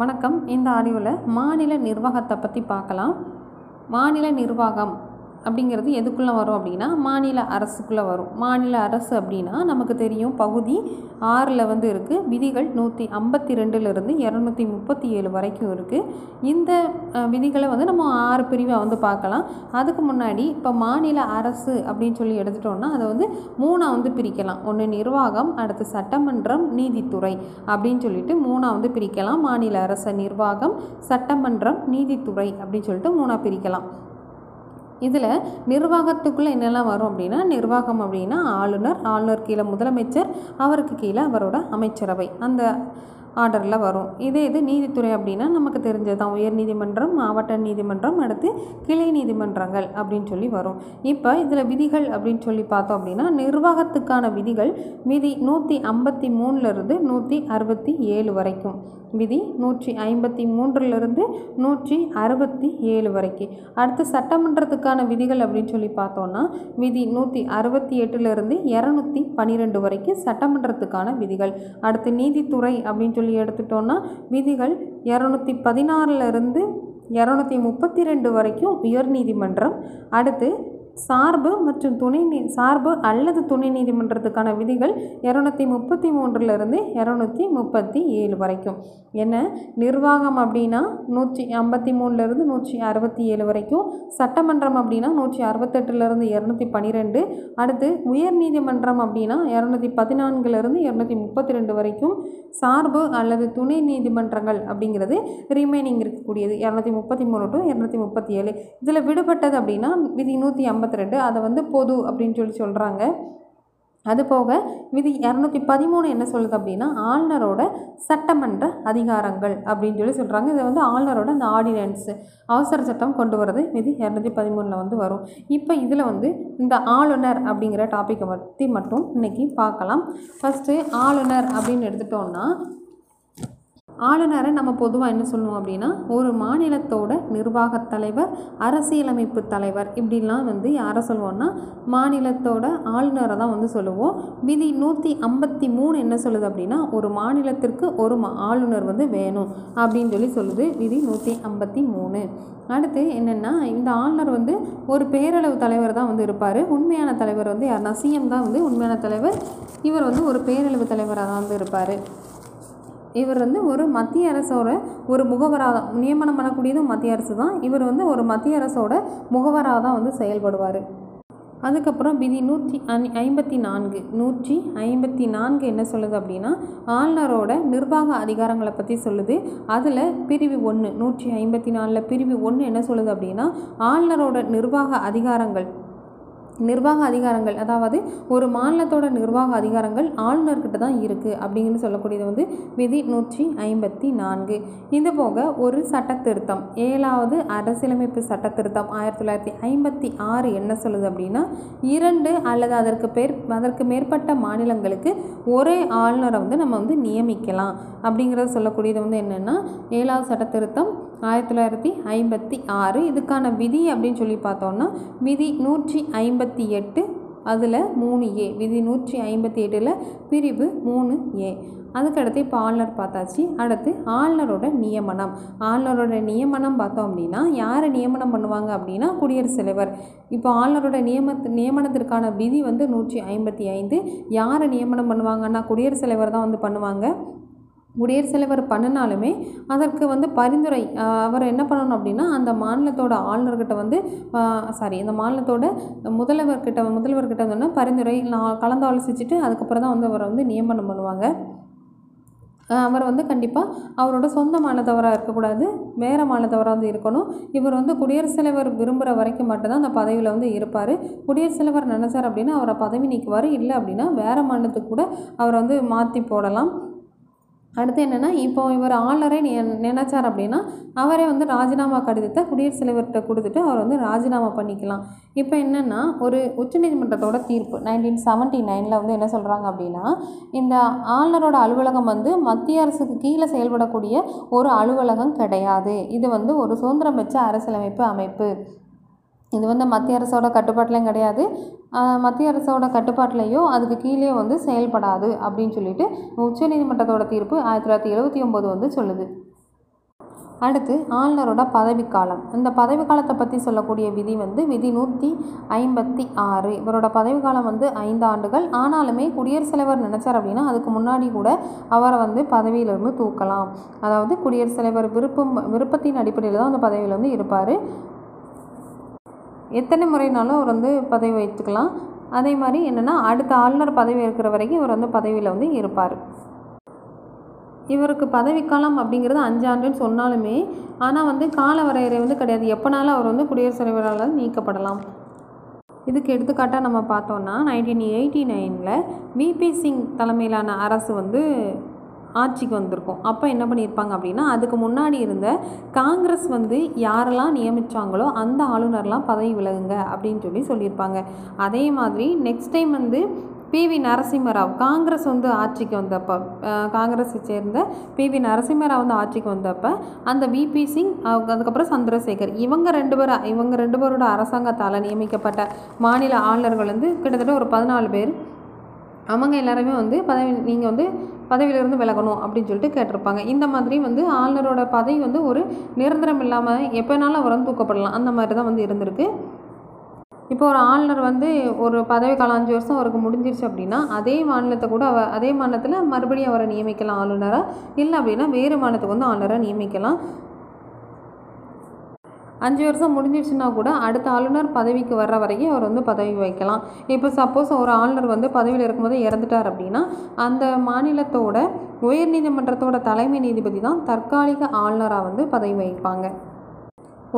வணக்கம். இந்த ஆடியோவில் மாநில நிர்வாகத்தை பற்றி பார்க்கலாம். மாநில நிர்வாகம் அப்படிங்கிறது எதுக்குள்ளே வரும் அப்படின்னா மாநில அரசுக்குள்ளே வரும். மாநில அரசு அப்படின்னா நமக்கு தெரியும் பகுதி ஆறில் வந்து இருக்குது விதிகள் நூற்றி ஐம்பத்தி ரெண்டுலேருந்து இரநூத்தி முப்பத்தி ஏழு வரைக்கும் இருக்குது இந்த விதிகளை வந்து நம்ம ஆறு பிரிவாக வந்து பார்க்கலாம். அதுக்கு முன்னாடி இப்போ மாநில அரசு அப்படின்னு சொல்லி எடுத்துட்டோம்னா அதை வந்து மூணாக வந்து பிரிக்கலாம். ஒன்று நிர்வாகம் அடுத்து சட்டமன்றம் நீதித்துறை அப்படின்னு சொல்லிட்டு மூணாக வந்து பிரிக்கலாம். மாநில அரசு நிர்வாகம் சட்டமன்றம் நீதித்துறை அப்படின்னு சொல்லிட்டு மூணாக பிரிக்கலாம். இதில் நிர்வாகத்துக்குள்ளே என்னெல்லாம் வரும் அப்படின்னா நிர்வாகம் அப்படின்னா ஆளுநர் ஆளுநர் கீழே முதலமைச்சர் அவருக்கு கீழே அவரோட அமைச்சரவை. அந்த ஆர்டரில் வரும். இதே இது நீதித்துறை அப்படின்னா நமக்கு தெரிஞ்சது தான் உயர் நீதிமன்றம் மாவட்ட நீதிமன்றம் அடுத்து கிளை நீதிமன்றங்கள் அப்படின்னு சொல்லி வரும். இப்போ இதில் விதிகள் அப்படின்னு சொல்லி பார்த்தோம் அப்படின்னா நிர்வாகத்துக்கான விதிகள் விதி நூற்றி ஐம்பத்தி மூணுலேருந்து நூற்றி அறுபத்தி ஏழு வரைக்கும். விதி நூற்றி ஐம்பத்தி மூன்றிலிருந்து நூற்றி அறுபத்தி ஏழு வரைக்கும். அடுத்து சட்டமன்றத்துக்கான விதிகள் அப்படின்னு சொல்லி பார்த்தோன்னா விதி நூற்றி அறுபத்தி எட்டுலேருந்து இரநூத்தி பன்னிரெண்டு வரைக்கும் சட்டமன்றத்துக்கான விதிகள். அடுத்து நீதித்துறை அப்படின்னு சொல்லி எடுத்துட்டோன்னா விதிகள் இரநூத்தி பதினாறுலேருந்து இரநூத்தி முப்பத்தி ரெண்டு வரைக்கும் உயர்நீதிமன்றம் அடுத்து சார்பு மற்றும் துணை நீ சார்பு அல்லது துணை நீதிமன்றத்துக்கான விதிகள் இரநூத்தி முப்பத்தி மூன்றுலேருந்து இரநூத்தி முப்பத்தி ஏழு வரைக்கும். என்ன? நிர்வாகம் அப்படின்னா நூற்றி ஐம்பத்தி மூணுலேருந்து நூற்றி அறுபத்தி ஏழு வரைக்கும். சட்டமன்றம் அப்படின்னா நூற்றி அறுபத்தெட்டுலேருந்து இரநூத்தி பன்னிரெண்டு அடுத்து உயர் நீதிமன்றம் அப்படின்னா இரநூத்தி பதினான்குலேருந்து இரநூத்தி முப்பத்தி ரெண்டு வரைக்கும். சார்பு அல்லது துணை நீதிமன்றங்கள் அப்படிங்கிறது ரிமைனிங் இருக்கக்கூடியது. இரநூத்தி முப்பத்தி மூணு டு இரநூத்தி முப்பத்தி ஏழு. இதில் விடுபட்டது அப்படின்னா விதி நூற்றி ஐம்பத்தி ரெண்டு அதை வந்து பொது அப்படின்னு சொல்லி சொல்கிறாங்க அது போக விதி இரநூத்தி பதிமூணு என்ன சொல்லுது அப்படின்னா ஆளுநரோட சட்டமன்ற அதிகாரங்கள் அப்படின்னு சொல்லி சொல்கிறாங்க இதை வந்து ஆளுநரோட அந்த ஆர்டினன்ஸு அவசர சட்டம் கொண்டு வரது விதி இரநூத்தி பதிமூணில் வந்து வரும். இப்போ இதில் வந்து இந்த ஆளுநர் அப்படிங்கிற டாப்பிக்கை பற்றி மட்டும் இன்றைக்கி பார்க்கலாம். ஃபஸ்ட்டு ஆளுநர் அப்படின்னு எடுத்துட்டோன்னா ஆளுநரை நம்ம பொதுவாக என்ன சொல்லுவோம் அப்படின்னா ஒரு மாநிலத்தோட நிர்வாகத் தலைவர் அரசியலமைப்பு தலைவர் இப்படிலாம் வந்து யாரை சொல்லுவோம்னா மாநிலத்தோட ஆளுநரை தான் வந்து சொல்லுவோம். விதி நூற்றி ஐம்பத்தி மூணு என்ன சொல்லுது அப்படின்னா ஒரு மாநிலத்திற்கு ஒரு மா ஆளுநர் வந்து வேணும் அப்படின்னு சொல்லி சொல்லுது விதி நூற்றி ஐம்பத்தி மூணு. அடுத்து என்னென்னா இந்த ஆளுநர் வந்து ஒரு பேரளவு தலைவர் தான் வந்து இருப்பார். உண்மையான தலைவர் வந்து யாருன்னா சிஎம் தான் வந்து உண்மையான தலைவர். இவர் வந்து ஒரு பேரளவு தலைவராக தான் வந்து இருப்பார். இவர் வந்து ஒரு மத்திய அரசோட ஒரு முகவராக நியமனம் பண்ணக்கூடியதும் மத்திய அரசு தான். இவர் வந்து ஒரு மத்திய அரசோட முகவராக தான் வந்து செயல்படுவார். அதுக்கப்புறம் விதி நூற்றி ஐ ஐம்பத்தி நான்கு நூற்றி ஐம்பத்தி நான்கு என்ன சொல்லுது அப்படின்னா ஆளுநரோட நிர்வாக அதிகாரங்களை பற்றி சொல்லுது. அதில் பிரிவு ஒன்று நூற்றி ஐம்பத்தி நாலில் பிரிவு ஒன்று என்ன சொல்லுது அப்படின்னா ஆளுநரோட நிர்வாக அதிகாரங்கள் நிர்வாக அதிகாரங்கள் அதாவது ஒரு மாநிலத்தோட நிர்வாக அதிகாரங்கள் ஆளுநர்கிட்ட தான் இருக்குது அப்படின்னு சொல்லக்கூடியது வந்து விதி நூற்றி ஐம்பத்தி நான்கு. இது போக ஒரு சட்ட திருத்தம் ஏழாவது அரசியலமைப்பு சட்ட திருத்தம் ஆயிரத்தி தொள்ளாயிரத்தி ஐம்பத்தி ஆறு என்ன சொல்லுது அப்படின்னா இரண்டு அல்லது அதற்கு பேர் அதற்கு மேற்பட்ட மாநிலங்களுக்கு ஒரே ஆளுநரை வந்து நம்ம வந்து நியமிக்கலாம் அப்படிங்கிறத சொல்லக்கூடியது வந்து என்னென்னா ஏழாவது சட்ட திருத்தம் ஆயிரத்தி தொள்ளாயிரத்தி ஐம்பத்தி ஆறு. இதுக்கான விதி அப்படின்னு சொல்லி பார்த்தோன்னா விதி நூற்றி ஐம்பத்தி எட்டு அதில் மூணு ஏ. விதி நூற்றி ஐம்பத்தி எட்டில் பிரிவு மூணு ஏ. அதுக்கடுத்து இப்போ ஆளுநர் பார்த்தாச்சு. அடுத்து ஆளுநரோட நியமனம். ஆளுநரோட நியமனம் பார்த்தோம் அப்படின்னா யாரை நியமனம் பண்ணுவாங்க அப்படின்னா குடியரசுத் தலைவர். இப்போ ஆளுநரோட நியமத்து நியமனத்திற்கான விதி வந்து நூற்றி ஐம்பத்தி ஐந்து. யாரை நியமனம் பண்ணுவாங்கன்னா குடியரசுத் தலைவர் தான் வந்து பண்ணுவாங்க. குடியரசுத் தலைவர் பண்ணினாலுமே அதற்கு வந்து பரிந்துரை அவர் என்ன பண்ணணும் அப்படின்னா அந்த மாநிலத்தோட ஆளுநர்கிட்ட வந்து சாரி இந்த மாநிலத்தோட முதல்வர்கிட்ட முதல்வர்கிட்ட வந்து பரிந்துரை நான் கலந்து ஆலோசிச்சுட்டு அதுக்கப்புறம் தான் வந்து அவரை வந்து நியமனம் பண்ணுவாங்க. அவர் வந்து கண்டிப்பாக அவரோட சொந்த மாநிலத்தவராக இருக்கக்கூடாது வேறு மாநிலத்தவராக வந்து இருக்கணும். இவர் வந்து குடியரசுத் தலைவர் விரும்புகிற வரைக்கும் மட்டும்தான் அந்த பதவியில் வந்து இருப்பார். குடியரசுத் தலைவர் நினச்சார் அப்படின்னா அவரை பதவி நீக்குவார். இல்லை அப்படின்னா வேறு மாநிலத்துக்கு கூட அவரை வந்து மாற்றி போடலாம். அடுத்து என்னென்னா இப்போ இவர் ஆளுநரை நினைச்சார் அப்படின்னா அவரே வந்து ராஜினாமா கடிதத்தை குடியரசுத் தலைவர்கிட்ட கொடுத்துட்டு அவர் வந்து ராஜினாமா பண்ணிக்கலாம். இப்போ என்னென்னா ஒரு உச்சநீதிமன்றத்தோட தீர்ப்பு நைன்டீன் செவன்ட்டி நைனில் வந்து என்ன சொல்கிறாங்க அப்படின்னா இந்த ஆளுநரோட அலுவலகம் வந்து மத்திய அரசுக்கு கீழே செயல்படக்கூடிய ஒரு அலுவலகம் கிடையாது. இது வந்து ஒரு சுதந்திரம் பெற்ற அரசியலமைப்பு அமைப்பு. இது வந்து மத்திய அரசோட கட்டுப்பாட்டிலையும் கிடையாது. மத்திய அரசோட கட்டுப்பாட்டிலையோ அதுக்கு கீழே வந்து செயல்படாது அப்படின்னு சொல்லிட்டு உச்சநீதிமன்றத்தோட தீர்ப்பு ஆயிரத்தி தொள்ளாயிரத்தி எழுபத்தி ஒம்பது வந்து சொல்லுது. அடுத்து ஆளுநரோட பதவிக்காலம். இந்த பதவிக்காலத்தை பற்றி சொல்லக்கூடிய விதி வந்து விதி நூற்றி ஐம்பத்தி ஆறு. இவரோட பதவிக்காலம் வந்து ஐந்து ஆண்டுகள். ஆனாலுமே குடியரசுத் தலைவர் நினச்சார் அப்படின்னா அதுக்கு முன்னாடி கூட அவரை வந்து பதவியிலிருந்து தூக்கலாம். அதாவது குடியரசுத் தலைவர் விருப்பம் விருப்பத்தின் அடிப்படையில் தான் அந்த பதவியில் வந்து இருப்பார். எத்தனை முறைனாலும் அவர் வந்து பதவி வைத்துக்கலாம். அதே மாதிரி என்னென்னா அடுத்த ஆளுநர் பதவி இருக்கிற வரைக்கும் இவர் வந்து பதவியில் வந்து இருப்பார். இவருக்கு பதவிக்காலம் அப்படிங்கிறது அஞ்சு ஆண்டுன்னு சொன்னாலுமே ஆனால் வந்து கால வரையறை வந்து கிடையாது. எப்போனாலும் அவர் வந்து குடியரசுத் தலைவரால் நீக்கப்படலாம். இதுக்கு எடுத்துக்காட்டாக நம்ம பார்த்தோன்னா நைன்டீன் எயிட்டி நைனில் விபி சிங் தலைமையிலான அரசு வந்து ஆட்சிக்கு வந்திருக்கும். அப்போ என்ன பண்ணியிருப்பாங்க அப்படின்னா அதுக்கு முன்னாடி இருந்த காங்கிரஸ் வந்து யாரெல்லாம் நியமித்தாங்களோ அந்த ஆளுநர்லாம் பதவி விலகுங்க அப்படின்னு சொல்லி சொல்லியிருப்பாங்க. அதே மாதிரி நெக்ஸ்ட் டைம் வந்து பிவி நரசிம்மராவ் காங்கிரஸ் வந்து ஆட்சிக்கு வந்தப்போ காங்கிரஸை சேர்ந்த பிவி நரசிம்மராவ் வந்து ஆட்சிக்கு வந்தப்போ அந்த விபி சிங் அதுக்கப்புறம் சந்திரசேகர் இவங்க ரெண்டு பேர் இவங்க ரெண்டு பேரோட அரசாங்கத்தால் நியமிக்கப்பட்ட மாநில ஆளுநர்கள் வந்து கிட்டத்தட்ட ஒரு பதினாலு பேர். அவங்க எல்லாருமே வந்து பதவி நீங்கள் வந்து பதவியிலிருந்து விலகணும் அப்படின்னு சொல்லிட்டு கேட்டிருப்பாங்க. இந்த மாதிரி வந்து ஆளுநரோட பதவி வந்து ஒரு நிரந்தரம் இல்லாமல் எப்போனாலும் அவர் வந்து தூக்கப்படலாம். அந்த மாதிரி தான் வந்து இருந்திருக்கு. இப்போ ஒரு ஆளுநர் வந்து ஒரு பதவி காலம் அஞ்சு வருஷம் அவருக்கு முடிஞ்சிருச்சு அப்படின்னா அதே மாநிலத்தை கூட அவ அதே மாநிலத்தில் மறுபடியும் அவரை நியமிக்கலாம். ஆளுநராக இல்லை அப்படின்னா வேறு மாநிலத்துக்கு வந்து ஆளுநராக நியமிக்கலாம். அஞ்சு வருஷம் முடிஞ்சிடுச்சுன்னா கூட அடுத்த ஆளுநர் பதவிக்கு வர்ற வரைக்கும் அவர் வந்து பதவி வைக்கலாம். இப்போ சப்போஸ் ஒரு ஆளுநர் வந்து பதவியில் இருக்கும்போது இறந்துட்டார் அப்படின்னா அந்த மாநிலத்தோட உயர்நீதிமன்றத்தோட தலைமை நீதிபதி தான் தற்காலிக ஆளுநராக வந்து பதவி வகிப்பாங்க.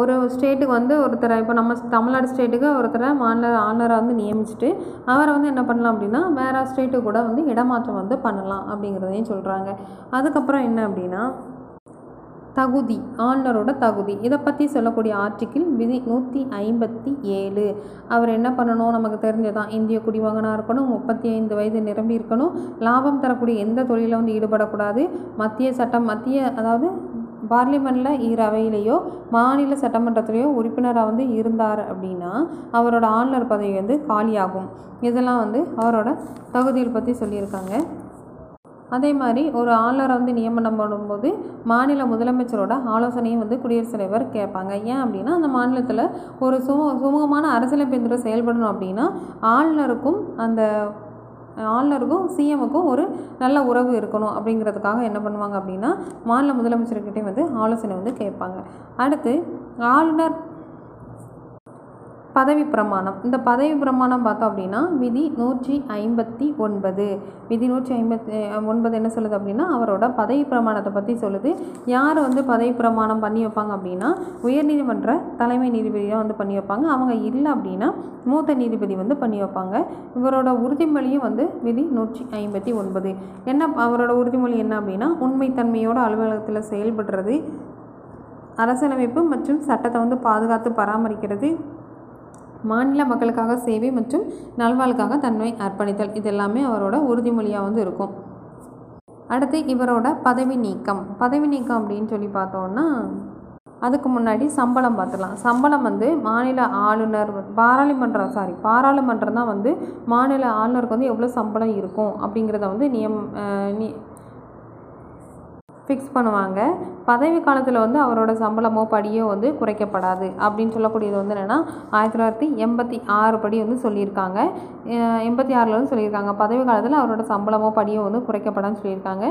ஒரு ஸ்டேட்டுக்கு வந்து ஒருத்தரை இப்போ நம்ம தமிழ்நாடு ஸ்டேட்டுக்கு ஒருத்தரை மாநில ஆளுநராக வந்து நியமிச்சுட்டு அவரை வந்து என்ன பண்ணலாம் அப்படின்னா வேறு ஸ்டேட்டு கூட வந்து இடமாற்றம் வந்து பண்ணலாம் அப்படிங்கிறதையும் சொல்கிறாங்க அதுக்கப்புறம் என்ன அப்படின்னா தகுதி ஆளுநரோட தகுதி. இதை பற்றி சொல்லக்கூடிய ஆர்டிக்கிள் விதி நூற்றி ஐம்பத்தி ஏழு. அவர் என்ன பண்ணணும்? நமக்கு தெரிஞ்சதான் இந்திய குடிமகனாக இருக்கணும் முப்பத்தி ஐந்து வயது நிரம்பி இருக்கணும். லாபம் தரக்கூடிய எந்த தொழிலில் வந்து ஈடுபடக்கூடாது? மத்திய சட்டம் மத்திய அதாவது பார்லிமெண்ட்டில் ஈர அவையிலேயோ மாநில சட்டமன்றத்திலேயோ உறுப்பினராக வந்து இருந்தார் அப்படின்னா அவரோட ஆளுநர் பதவி வந்து காலியாகும். இதெல்லாம் வந்து அவரோட தகுதிகள் பற்றி சொல்லியிருக்காங்க. அதே மாதிரி ஒரு ஆளுநரை வந்து நியமனம் பண்ணும்போது மாநில முதலமைச்சரோட ஆலோசனையும் வந்து குடியரசுத் தலைவர் கேட்பாங்க. ஏன் அப்படின்னா அந்த மாநிலத்தில் ஒரு சும சுமூகமான அரசியலமைப்பு செயல்படணும் அப்படின்னா ஆளுநருக்கும் அந்த ஆளுநருக்கும் சிஎமுக்கும் ஒரு நல்ல உறவு இருக்கணும் அப்படிங்கிறதுக்காக என்ன பண்ணுவாங்க அப்படின்னா மாநில முதலமைச்சர்கிட்டே வந்து ஆலோசனை வந்து கேட்பாங்க. அடுத்து ஆளுநர் பதவி பிரமாணம். இந்த பதவி பிரமாணம் பார்த்தோம் அப்படின்னா விதி நூற்றி ஐம்பத்தி ஒன்பது. விதி நூற்றி ஐம்பத்தி ஒன்பது என்ன சொல்லுது அப்படின்னா அவரோட பதவி பிரமாணத்தை பற்றி சொல்லுது. யார் வந்து பதவி பிரமாணம் பண்ணி வைப்பாங்க அப்படின்னா உயர்நீதிமன்ற தலைமை நீதிபதியாக வந்து பண்ணி வைப்பாங்க. அவங்க இல்லை அப்படின்னா மூத்த நீதிபதி வந்து பண்ணி வைப்பாங்க. இவரோட உறுதிமொழியும் வந்து விதி நூற்றி ஐம்பத்தி ஒன்பது. என்ன அவரோட உறுதிமொழி என்ன அப்படின்னா உண்மைத்தன்மையோட அலுவலகத்தில் செயல்படுறது அரசியலமைப்பு மற்றும் சட்டத்தை வந்து பாதுகாத்து பராமரிக்கிறது மாநில மக்களுக்காக சேவை மற்றும் நல்வாழ்வுக்காக தன்மை அர்ப்பணித்தல். இது எல்லாமே அவரோட உறுதிமொழியாக வந்து இருக்கும். அடுத்து இவரோட பதவி நீக்கம். பதவி நீக்கம் அப்படின்னு சொல்லி பார்த்தோன்னா அதுக்கு முன்னாடி சம்பளம் பார்த்துக்கலாம் சம்பளம் வந்து மாநில ஆளுநர் பாராளுமன்றம் சாரி பாராளுமன்றம் தான் வந்து மாநில ஆளுநருக்கு வந்து எவ்வளோ சம்பளம் இருக்கும் அப்படிங்கிறத வந்து நியம் ஃபிக்ஸ் பண்ணுவாங்க. பதவி காலத்தில் வந்து அவரோட சம்பளமோ படியோ வந்து குறைக்கப்படாது. அப்படின்னு சொல்லக்கூடியது வந்து என்னென்னா ஆயிரத்தி தொள்ளாயிரத்தி எண்பத்தி ஆறு படி வந்து சொல்லியிருக்காங்க. எண்பத்தி ஆறில் வந்து சொல்லியிருக்காங்க. பதவி காலத்தில் அவரோட சம்பளமோ படியோ வந்து குறைக்கப்படாதுன்னு சொல்லியிருக்காங்க.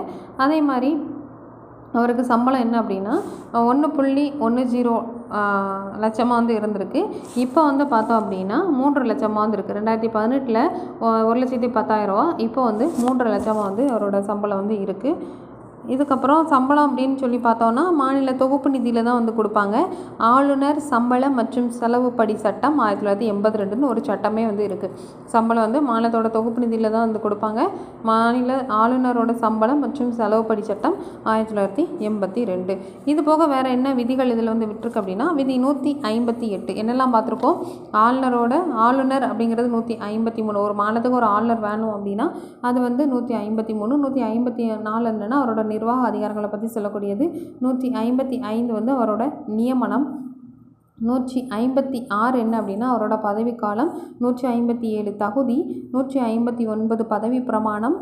அதே மாதிரி அவருக்கு சம்பளம் என்ன அப்படின்னா ஒன்று புள்ளி ஒன்று ஜீரோ லட்சமாக வந்து இருந்திருக்கு. இப்போ வந்து பார்த்தோம் அப்படின்னா மூன்று லட்சமாக வந்து இருக்குது ரெண்டாயிரத்தி பதினெட்டில் ஒரு லட்சத்தி பத்தாயிரரூவா இப்போ வந்து மூன்று லட்சமாக வந்து அவரோட சம்பளம் வந்து இருக்குது இதுக்கப்புறம் சம்பளம் அப்படின்னு சொல்லி பார்த்தோன்னா மாநில தொகுப்பு நிதியில் தான் வந்து கொடுப்பாங்க. ஆளுநர் சம்பளம் மற்றும் செலவு படி சட்டம் ஆயிரத்தி தொள்ளாயிரத்தி எண்பத்தி ரெண்டுன்னு ஒரு சட்டமே வந்து இருக்குது சம்பளம் வந்து மாநிலத்தோட தொகுப்பு நிதியில் தான் வந்து கொடுப்பாங்க. மாநில ஆளுநரோட சம்பளம் மற்றும் செலவு படி சட்டம் ஆயிரத்தி தொள்ளாயிரத்தி எண்பத்தி ரெண்டு இது போக வேறு என்ன விதிகள் இதில் வந்து விட்டுருக்கு அப்படின்னா விதி நூற்றி ஐம்பத்தி எட்டு. என்னெல்லாம் பார்த்துருக்கோம்? ஆளுநரோட ஆளுநர் அப்படிங்கிறது நூற்றி ஐம்பத்தி மூணு. ஒரு மாநிலத்துக்கு ஒரு ஆளுநர் வேணும் அப்படின்னா அது வந்து நூற்றி ஐம்பத்தி மூணு. நூற்றி ஐம்பத்தி நாலு என்னென்னா அவரோட நிர்வாக அதிகாரங்களை பற்றி சொல்லக்கூடியது. நூற்றி ஐம்பத்தி ஐந்து வந்து அவரோட நியமனம். நூற்றி ஐம்பத்தி ஆறு என்ன அப்படின்னா அவரோட பதவிக்காலம் நூற்றி ஐம்பத்தி ஏழு தகுதி நூற்றி ஐம்பத்தி ஒன்பது பதவி பிரமாணம்.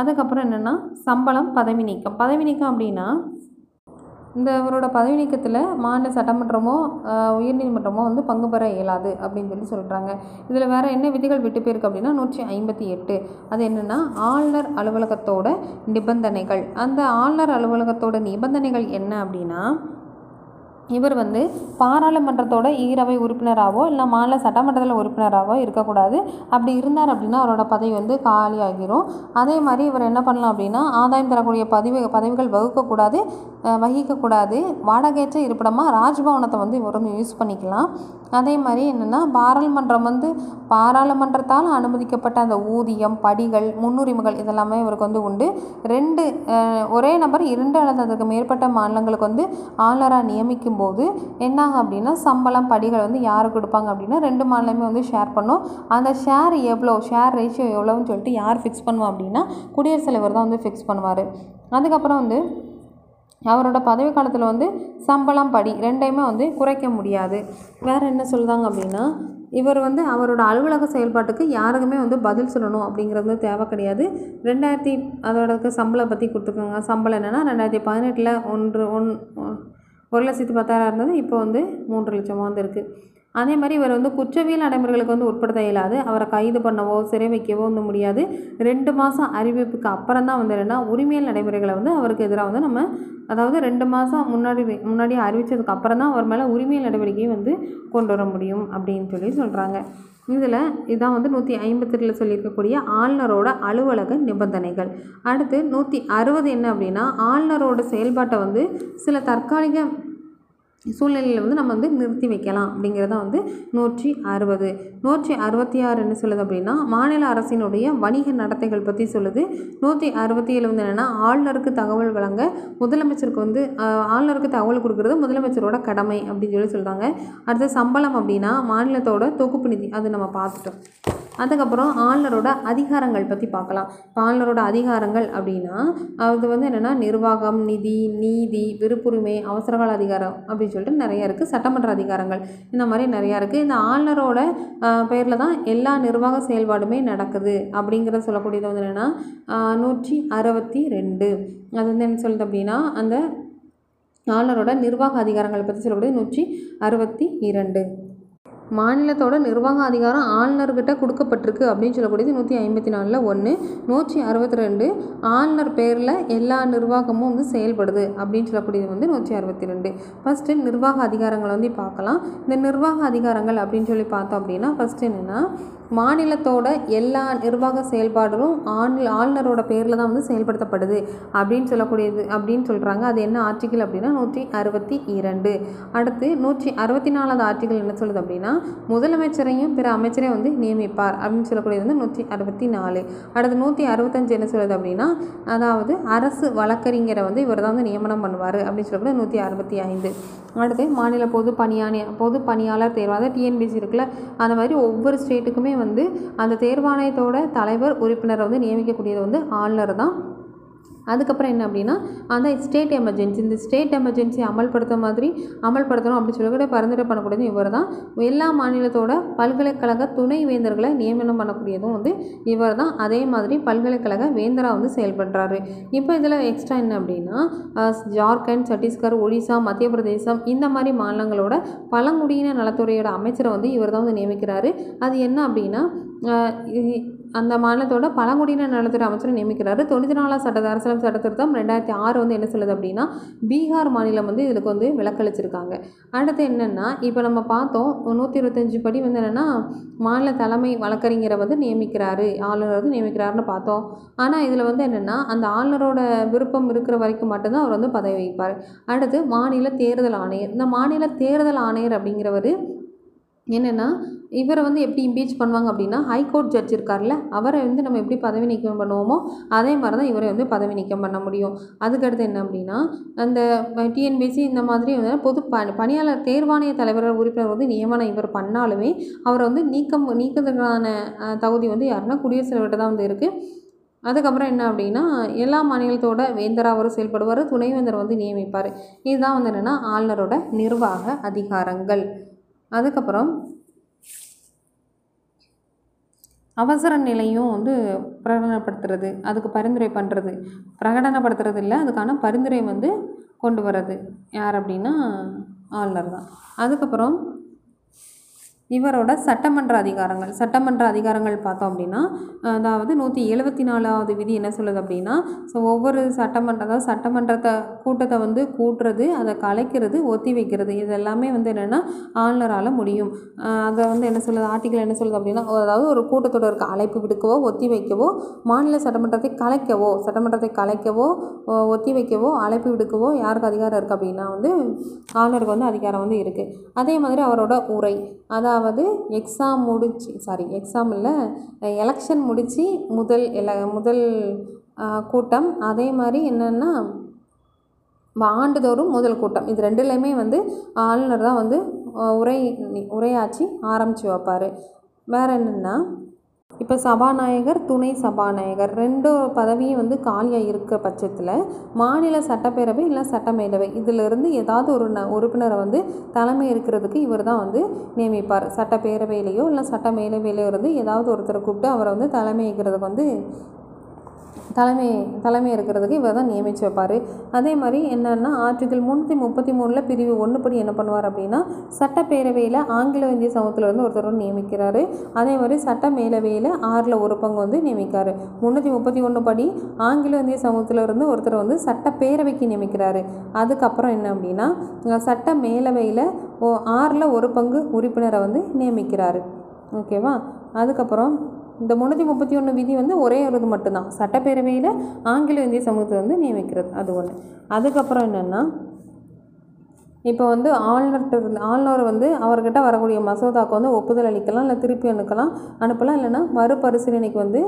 அதுக்கப்புறம் என்னென்னா சம்பளம் பதவி நீக்கம். பதவி நீக்கம் அப்படின்னா இந்த இவரோட பதவி நீக்கத்தில் மாநில சட்டமன்றமோ உயர்நீதிமன்றமோ வந்து பங்கு பெற இயலாது அப்படின்னு சொல்லி சொல்கிறாங்க இதில் வேறு என்ன விதிகள் விட்டு போயிருக்கு அப்படின்னா நூற்றி ஐம்பத்தி எட்டு. அது என்னென்னா ஆளுநர் அலுவலகத்தோட நிபந்தனைகள். அந்த ஆளுநர் அலுவலகத்தோட நிபந்தனைகள் என்ன அப்படின்னா இவர் வந்து பாராளுமன்றத்தோட ஈரவை உறுப்பினராகவோ இல்லை மாநில சட்டமன்றத்தில் உறுப்பினராகவோ இருக்கக்கூடாது. அப்படி இருந்தார் அப்படின்னா அவரோட பதவி வந்து காலியாகிரும். அதே மாதிரி இவர் என்ன பண்ணலாம் அப்படின்னா ஆதாயம் தரக்கூடிய பதவி பதவிகள் வகுக்கக்கூடாது. வகிக்கக்கூடாது. வாடகையற்ற இருப்பிடமாக ராஜ்பவனத்தை வந்து இவர் வந்து யூஸ் பண்ணிக்கலாம். அதே மாதிரி என்னென்னா பாராளுமன்றம் வந்து பாராளுமன்றத்தால் அனுமதிக்கப்பட்ட அந்த ஊதியம் படிகள் முன்னுரிமைகள் இதெல்லாமே இவருக்கு வந்து உண்டு. ரெண்டு ஒரே நபர் இரண்டு அல்லது அதற்கு மேற்பட்ட மாநிலங்களுக்கு வந்து ஆளுநராக நியமிக்கும் போது என்னாகும் அப்படின்னா சம்பளம் படிகள் வந்து யார் கொடுப்பாங்க அப்படின்னா ரெண்டு மாநிலமே வந்து ஷேர் பண்ணும். அந்த ஷேர் எவ்வளோ ஷேர் ரேஷியோ எவ்வளோன்னு சொல்லிட்டு யார் ஃபிக்ஸ் பண்ணுவோம் அப்படின்னா குடியரசுத் தலைவர் தான் வந்து ஃபிக்ஸ் பண்ணுவார். அதுக்கப்புறம் வந்து அவரோட பதவி காலத்தில் வந்து சம்பளம் படி ரெண்டையுமே வந்து குறைக்க முடியாது. வேறு என்ன சொல்லுதாங்க அப்படின்னா இவர் வந்து அவரோட அலுவலக செயல்பாட்டுக்கு யாருக்குமே வந்து பதில் சொல்லணும் அப்படிங்கிறது வந்து தேவை கிடையாது. ரெண்டாயிரத்தி அதோட சம்பளம் பற்றி கொடுத்துருக்காங்க சம்பளம் என்னென்னா ரெண்டாயிரத்தி பதினெட்டில் ஒன்று ஒன் ஒரு லட்சத்தி பத்தாயிரம் இருந்தது இப்போ வந்து மூன்று லட்சமாக வந்து இருக்குது அதே மாதிரி இவர் வந்து குற்றவியல் நடைமுறைகளுக்கு வந்து உட்படுத்த இயலாது. அவரை கைது பண்ணவோ சிறை வைக்கவோ வந்து முடியாது. ரெண்டு மாதம் அறிவிப்புக்கு அப்புறம் தான் வந்து என்னென்னா உரிமையல் நடைமுறைகளை வந்து அவருக்கு எதிராக வந்து நம்ம அதாவது ரெண்டு மாதம் முன்னாடி முன்னாடி அறிவித்ததுக்கு அப்புறம் தான் அவர் மேலே உரிமையல் நடவடிக்கையை வந்து கொண்டு வர முடியும் அப்படின்னு சொல்லி சொல்கிறாங்க இதில் இதான் வந்து நூற்றி ஐம்பத்தெட்டில் சொல்லியிருக்கக்கூடிய ஆளுநரோட அலுவலக நிபந்தனைகள். அடுத்து நூற்றி அறுபது என்ன அப்படின்னா ஆளுநரோட செயல்பாட்டை வந்து சில தற்காலிக சூழ்நிலையில் வந்து நம்ம வந்து நிறுத்தி வைக்கலாம் அப்படிங்கிறத வந்து நூற்றி அறுபது. நூற்றி அறுபத்தி ஆறு என்ன சொல்லுது அப்படின்னா மாநில அரசினுடைய வணிக நடத்தைகள் பற்றி சொல்லுது. நூற்றி அறுபத்தி ஏழு வந்து என்னென்னா ஆளுநருக்கு தகவல் வழங்க முதலமைச்சருக்கு வந்து ஆளுநருக்கு தகவல் கொடுக்குறது முதலமைச்சரோட கடமை அப்படின்னு சொல்லி சொல்கிறாங்க அடுத்து சம்பளம் அப்படின்னா மாநிலத்தோட தொகுப்பு நிதி அது நம்ம பார்த்துட்டோம். அதுக்கப்புறம் ஆளுநரோட அதிகாரங்கள் பற்றி பார்க்கலாம். இப்போ ஆளுநரோட அதிகாரங்கள் அப்படின்னா அது வந்து என்னென்னா நிர்வாகம் நிதி நீதி விருப்புரிமை அவசரகால அதிகாரம் அப்படின்னு சொல்லிட்டு நிறைய இருக்குது சட்டமன்ற அதிகாரங்கள் இந்த மாதிரி நிறையா இருக்குது இந்த ஆளுநரோட பேரில் தான் எல்லா நிர்வாக செயல்பாடுமே நடக்குது அப்படிங்கிறத சொல்லக்கூடியது வந்து என்னென்னா நூற்றி அறுபத்தி ரெண்டு அது வந்து என்ன சொல்லுது அப்படின்னா அந்த ஆளுநரோட நிர்வாக அதிகாரங்களை பற்றி சொல்லக்கூடியது நூற்றி அறுபத்தி இரண்டு மாநிலத்தோட நிர்வாக அதிகாரம் ஆளுநர்கிட்ட கொடுக்கப்பட்டிருக்கு அப்படின்னு சொல்லக்கூடியது நூற்றி ஐம்பத்தி நாலில் ஒன்று நூற்றி அறுபத்தி ரெண்டு ஆளுநர் பேரில் எல்லா நிர்வாகமும் வந்து செயல்படுது அப்படின்னு சொல்லக்கூடியது வந்து நூற்றி அறுபத்தி ரெண்டு ஃபஸ்ட்டு நிர்வாக அதிகாரங்களை வந்து பார்க்கலாம். இந்த நிர்வாக அதிகாரங்கள் அப்படின்னு சொல்லி பார்த்தோம் அப்படின்னா ஃபஸ்ட்டு என்னென்னா மாநிலத்தோட எல்லா நிர்வாக செயல்பாடுகளும் ஆண் ஆளுநரோட பேரில் தான் வந்து செயல்படுத்தப்படுது. அப்படின்னு சொல்லக்கூடியது அப்படின்னு சொல்கிறாங்க அது என்ன ஆர்டிகிள் அப்படின்னா நூற்றி அறுபத்தி இரண்டு. அடுத்து நூற்றி அறுபத்தி நாலாவது ஆர்டிகிள் என்ன சொல்லுது அப்படின்னா முதலமைச்சரையும் பிற அமைச்சரையும் வந்து நியமிப்பார் அப்படின்னு சொல்லக்கூடியது வந்து நூற்றி அறுபத்தி நாலு அடுத்து நூற்றி அறுபத்தஞ்சு என்ன சொல்லுது அப்படின்னா அதாவது அரசு வழக்கறிஞரை வந்து இவர் தான் வந்து நியமனம் பண்ணுவார் அப்படின்னு சொல்லக்கூடிய நூற்றி அறுபத்தி ஐந்து. அடுத்து மாநில பொது பணியாணி பொது பணியாளர் தேர்வாக டிஎன்பிசி இருக்குல்ல அந்த மாதிரி ஒவ்வொரு ஸ்டேட்டுக்குமே வந்து அந்த தேர்வாணையத்தோட தலைவர் உறுப்பினரை வந்து நியமிக்கக்கூடியது வந்து ஆளுநர் தான். அதுக்கப்புறம் என்ன அப்படின்னா அந்த ஸ்டேட் எமர்ஜென்சி இந்த ஸ்டேட் எமர்ஜென்சி அமல்படுத்த மாதிரி அமல்படுத்தணும் அப்படின்னு சொல்லக்கூடிய பரிந்துரை பண்ணக்கூடியது இவர் தான் எல்லா மாநிலத்தோட பல்கலைக்கழக துணை வேந்தர்களை நியமனம் பண்ணக்கூடியதும் வந்து இவர் தான் அதே மாதிரி பல்கலைக்கழக வேந்தராக வந்து செயல்படுறாரு. இப்போ இதில் எக்ஸ்ட்ரா என்ன அப்படின்னா ஜார்க்கண்ட் சத்தீஸ்கர் ஒடிசா மத்திய பிரதேசம் இந்த மாதிரி மாநிலங்களோட பழங்குடியின நலத்துறையோட அமைச்சரை வந்து இவர் தான் வந்து நியமிக்கிறாரு. அது என்ன அப்படின்னா அந்த மாநிலத்தோட பழங்குடியின நலத்துறை அமைச்சரை நியமிக்கிறாரு. தொண்ணூற்றி நாலாம் சட்ட அரசியலமைப்பு சட்ட திருத்தம் ரெண்டாயிரத்தி ஆறு வந்து என்ன சொல்லுது அப்படின்னா பீகார் மாநிலம் வந்து இதுக்கு வந்து விலக்களிச்சிருக்காங்க. அடுத்து என்னென்னா இப்போ நம்ம பார்த்தோம் நூற்றி இருபத்தஞ்சு படி வந்து என்னென்னா மாநில தலைமை வழக்கறிஞரை வந்து நியமிக்கிறாரு ஆளுநர் வந்து நியமிக்கிறாருன்னு பார்த்தோம். ஆனால் இதில் வந்து என்னென்னா அந்த ஆளுநரோட விருப்பம் இருக்கிற வரைக்கும் மட்டும்தான் அவர் வந்து பதவி வைப்பார் அடுத்து மாநில தேர்தல் ஆணையர். இந்த மாநில தேர்தல் ஆணையர் அப்படிங்கிறவர் என்னென்னா இவரை வந்து எப்படி இம்பீச் பண்ணுவாங்க அப்படின்னா ஹைகோர்ட் ஜட்ஜ் இருக்கார்ல அவரை வந்து நம்ம எப்படி பதவி நீக்கம் பண்ணுவோமோ அதே மாதிரி தான் இவரை வந்து பதவி நீக்கம் பண்ண முடியும். அதுக்கடுத்து என்ன அப்படின்னா அந்த டிஎன்பிசி இந்த மாதிரி வந்து பொது ப பணியாளர் தேர்வாணைய தலைவர் உறுப்பினர் வந்து நியமனம் இவர் பண்ணாலுமே அவரை வந்து நீக்கம் நீக்கிறதுக்கான தகுதி வந்து யாருன்னா குடியரசு தலைவர்கிட்ட தான் வந்து இருக்குது அதுக்கப்புறம் என்ன அப்படின்னா எல்லா மாநிலத்தோட வேந்தராக அவர் செயல்படுவார் துணைவேந்தர் வந்து நியமிப்பார். இதுதான் வந்து என்னென்னா ஆளுநரோட நிர்வாக அதிகாரங்கள். அதுக்கப்புறம் அவசர நிலையும் வந்து பிரகடனப்படுத்துறது அதுக்கு பரிந்துரை பண்ணுறது பிரகடனப்படுத்துறது இல்லை அதுக்கான பரிந்துரை வந்து கொண்டு வர்றது. யார் அப்படின்னா ஆளுநர் தான். அதுக்கப்புறம் இவரோட சட்டமன்ற அதிகாரங்கள் சட்டமன்ற அதிகாரங்கள் பார்த்தோம் அப்படின்னா அதாவது நூற்றி எழுபத்தி நாலாவது விதி என்ன சொல்லுது அப்படின்னா ஸோ ஒவ்வொரு சட்டமன்ற அதாவது சட்டமன்றத்தை கூட்டத்தை வந்து கூட்டுறது அதை கலைக்கிறது ஒத்தி வைக்கிறது இது எல்லாமே வந்து என்னென்னா ஆளுநரால் முடியும். அதை வந்து என்ன சொல்லுது ஆர்டிக்கல் என்ன சொல்லுது அப்படின்னா அதாவது ஒரு கூட்டத்தொடருக்கு அழைப்பு விடுக்கவோ ஒத்தி வைக்கவோ மாநில சட்டமன்றத்தை கலைக்கவோ சட்டமன்றத்தை கலைக்கவோ ஒத்தி வைக்கவோ அழைப்பு விடுக்கவோ யாருக்கு அதிகாரம் இருக்குது அப்படின்னா வந்து ஆளுநருக்கு வந்து அதிகாரம் வந்து இருக்குது அதே மாதிரி அவரோட உரை. அதாவது எக்ஸாம் முடிச்சு சாரி எக்ஸாம் இல்லை எலெக்ஷன் முடித்து முதல் எல முதல் கூட்டம். அதே மாதிரி என்னென்னா ஆண்டுதோறும் முதல் கூட்டம். இது ரெண்டுலேயுமே வந்து ஆளுநர் தான் வந்து உரை உரையாற்றி ஆரம்பித்து வைப்பார். வேறு என்னென்னா இப்போ சபாநாயகர் துணை சபாநாயகர் ரெண்டு பதவியும் வந்து காலியாக இருக்க பட்சத்தில் மாநில சட்டப்பேரவை இல்லை சட்டமேலவை. இதிலிருந்து ஏதாவது ஒரு ந உறுப்பினரை வந்து தலைமை இருக்கிறதுக்கு இவர் தான் வந்து நியமிப்பார். சட்டப்பேரவையிலையோ இல்லை சட்டமேலவையிலையோ இருந்து ஏதாவது ஒருத்தரை கூப்பிட்டு அவரை வந்து தலைமை இருக்கிறதுக்கு வந்து தலைமை தலைமை இருக்கிறதுக்கு இவர் தான் நியமித்து வைப்பார். அதே மாதிரி என்னென்னா ஆர்டிகிள் முந்நூற்றி முப்பத்தி மூணில் பிரிவு ஒன்று படி என்ன பண்ணுவார் அப்படின்னா சட்டப்பேரவையில் ஆங்கில இந்திய சமூகத்தில் இருந்து ஒருத்தர் நியமிக்கிறாரு. அதே மாதிரி சட்ட மேலவையில் ஆறில் ஒரு பங்கு வந்து நியமிக்கிறார் முந்நூற்றி முப்பத்தி ஒன்று படி ஆங்கில இந்திய சமூகத்தில் இருந்து ஒருத்தர் வந்து சட்டப்பேரவைக்கு நியமிக்கிறாரு. அதுக்கப்புறம் என்ன அப்படின்னா சட்ட மேலவையில் ஓ ஆறில் ஒரு பங்கு உறுப்பினரை வந்து நியமிக்கிறாரு. ஓகேவா? அதுக்கப்புறம் இந்த முந்நூற்றி முப்பத்தி ஒன்று விதி வந்து ஒரே ஒரு இது மட்டும்தான். சட்டப்பேரவையில் ஆங்கில இந்திய சமூகத்தை வந்து நியமிக்கிறது. அது ஒன்று அதுக்கப்புறம் என்னென்னா இப்போ வந்து ஆளுநர்கிட்ட இருந்து ஆளுநர் வந்து அவர்கிட்ட வரக்கூடிய மசோதாவுக்கு வந்து ஒப்புதல் அளிக்கலாம் இல்லை திருப்பி அனுக்கலாம் அனுப்பலாம் இல்லைன்னா மறுபரிசீலனைக்கு வந்து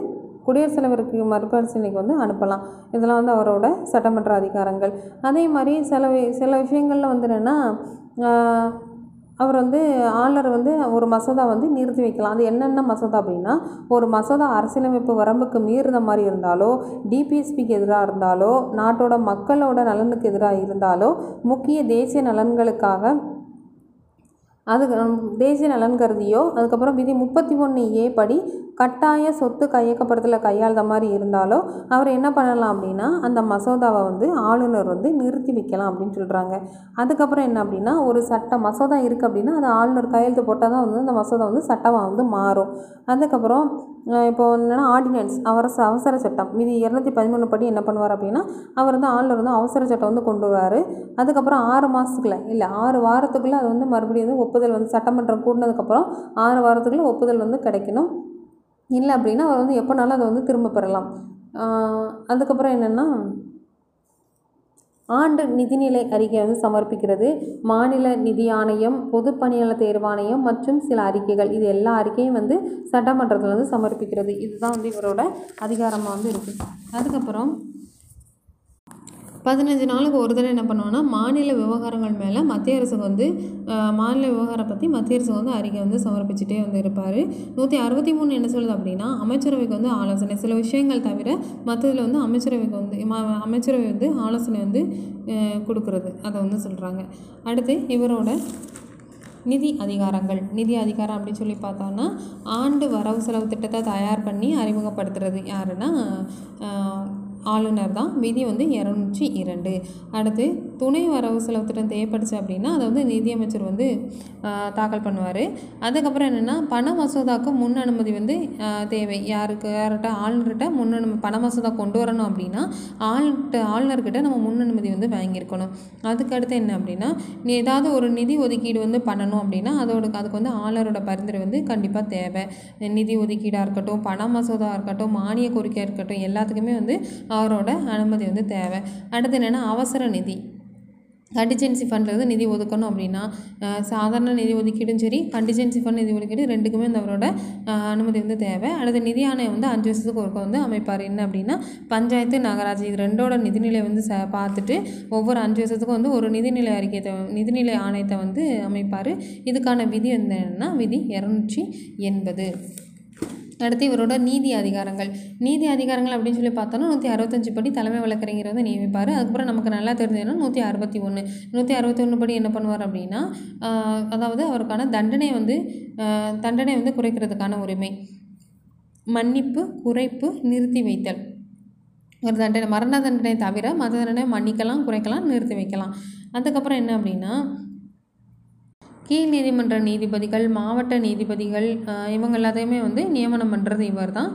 குடியரசுத் தலைவருக்கு மறுபரிசீலனைக்கு வந்து அனுப்பலாம். இதெல்லாம் வந்து அவரோட சட்டமன்ற அதிகாரங்கள். அதே மாதிரி சில சில விஷயங்களில் வந்து என்னென்னா அவர் வந்து ஆளுநர் வந்து ஒரு மசோதா வந்து நிறுத்தி வைக்கலாம். அது என்னென்ன மசோதா அப்படின்னா ஒரு மசோதா அரசியலமைப்பு வரம்புக்கு மீறின மாதிரி இருந்தாலோ டிபிஎஸ்பிக்கு எதிராக இருந்தாலோ நாட்டோட மக்களோட நலனுக்கு எதிராக இருந்தாலோ முக்கிய தேசிய நலன்களுக்காக அது தேசிய நலன் கருதியோ அதுக்கப்புறம் விதி முப்பத்தி ஒன்று ஏ படி கட்டாய சொத்து கையகப்படுத்தலை கையாளுத மாதிரி இருந்தாலோ அவர் என்ன பண்ணலாம் அப்படின்னா அந்த மசோதாவை வந்து ஆளுநர் வந்து நிறுத்தி வைக்கலாம் அப்படின்னு சொல்கிறாங்க அதுக்கப்புறம் என்ன அப்படின்னா ஒரு சட்ட மசோதா இருக்குது அப்படின்னா அது ஆளுநர் கையெழுத்து போட்டால் தான் வந்து அந்த மசோதா வந்து சட்டமாக வந்து மாறும். அதுக்கப்புறம் இப்போ என்னென்னா ஆர்டினன்ஸ் அவரச அவசர சட்டம் இது இரநூத்தி பதிமூணு படி என்ன பண்ணுவார் அப்படின்னா அவர் வந்து ஆளுநர் வந்து அவசர சட்டம் வந்து கொண்டு வராரு அதுக்கப்புறம் ஆறு மாதத்துக்குள்ளே இல்லை ஆறு வாரத்துக்குள்ளே அது வந்து மறுபடியும் வந்து ஒப்புதல் வந்து சட்டமன்றம் கூடினதுக்கப்புறம் ஆறு வாரத்துக்குள்ளே ஒப்புதல் வந்து கிடைக்கணும். இல்லை அப்படின்னா அவர் வந்து எப்போனாலும் அதை வந்து திரும்ப பெறலாம். அதுக்கப்புறம் என்னென்னா ஆண்டு நிதிநிலை அறிக்கை வந்து சமர்ப்பிக்கிறது. மாநில நிதி ஆணையம் பொதுப்பணியாளர் தேர்வாணையம் மற்றும் சில அறிக்கைகள். இது எல்லா அறிக்கையும் வந்து சட்டமன்றத்தில் வந்து சமர்ப்பிக்கிறது. இதுதான் வந்து இவரோட அதிகாரமாக வந்து இருக்குது அதுக்கப்புறம் பதினஞ்சு நாளுக்கு ஒரு தடவை என்ன பண்ணுவோன்னா மாநில விவகாரங்கள் மேலே மத்திய அரசுக்கு வந்து மாநில விவகாரம் பற்றி மத்திய அரசு வந்து அறிக்கை வந்து சமர்ப்பிச்சுட்டே வந்து இருப்பார். நூற்றி அறுபத்தி மூணு என்ன சொல்லுது அப்படின்னா அமைச்சரவைக்கு வந்து ஆலோசனை சில விஷயங்கள் தவிர மற்றதில் வந்து அமைச்சரவைக்கு வந்து அமைச்சரவை வந்து ஆலோசனை வந்து கொடுக்குறது கொடுக்கறது. அதை வந்து சொல்கிறாங்க அடுத்து இவரோட நிதி அதிகாரங்கள். நிதி அதிகாரம் அப்படின்னு சொல்லி பார்த்தோன்னா ஆண்டு வரவு செலவு திட்டத்தை தயார் பண்ணி அறிமுகப்படுத்துறது யாருன்னா ஆளுநர் தான். விதி வந்து இரநூற்றி இரண்டு. அடுத்து துணை வரவு செலவு திட்டம் தேவைப்படுச்சு அப்படின்னா அதை வந்து நிதியமைச்சர் வந்து தாக்கல் பண்ணுவார். அதுக்கப்புறம் என்னென்னா பண மசோதாவுக்கு முன் அனுமதி வந்து தேவை. யாருக்கு யார்கிட்ட ஆளுநர்கிட்ட முன் அனுமதி பண மசோதா கொண்டு வரணும் அப்படின்னா ஆள்கிட்ட ஆளுநர்கிட்ட நம்ம முன் அனுமதி வந்து வாங்கியிருக்கணும். அதுக்கு அடுத்து என்ன அப்படின்னா ஏதாவது ஒரு நிதி ஒதுக்கீடு வந்து பண்ணணும் அப்படின்னா அதோட அதுக்கு வந்து ஆளுநரோட பரிந்துரை வந்து கண்டிப்பாக தேவை. நிதி ஒதுக்கீடாக இருக்கட்டும் பண மசோதா இருக்கட்டும் மானிய கோரிக்கையாக இருக்கட்டும் எல்லாத்துக்குமே வந்து அவரோட அனுமதி வந்து தேவை. அடுத்து என்னென்னா அவசர நிதி. கண்டிஜென்சி ஃபண்ட்லேருந்து நிதி ஒதுக்கணும் அப்படின்னா சாதாரண நிதி ஒதுக்கீடும் சரி கண்டிஜென்சி ஃபண்ட் நிதி ஒதுக்கீடு ரெண்டுக்குமே வந்து அவரோட அனுமதி வந்து தேவை. அடுத்து நிதி ஆணையம் வந்து அஞ்சு வருஷத்துக்கு ஒருக்க வந்து அமைப்பார். என்ன அப்படின்னா பஞ்சாயத்து நகராட்சி இது ரெண்டோட நிதிநிலை வந்து ச பார்த்துட்டு ஒவ்வொரு அஞ்சு வருஷத்துக்கும் வந்து ஒரு நிதிநிலை அறிக்கையை நிதிநிலை ஆணையத்தை வந்து அமைப்பார். இதுக்கான விதி வந்து என்னென்னா விதி இரநூற்றி எண்பது. அடுத்து இவரோட நீதி அதிகாரங்கள். நீதி அதிகாரங்கள் அப்படின்னு சொல்லி பார்த்தோன்னா நூற்றி அறுபத்தஞ்சு படி தலைமை வழக்கறிஞர் வந்து நியமிப்பார். அதுக்கப்புறம் நமக்கு நல்லா தெரிஞ்சதுன்னா நூற்றி அறுபத்தி ஒன்று நூற்றி அறுபத்தி ஒன்று படி என்ன பண்ணுவார் அப்படின்னா அதாவது அவருக்கான தண்டனை வந்து தண்டனை வந்து குறைக்கிறதுக்கான உரிமை. மன்னிப்பு குறைப்பு நிறுத்தி வைத்தல். ஒரு தண்டனை மரண தண்டனை தவிர மத தண்டனை மன்னிக்கலாம் குறைக்கலாம் நிறுத்தி வைக்கலாம். அதுக்கப்புறம் என்ன அப்படின்னா கீழ் நீதிமன்ற நீதிபதிகள் மாவட்ட நீதிபதிகள் இவங்க எல்லாத்தையுமே வந்து நியமனம் பண்ணுறது இவர் தான்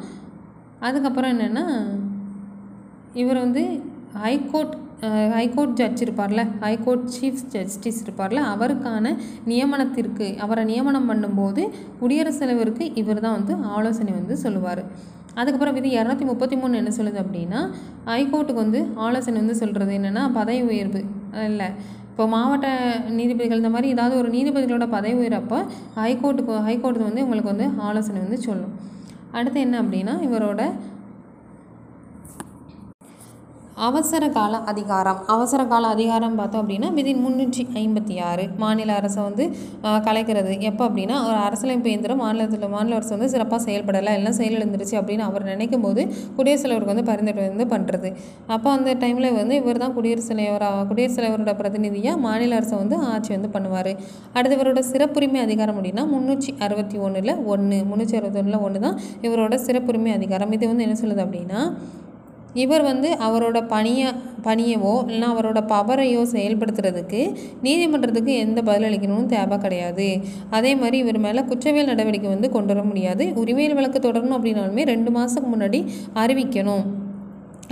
அதுக்கப்புறம் என்னென்னா இவர் வந்து high court high court judge இருப்பார்ல high court chief justice இருப்பார்ல அவருக்கான நியமனத்திற்கு அவரை நியமனம் பண்ணும்போது குடியரசுத் தலைவருக்கு இவர் தான் வந்து ஆலோசனை வந்து சொல்லுவார். அதுக்கப்புறம் விதி இரநூத்தி முப்பத்தி மூணு என்ன சொல்லுது அப்படின்னா ஹைகோர்ட்டுக்கு வந்து ஆலோசனை வந்து சொல்கிறது என்னென்னா பதவி உயர்வு இல்லை இப்போ மாவட்ட நீதிபதிகள் இந்த மாதிரி ஏதாவது ஒரு நீதிபதிகளோட பதவி உயரப்போ ஹைகோர்ட்டுக்கு ஹைகோர்ட்டு வந்து உங்களுக்கு வந்து ஆலோசனை வந்து சொல்லும். அடுத்து என்ன அப்படின்னா இவரோட அவசர கால அதிகாரம். அவசர கால அதிகாரம் பார்த்தோம் அப்படின்னா விதின் முந்நூற்றி ஐம்பத்தி ஆறு மாநில அரசை வந்து கலைக்கிறது. எப்போ அப்படின்னா ஒரு அரசியலமைப்பு இயந்திரம் மாநிலத்தில் மாநில அரசு வந்து சிறப்பாக செயல்படலை எல்லாம் செயலிழந்துருச்சு அப்படின்னு அவர் நினைக்கும் போது குடியரசுத் தலைவருக்கு வந்து பரிந்துரை வந்து பண்ணுறது அப்போ அந்த டைமில் வந்து இவர் தான் குடியரசுத் தலைவராக குடியரசுத் தலைவரோட பிரதிநிதியாக மாநில அரசை வந்து ஆட்சி வந்து பண்ணுவார். அடுத்து இவரோட சிறப்புரிமை அதிகாரம் அப்படின்னா முந்நூற்றி அறுபத்தி ஒன்றில் ஒன்று முந்நூற்றி அறுபத்தொன்னில் ஒன்று தான் இவரோட சிறப்புரிமை அதிகாரம். இது வந்து என்ன சொல்லுது அப்படின்னா இவர் வந்து அவரோட பணியை பணியவோ இல்லைன்னா அவரோட பவரையோ செயல்படுத்துறதுக்கு நீதிமன்றத்துக்கு எந்த பதிலளிக்கணும்னு தேவை கிடையாது. அதே மாதிரி இவர் மேலே குற்றவியல் நடவடிக்கை வந்து கொண்டு வர முடியாது. உரிமையில் வழக்கு தொடரணும் அப்படின்னாலுமே ரெண்டு மாதத்துக்கு முன்னாடி அறிவிக்கணும்.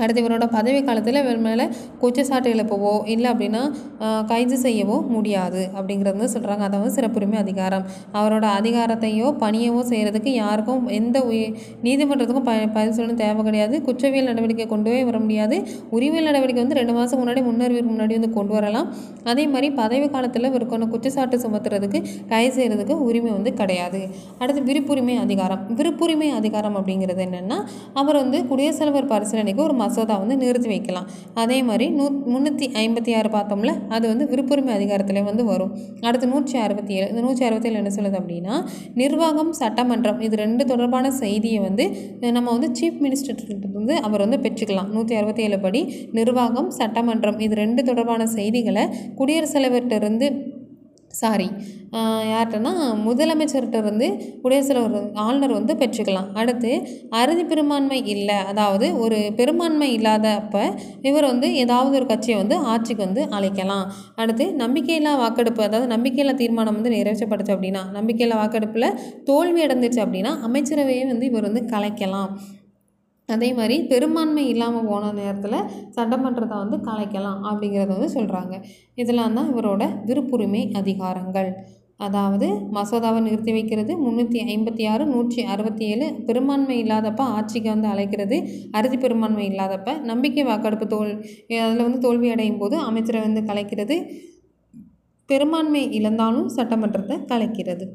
அடுத்து இவரோட பதவி காலத்தில் இவர் மேலே குற்றச்சாட்டு எழுப்பவோ இல்லை அப்படின்னா கைது செய்யவோ முடியாது அப்படிங்கிறது வந்து சொல்கிறாங்க அதை வந்து சிறப்புரிமை அதிகாரம். அவரோட அதிகாரத்தையோ பணியவோ செய்கிறதுக்கு யாருக்கும் எந்த உயிர் நீதிமன்றத்துக்கும் ப பதில் தேவை கிடையாது. குற்றவியல் நடவடிக்கை கொண்டு போய் வர முடியாது. உரிமையல் நடவடிக்கை வந்து ரெண்டு மாதம் முன்னாடி முன்னறிவிற்கு முன்னாடி வந்து கொண்டு வரலாம். அதே மாதிரி பதவி காலத்தில் இவருக்கான குற்றச்சாட்டு சுமத்துறதுக்கு கைது செய்கிறதுக்கு உரிமை வந்து கிடையாது. அடுத்து விருப்புரிமை அதிகாரம். விருப்புரிமை அதிகாரம் அப்படிங்கிறது என்னென்னா அவர் வந்து குடியரசு தலைவர் பரிசீலனைக்கு ஒரு மசோதா வந்து நிறுத்தி வைக்கலாம். அதே மாதிரி நூ முந்நூற்றி ஐம்பத்தி ஆறு பார்த்தோம்ல அது வந்து விருப்புரிமை அதிகாரத்தில் வந்து வரும். அடுத்து நூற்றி அறுபத்தி ஏழு இந்த நூற்றி அறுபத்தி ஏழு என்ன சொல்லுது அப்படின்னா நிர்வாகம் சட்டமன்றம் இது ரெண்டு தொடர்பான செய்தியை வந்து நம்ம வந்து சீஃப் மினிஸ்டர்கிட்ட வந்து அவர் வந்து பெற்றுக்கலாம். நூற்றி அறுபத்தி ஏழு படி நிர்வாகம் சட்டமன்றம் இது ரெண்டு தொடர்பான செய்திகளை குடியரசுத் தலைவர்கிட்ட இருந்து சாரி யார்கிட்டனா முதலமைச்சர்கிட்ட இருந்து குடியரசுத் தலைவர் ஆளுநர் வந்து பெற்றுக்கலாம். அடுத்து அறுதி பெரும்பான்மை இல்லை. அதாவது ஒரு பெரும்பான்மை இல்லாத அப்போ இவர் வந்து ஏதாவது ஒரு கட்சியை வந்து ஆட்சிக்கு வந்து அழைக்கலாம். அடுத்து நம்பிக்கையில்லா வாக்கெடுப்பு அதாவது நம்பிக்கையில்லா தீர்மானம் வந்து நிறைவேற்றப்படுச்சு அப்படின்னா நம்பிக்கையில்லா வாக்கெடுப்பில் தோல்வி அடைந்துச்சு அப்படின்னா அமைச்சரவையை வந்து இவர் வந்து கலைக்கலாம். அதே மாதிரி பெரும்பான்மை இல்லாமல் போன நேரத்தில் சட்டமன்றத்தை வந்து கலைக்கலாம் அப்படிங்கிறத வந்து சொல்கிறாங்க இதெல்லாம் தான் இவரோட விருப்புரிமை அதிகாரங்கள். அதாவது மசோதாவை நிறுத்தி வைக்கிறது முந்நூற்றி ஐம்பத்தி ஆறு நூற்றி அறுபத்தி ஏழு. பெரும்பான்மை இல்லாதப்ப ஆட்சிக்கு வந்து அழைக்கிறது அறுதி பெரும்பான்மை இல்லாதப்ப நம்பிக்கை வாக்கெடுப்பு தோல் அதில் வந்து தோல்வி அடையும் போது அமைச்சரை வந்து கலைக்கிறது. பெரும்பான்மை இழந்தாலும் சட்டமன்றத்தை கலைக்கிறது.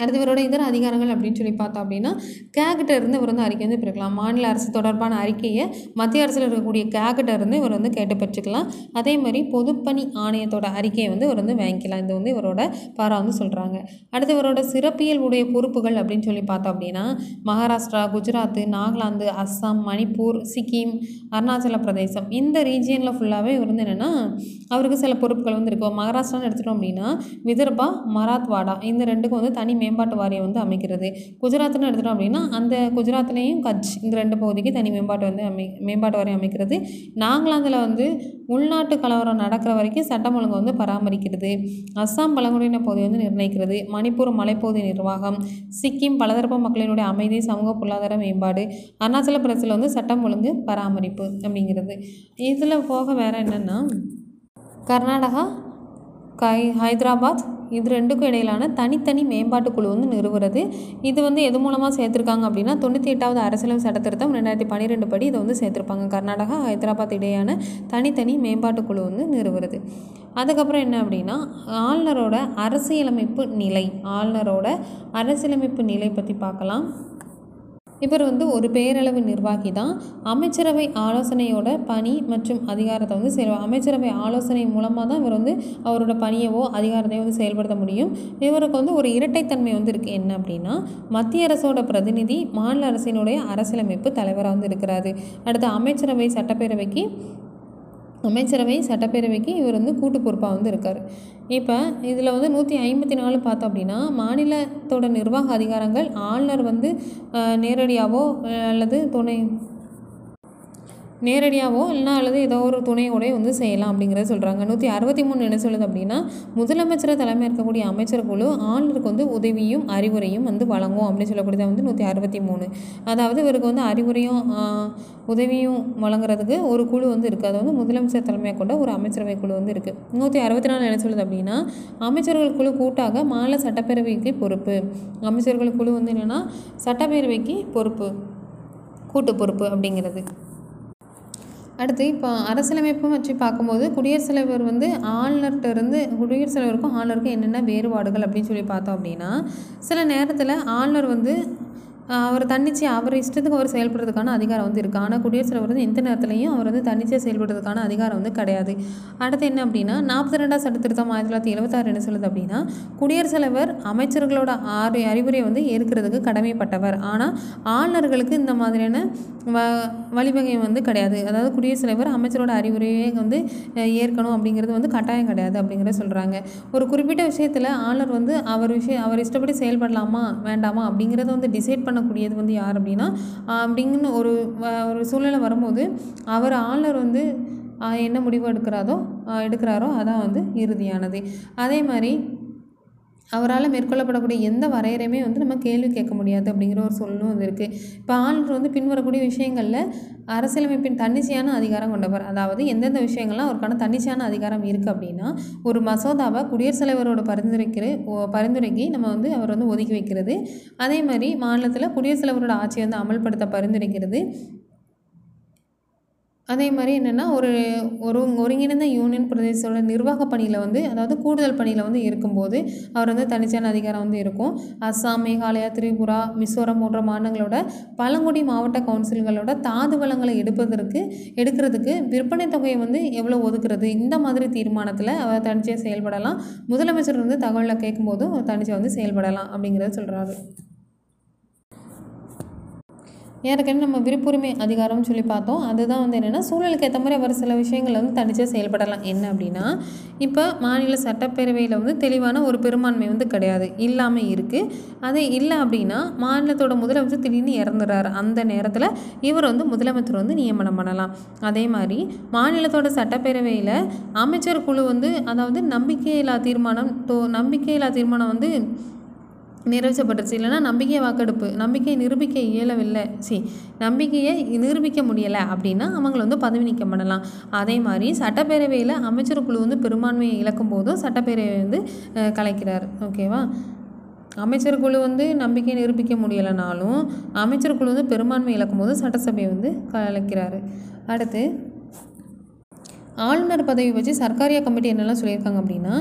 அடுத்து இவரோட இதர அதிகாரங்கள் அப்படின்னு சொல்லி பார்த்தோம் அப்படின்னா கேகிட்ட இருந்து இவர் வந்து அறிக்கை வந்து பெற்றுக்கலாம் மாநில அரசு தொடர்பான அறிக்கையை மத்திய அரசில் இருக்கக்கூடிய கேகிட்ட இருந்து இவர் வந்து கேட்டு பெற்றுக்கலாம். அதே மாதிரி பொதுப்பணி ஆணையத்தோட அறிக்கையை வந்து இவர் வந்து வாங்கிக்கலாம். இது வந்து இவரோட பாரா வந்து சொல்கிறாங்க அடுத்து இவரோட சிறப்பியல் உடைய பொறுப்புகள் அப்படின்னு சொல்லி பார்த்தோம் அப்படின்னா மகாராஷ்டிரா குஜராத் நாகாலாந்து அஸ்ஸாம் மணிப்பூர் சிக்கிம் அருணாச்சல பிரதேசம். இந்த ரீஜியனில் ஃபுல்லாகவே இவர் வந்து என்னென்னா அவருக்கு சில பொறுப்புகள் வந்து இருக்கும் மகாராஷ்டிரான்னு எடுத்துட்டோம் அப்படின்னா விதர்பா மராத்வாடா இந்த ரெண்டுக்கும் வந்து தனி மேம்பாட்டு வாரியம் வந்து அமைக்கிறது. குஜராத்னு எடுத்துட்டோம் அப்படின்னா அந்த குஜராத்லேயும் கட்ச் இந்த ரெண்டு பகுதிக்கு தனி மேம்பாட்டு வந்து அமை மேம்பாட்டு வாரியம் அமைக்கிறது. நாகாலாந்தில் வந்து உள்நாட்டு கலவரம் நடக்கிற வரைக்கும் சட்டம் ஒழுங்கு வந்து பராமரிக்கிறது. அஸ்ஸாம் பழங்குடியின பகுதி வந்து நிர்ணயிக்கிறது. மணிப்பூர் மலைப்பகுதி நிர்வாகம். சிக்கிம் பலதரப்பு மக்களினுடைய அமைதி சமூக பொருளாதார மேம்பாடு அருணாச்சல பிரதேசத்தில் வந்து சட்டம் ஒழுங்கு பராமரிப்பு அப்படிங்கிறது. இதில் போக வேறு என்னென்னா கர்நாடகா கை ஹைதராபாத் இது ரெண்டுக்கும் இடையிலான தனித்தனி மேம்பாட்டு குழு வந்து நிறுவுறது. இது வந்து எது மூலமாக சேர்த்துருக்காங்க அப்படின்னா தொண்ணூற்றி எட்டாவது அரசியலமைப்பு சட்டத்திருத்தம் ரெண்டாயிரத்தி பன்னிரெண்டு படி இதை வந்து சேர்த்துருப்பாங்க. கர்நாடகா ஹைதராபாத் இடையான தனித்தனி மேம்பாட்டு குழு வந்து நிறுவுறது. அதுக்கப்புறம் என்ன அப்படின்னா ஆளுநரோட அரசியலமைப்பு நிலை ஆளுநரோட அரசியலமைப்பு நிலை பற்றி பார்க்கலாம். இவர் வந்து ஒரு பேரளவு நிர்வாகி தான். அமைச்சரவை ஆலோசனையோட பணி மற்றும் அதிகாரத்தை வந்து செயல் அமைச்சரவை ஆலோசனை மூலமாக தான் இவர் வந்து அவரோட பணியவோ அதிகாரத்தையோ வந்து செயல்படுத்த முடியும். இவருக்கு வந்து ஒரு இரட்டைத்தன்மை வந்து இருக்குது என்ன அப்படின்னா மத்திய அரசோட பிரதிநிதி மாநில அரசினுடைய அரசியலமைப்பு தலைவராக வந்து இருக்கிறாரு. அடுத்து அமைச்சரவை சட்டப்பேரவைக்கு அமைச்சரவை சட்டப்பேரவைக்கு இவர் வந்து கூட்டு பொறுப்பாக வந்து இருக்கார். இப்போ இதில் வந்து நூற்றி ஐம்பத்தி நாலு பார்த்தோம் அப்படின்னா மாநிலத்தோட நிர்வாக அதிகாரங்கள் ஆளுநர் வந்து நேரடியாகவோ அல்லது துணை நேரடியாகவோ இல்லைனா அல்லது ஏதோ ஒரு துணையோடய வந்து செய்யலாம் அப்படிங்கிறத சொல்கிறாங்க நூற்றி அறுபத்தி மூணு என்ன சொல்லுது அப்படின்னா முதலமைச்சர் தலைமை இருக்கக்கூடிய அமைச்சர் குழு ஆளுநருக்கு வந்து உதவியும் அறிவுரையும் வந்து வழங்கும் அப்படின்னு சொல்லக்கூடியது வந்து நூற்றி அறுபத்தி மூணு. அதாவது இவருக்கு வந்து அறிவுரையும் உதவியும் வழங்குறதுக்கு ஒரு குழு வந்து இருக்குது அது வந்து முதலமைச்சர் தலைமையாக கொண்ட ஒரு அமைச்சரவை குழு வந்து இருக்குது நூற்றி அறுபத்தி நாலு என்ன சொல்லுது அப்படின்னா அமைச்சர்கள் குழு கூட்டாக மாநில சட்டப்பேரவைக்கு பொறுப்பு. அமைச்சர்கள் குழு வந்து என்னென்னா சட்டப்பேரவைக்கு பொறுப்பு கூட்டு பொறுப்பு அப்படிங்கிறது. அடுத்து இப்போ அரசியலமைப்பும் வச்சு பார்க்கும்போது குடியரசுத் தலைவர் வந்து ஆளுநர்கிட்ட இருந்து குடியரசுத் தலைவருக்கும் ஆளுநருக்கும் என்னென்ன வேறுபாடுகள் அப்படின்னு சொல்லி பார்த்தோம் அப்படின்னா சில நேரத்தில் ஆளுநர் வந்து அவர் தன்னிச்சையாக அவர் இஷ்டத்துக்கு அவர் செயல்படுறதுக்கான அதிகாரம் வந்து இருக்குது ஆனால் குடியரசுத் தலைவர் வந்து எந்த நேரத்துலையும் அவர் வந்து தன்னிச்சையாக செயல்படுறதுக்கான அதிகாரம் வந்து கிடையாது. அடுத்து என்ன அப்படின்னா நாற்பத்தி ரெண்டாம் சட்ட திருத்தம் ஆயிரத்தி தொள்ளாயிரத்தி எழுபத்தாறு என்ன சொல்லுது அப்படின்னா குடியரசுத் தலைவர் அமைச்சர்களோட ஆறு அறிவுரை வந்து ஏற்கிறதுக்கு கடமைப்பட்டவர். ஆனால் ஆளுநர்களுக்கு இந்த மாதிரியான வ வழிவகை வந்து கிடையாது. அதாவது குடியரசுத் தலைவர் அமைச்சரோட அறிவுரையே வந்து ஏற்கணும் அப்படிங்கிறது வந்து கட்டாயம் கிடையாது அப்படிங்கிறத சொல்கிறாங்க ஒரு குறிப்பிட்ட விஷயத்தில் ஆளுநர் வந்து அவர் விஷயம் அவர் இஷ்டப்படி செயல்படலாமா வேண்டாமா அப்படிங்கிறத வந்து டிசைட் பண்ண பண்ணக்கூடியது வந்து யார் அப்படின்னா ஆஹ், அப்படிங்கன்னு ஒரு ஒரு சூழ்நிலை வரும்போது அவர் ஆளுநர் வந்து என்ன முடிவு எடுக்கிறாரோ எடுக்கிறாரோ அதான் வந்து இறுதியானது. அதே மாதிரி அவரால் மேற்கொள்ளப்படக்கூடிய எந்த வரையறையுமே வந்து நம்ம கேள்வி கேட்க முடியாது அப்படிங்கிற ஒரு சொல்லும் வந்து இருக்குது இப்போ ஆளுநர் வந்து பின்வரக்கூடிய விஷயங்களில் அரசியலமைப்பின் தன்னிச்சையான அதிகாரம் கொண்டவர். அதாவது எந்தெந்த விஷயங்கள்லாம் அவருக்கான தன்னிச்சையான அதிகாரம் இருக்குது அப்படின்னா ஒரு மசோதாவை குடியரசுத் தலைவரோட பரிந்துரைக்கிற ஓ- பரிந்துரைக்கு நம்ம வந்து அவர் வந்து ஒதுக்கி வைக்கிறது. அதே மாதிரி மாநிலத்தில் குடியரசுத் தலைவரோட ஆட்சியை வந்து அமல்படுத்த பரிந்துரைக்கிறது. அதே மாதிரி என்னென்னா ஒரு ஒரு ஒருங்கிணைந்த யூனியன் பிரதேசத்தோட நிர்வாக பணியில் வந்து அதாவது கூடுதல் பணியில் வந்து இருக்கும்போது அவர் வந்து தனிச்சான அதிகாரம் வந்து இருக்கும். அஸ்ஸாம் மேகாலயா திரிபுரா மிசோரம் போன்ற மாநிலங்களோட பழங்குடி மாவட்ட கவுன்சில்களோட தாது வளங்களை எடுப்பதற்கு எடுக்கிறதுக்கு விற்பனை தொகையை வந்து எவ்வளோ ஒதுக்குறது இந்த மாதிரி தீர்மானத்தில் அவர் தனிச்சையாக செயல்படலாம். முதலமைச்சர் வந்து தகவலை கேட்கும்போதும் அவர் வந்து செயல்படலாம் அப்படிங்கிறத சொல்கிறாரு ஏற்கனவே நம்ம விருப்புரிமை அதிகாரம்னு சொல்லி பார்த்தோம். அதுதான் வந்து என்னென்னா சூழலுக்கு ஏற்ற மாதிரி அவர் சில விஷயங்கள் வந்து தனிச்சே செயல்படலாம். என்ன அப்படின்னா இப்போ மாநில சட்டப்பேரவையில் வந்து தெளிவான ஒரு பெரும்பான்மை வந்து கிடையாது. இல்லாமல் இருக்குது அது இல்லை அப்படின்னா மாநிலத்தோட முதலமைச்சர் திடீர்னு இறந்துடுறாரு அந்த நேரத்தில் இவர் வந்து முதலமைச்சர் வந்து நியமனம் பண்ணலாம். அதே மாதிரி மாநிலத்தோட சட்டப்பேரவையில் அமைச்சர் குழு வந்து அதாவது நம்பிக்கையில்லா தீர்மானம் தோ நம்பிக்கையில்லா தீர்மானம் வந்து நிறைவேற்றப்பட்டுருச்சு இல்லைன்னா நம்பிக்கை வாக்கெடுப்பு நம்பிக்கை நிரூபிக்க இயலவில்லை. சி நம்பிக்கையை நிரூபிக்க முடியலை அப்படின்னா அவங்களை வந்து பதவி நீக்கம் பண்ணலாம். அதே மாதிரி சட்டப்பேரவையில் அமைச்சர் குழு வந்து பெரும்பான்மையை இழக்கும் போதும் சட்டப்பேரவை வந்து கலைக்கிறார். ஓகேவா அமைச்சர் குழு வந்து நம்பிக்கை நிரூபிக்க முடியலைனாலும் அமைச்சர் குழு வந்து பெரும்பான்மை இழக்கும் போது சட்டசபையை வந்து கலைக்கிறாரு. அடுத்து ஆளுநர் பதவி வச்சு சர்க்காரியா கமிட்டி என்னெல்லாம் சொல்லியிருக்காங்க அப்படின்னா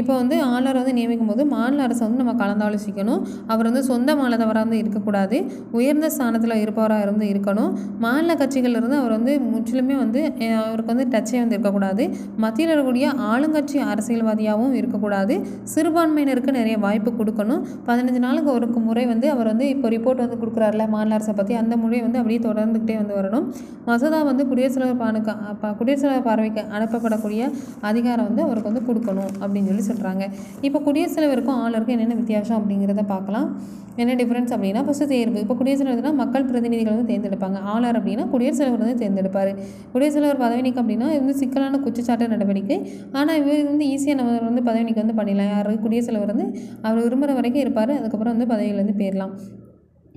இப்போ வந்து ஆளுநர் வந்து நியமிக்கும் போது மாநில அரசை வந்து நம்ம கலந்தாலோசிக்கணும். அவர் வந்து சொந்த மாநிலத்தவராக வந்து இருக்கக்கூடாது. உயர்ந்த ஸ்தானத்தில் இருப்பவராக இருந்து இருக்கணும். மாநில கட்சிகள் இருந்து அவர் வந்து முற்றிலுமே வந்து அவருக்கு வந்து டச்சே வந்து இருக்கக்கூடாது. மத்தியில் இருக்கக்கூடிய ஆளுங்கட்சி அரசியல்வாதியாகவும் இருக்கக்கூடாது. சிறுபான்மையினருக்கு நிறைய வாய்ப்பு கொடுக்கணும். பதினஞ்சு நாளுக்கு ஒரு முறை வந்து அவர் வந்து இப்போ ரிப்போர்ட் வந்து கொடுக்குறாருல மாநில அரசை பற்றி அந்த முறை வந்து அப்படியே தொடர்ந்துக்கிட்டே வந்து வரணும். மசோதா வந்து குடியரசு தலைவர் பானுக்கு குடியரசு தலைவர் பார்வைக்கு அனுப்பப்படக்கூடிய அதிகாரம் வந்து அவருக்கு வந்து கொடுக்கணும் அப்படின்னு சொல்லி சொல்கிறாங்க இப்போ குடியரசுத் தலைவருக்கும் ஆளுக்கும் என்னென்ன வித்தியாசம் அப்படிங்கிறத பார்க்கலாம். என்ன டிஃப்ரென்ஸ் அப்படின்னா ஃபஸ்ட்டு தேர்வு. இப்போ குடியரசுத் தலைவர்னா மக்கள் பிரதிநிதிகள் வந்து தேர்ந்தெடுப்பாங்க. ஆளர் அப்படின்னா குடியரசுத் தலைவர் வந்து தேர்ந்தெடுப்பார். குடியரசுத் தலைவர் பதவி நீக்கம் அப்படின்னா இது வந்து சிக்கலான குற்றச்சாட்டு நடவடிக்கை. ஆனால் இவர் வந்து ஈஸியாக நம்ம வந்து பதவி நீக்கம் வந்து பண்ணிடலாம் யார்? குடியரசுத் தலைவர் வந்து அவர் விரும்புகிற வரைக்கும் இருப்பார். அதுக்கப்புறம் வந்து பதவியிலேருந்து போயிடலாம்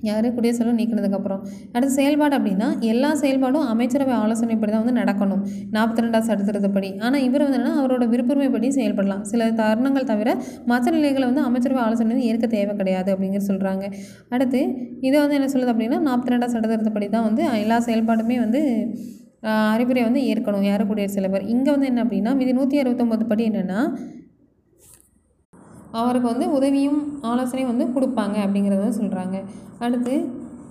யார்? குடியரசுத் நீக்கினதுக்கப்புறம் அடுத்து செயல்பாடு அப்படின்னா எல்லா செயல்பாடும் அமைச்சரவை ஆலோசனைப்படி தான் வந்து நடக்கணும். நாற்பத்தி ரெண்டாவது சட்டத்திருத்தப்படி. ஆனால் இவர் வந்து என்னன்னா அவரோட விருப்புரிமைப்படி செயல்படலாம். சில தருணங்கள் தவிர மற்ற நிலைகளை வந்து அமைச்சரவை ஆலோசனை வந்து ஏற்க தேவை கிடையாது அப்படிங்கிற சொல்கிறாங்க அடுத்து இதை வந்து என்ன சொல்லுது அப்படின்னா நாற்பத்தி ரெண்டாவது சட்டத்திருத்தப்படி தான் வந்து எல்லா செயல்பாடுமே வந்து அறிவுரை வந்து ஏற்கணும். யார்? குடியரசு தலைவர். இங்கே வந்து என்ன அப்படின்னா இது நூற்றி அறுபத்தொம்போது படி என்னென்னா அவருக்கு வந்து உதவியும் ஆலோசனையும் வந்து கொடுப்பாங்க அப்படிங்கிறத சொல்கிறாங்க அடுத்து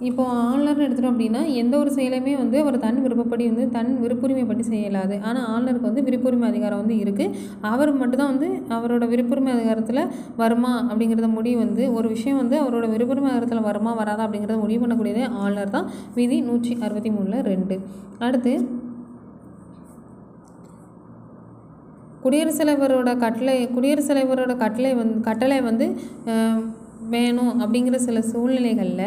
இப்போ ஆளுநர்னு எடுத்துட்டோம் அப்படின்னா எந்த ஒரு செயலையுமே வந்து அவர் தன் விருப்பப்படி வந்து தன் விருப்புரிமைப்படி செய்யலாது. ஆனால் ஆளுநருக்கு வந்து விருப்புரிமை அதிகாரம் வந்து இருக்குது அவர் மட்டும்தான் வந்து அவரோட விருப்புரிமை அதிகாரத்தில் வருமா அப்படிங்கிறத முடிவு வந்து ஒரு விஷயம் வந்து அவரோட விருப்புரிமை அதிகாரத்தில் வருமா வராதா அப்படிங்கிறத முடிவு பண்ணக்கூடியதே ஆளுநர் தான். விதி நூற்றி அறுபத்தி மூணில் ரெண்டு. அடுத்து குடியரசுத் தலைவரோட கட்டளை குடியரசுத் தலைவரோட கட்டளை வந்து கட்டளை வந்து வேணும் அப்படிங்கிற சில சூழ்நிலைகளில்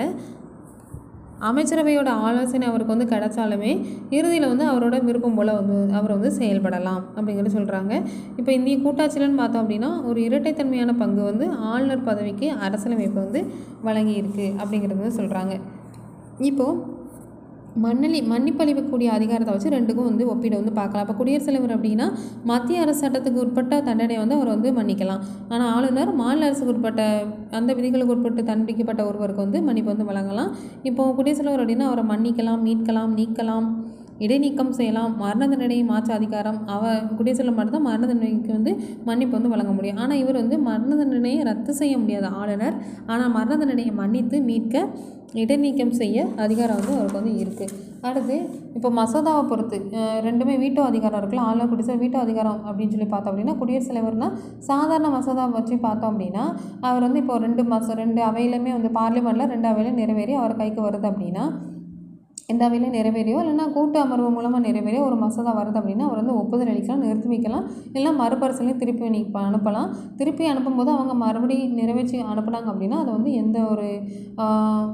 அமைச்சரவையோட ஆலோசனை அவருக்கு வந்து கிடைச்சாலுமே இறுதியில் வந்து அவரோட விருப்பம் போல் வந்து அவர் வந்து செயல்படலாம் அப்படிங்கிறது சொல்கிறாங்க இப்போ இந்திய கூட்டாட்சியிலன்னு பார்த்தோம் அப்படின்னா ஒரு இரட்டைத்தன்மையான பங்கு வந்து ஆளுநர் பதவிக்கு அரசியலமைப்பு வந்து வழங்கியிருக்கு அப்படிங்கிறது வந்து சொல்கிறாங்க இப்போது மன்னலி மன்னிப்பளிக்கக்கூடிய அதிகாரத்தை வச்சு ரெண்டுக்கும் வந்து ஒப்பீடு வந்து பார்க்கலாம். இப்போ குடியரசுத் தலைவர் அப்படின்னா மத்திய அரசு சட்டத்துக்கு உட்பட்ட தண்டனை வந்து அவர் வந்து மன்னிக்கலாம். ஆனால் ஆளுநர் மாநில அரசுக்கு உட்பட்ட அந்த விதிகளுக்கு உட்பட்டு தண்டிக்கப்பட்ட ஒருவருக்கு வந்து மன்னிப்பு வந்து வழங்கலாம். இப்போ குடியரசுத் தலைவர் அப்படின்னா அவரை மன்னிக்கலாம் மீட்கலாம் நீக்கலாம். இடைநீக்கம் செய்யலாம். மரண தண்டனையை மாற்ற அதிகாரம். அவ குடியரசுத் தலைவர் மட்டும் மரண தண்டனைக்கு வந்து மன்னிப்பு வந்து வழங்க முடியும். ஆனால் இவர் வந்து மரண தண்டனையை ரத்து செய்ய முடியாத ஆளுநர். ஆனால் மரண தண்டனையை மன்னித்து மீட்க இடைநீக்கம் செய்ய அதிகாரம் வந்து அவருக்கு வந்து இருக்குது அடுத்து இப்போ மசோதாவை பொறுத்து ரெண்டுமே வீட்டோ அதிகாரம் இருக்குல்ல. ஆளுநர் குடியரசு வீட்டோ அதிகாரம் அப்படின்னு சொல்லி பார்த்தோம் அப்படின்னா குடியரசுத் தலைவர்னா சாதாரண மசோதாவை வச்சு பார்த்தோம் அப்படின்னா அவர் வந்து இப்போ ரெண்டு மாதம் ரெண்டு அவையிலுமே வந்து பார்லிமெண்ட்டில் ரெண்டு அவையிலும் நிறைவேறி அவர் கைக்கு வருது அப்படின்னா எந்த நிறைவேறியோ இல்லைனா கூட்டு அமர்வு மூலமாக நிறைவேறியோ ஒரு மசோதா வருது அப்படின்னா அவர் வந்து ஒப்புதல் அளிக்கலாம் நிறுத்தி வைக்கலாம். இல்லை மறுபரிசீலனை திருப்பி இப்போ அனுப்பலாம். திருப்பி அனுப்பும்போது அவங்க மறுபடியும் நிறைவேற்றி அனுப்புனாங்க அப்படின்னா அது வந்து எந்த ஒரு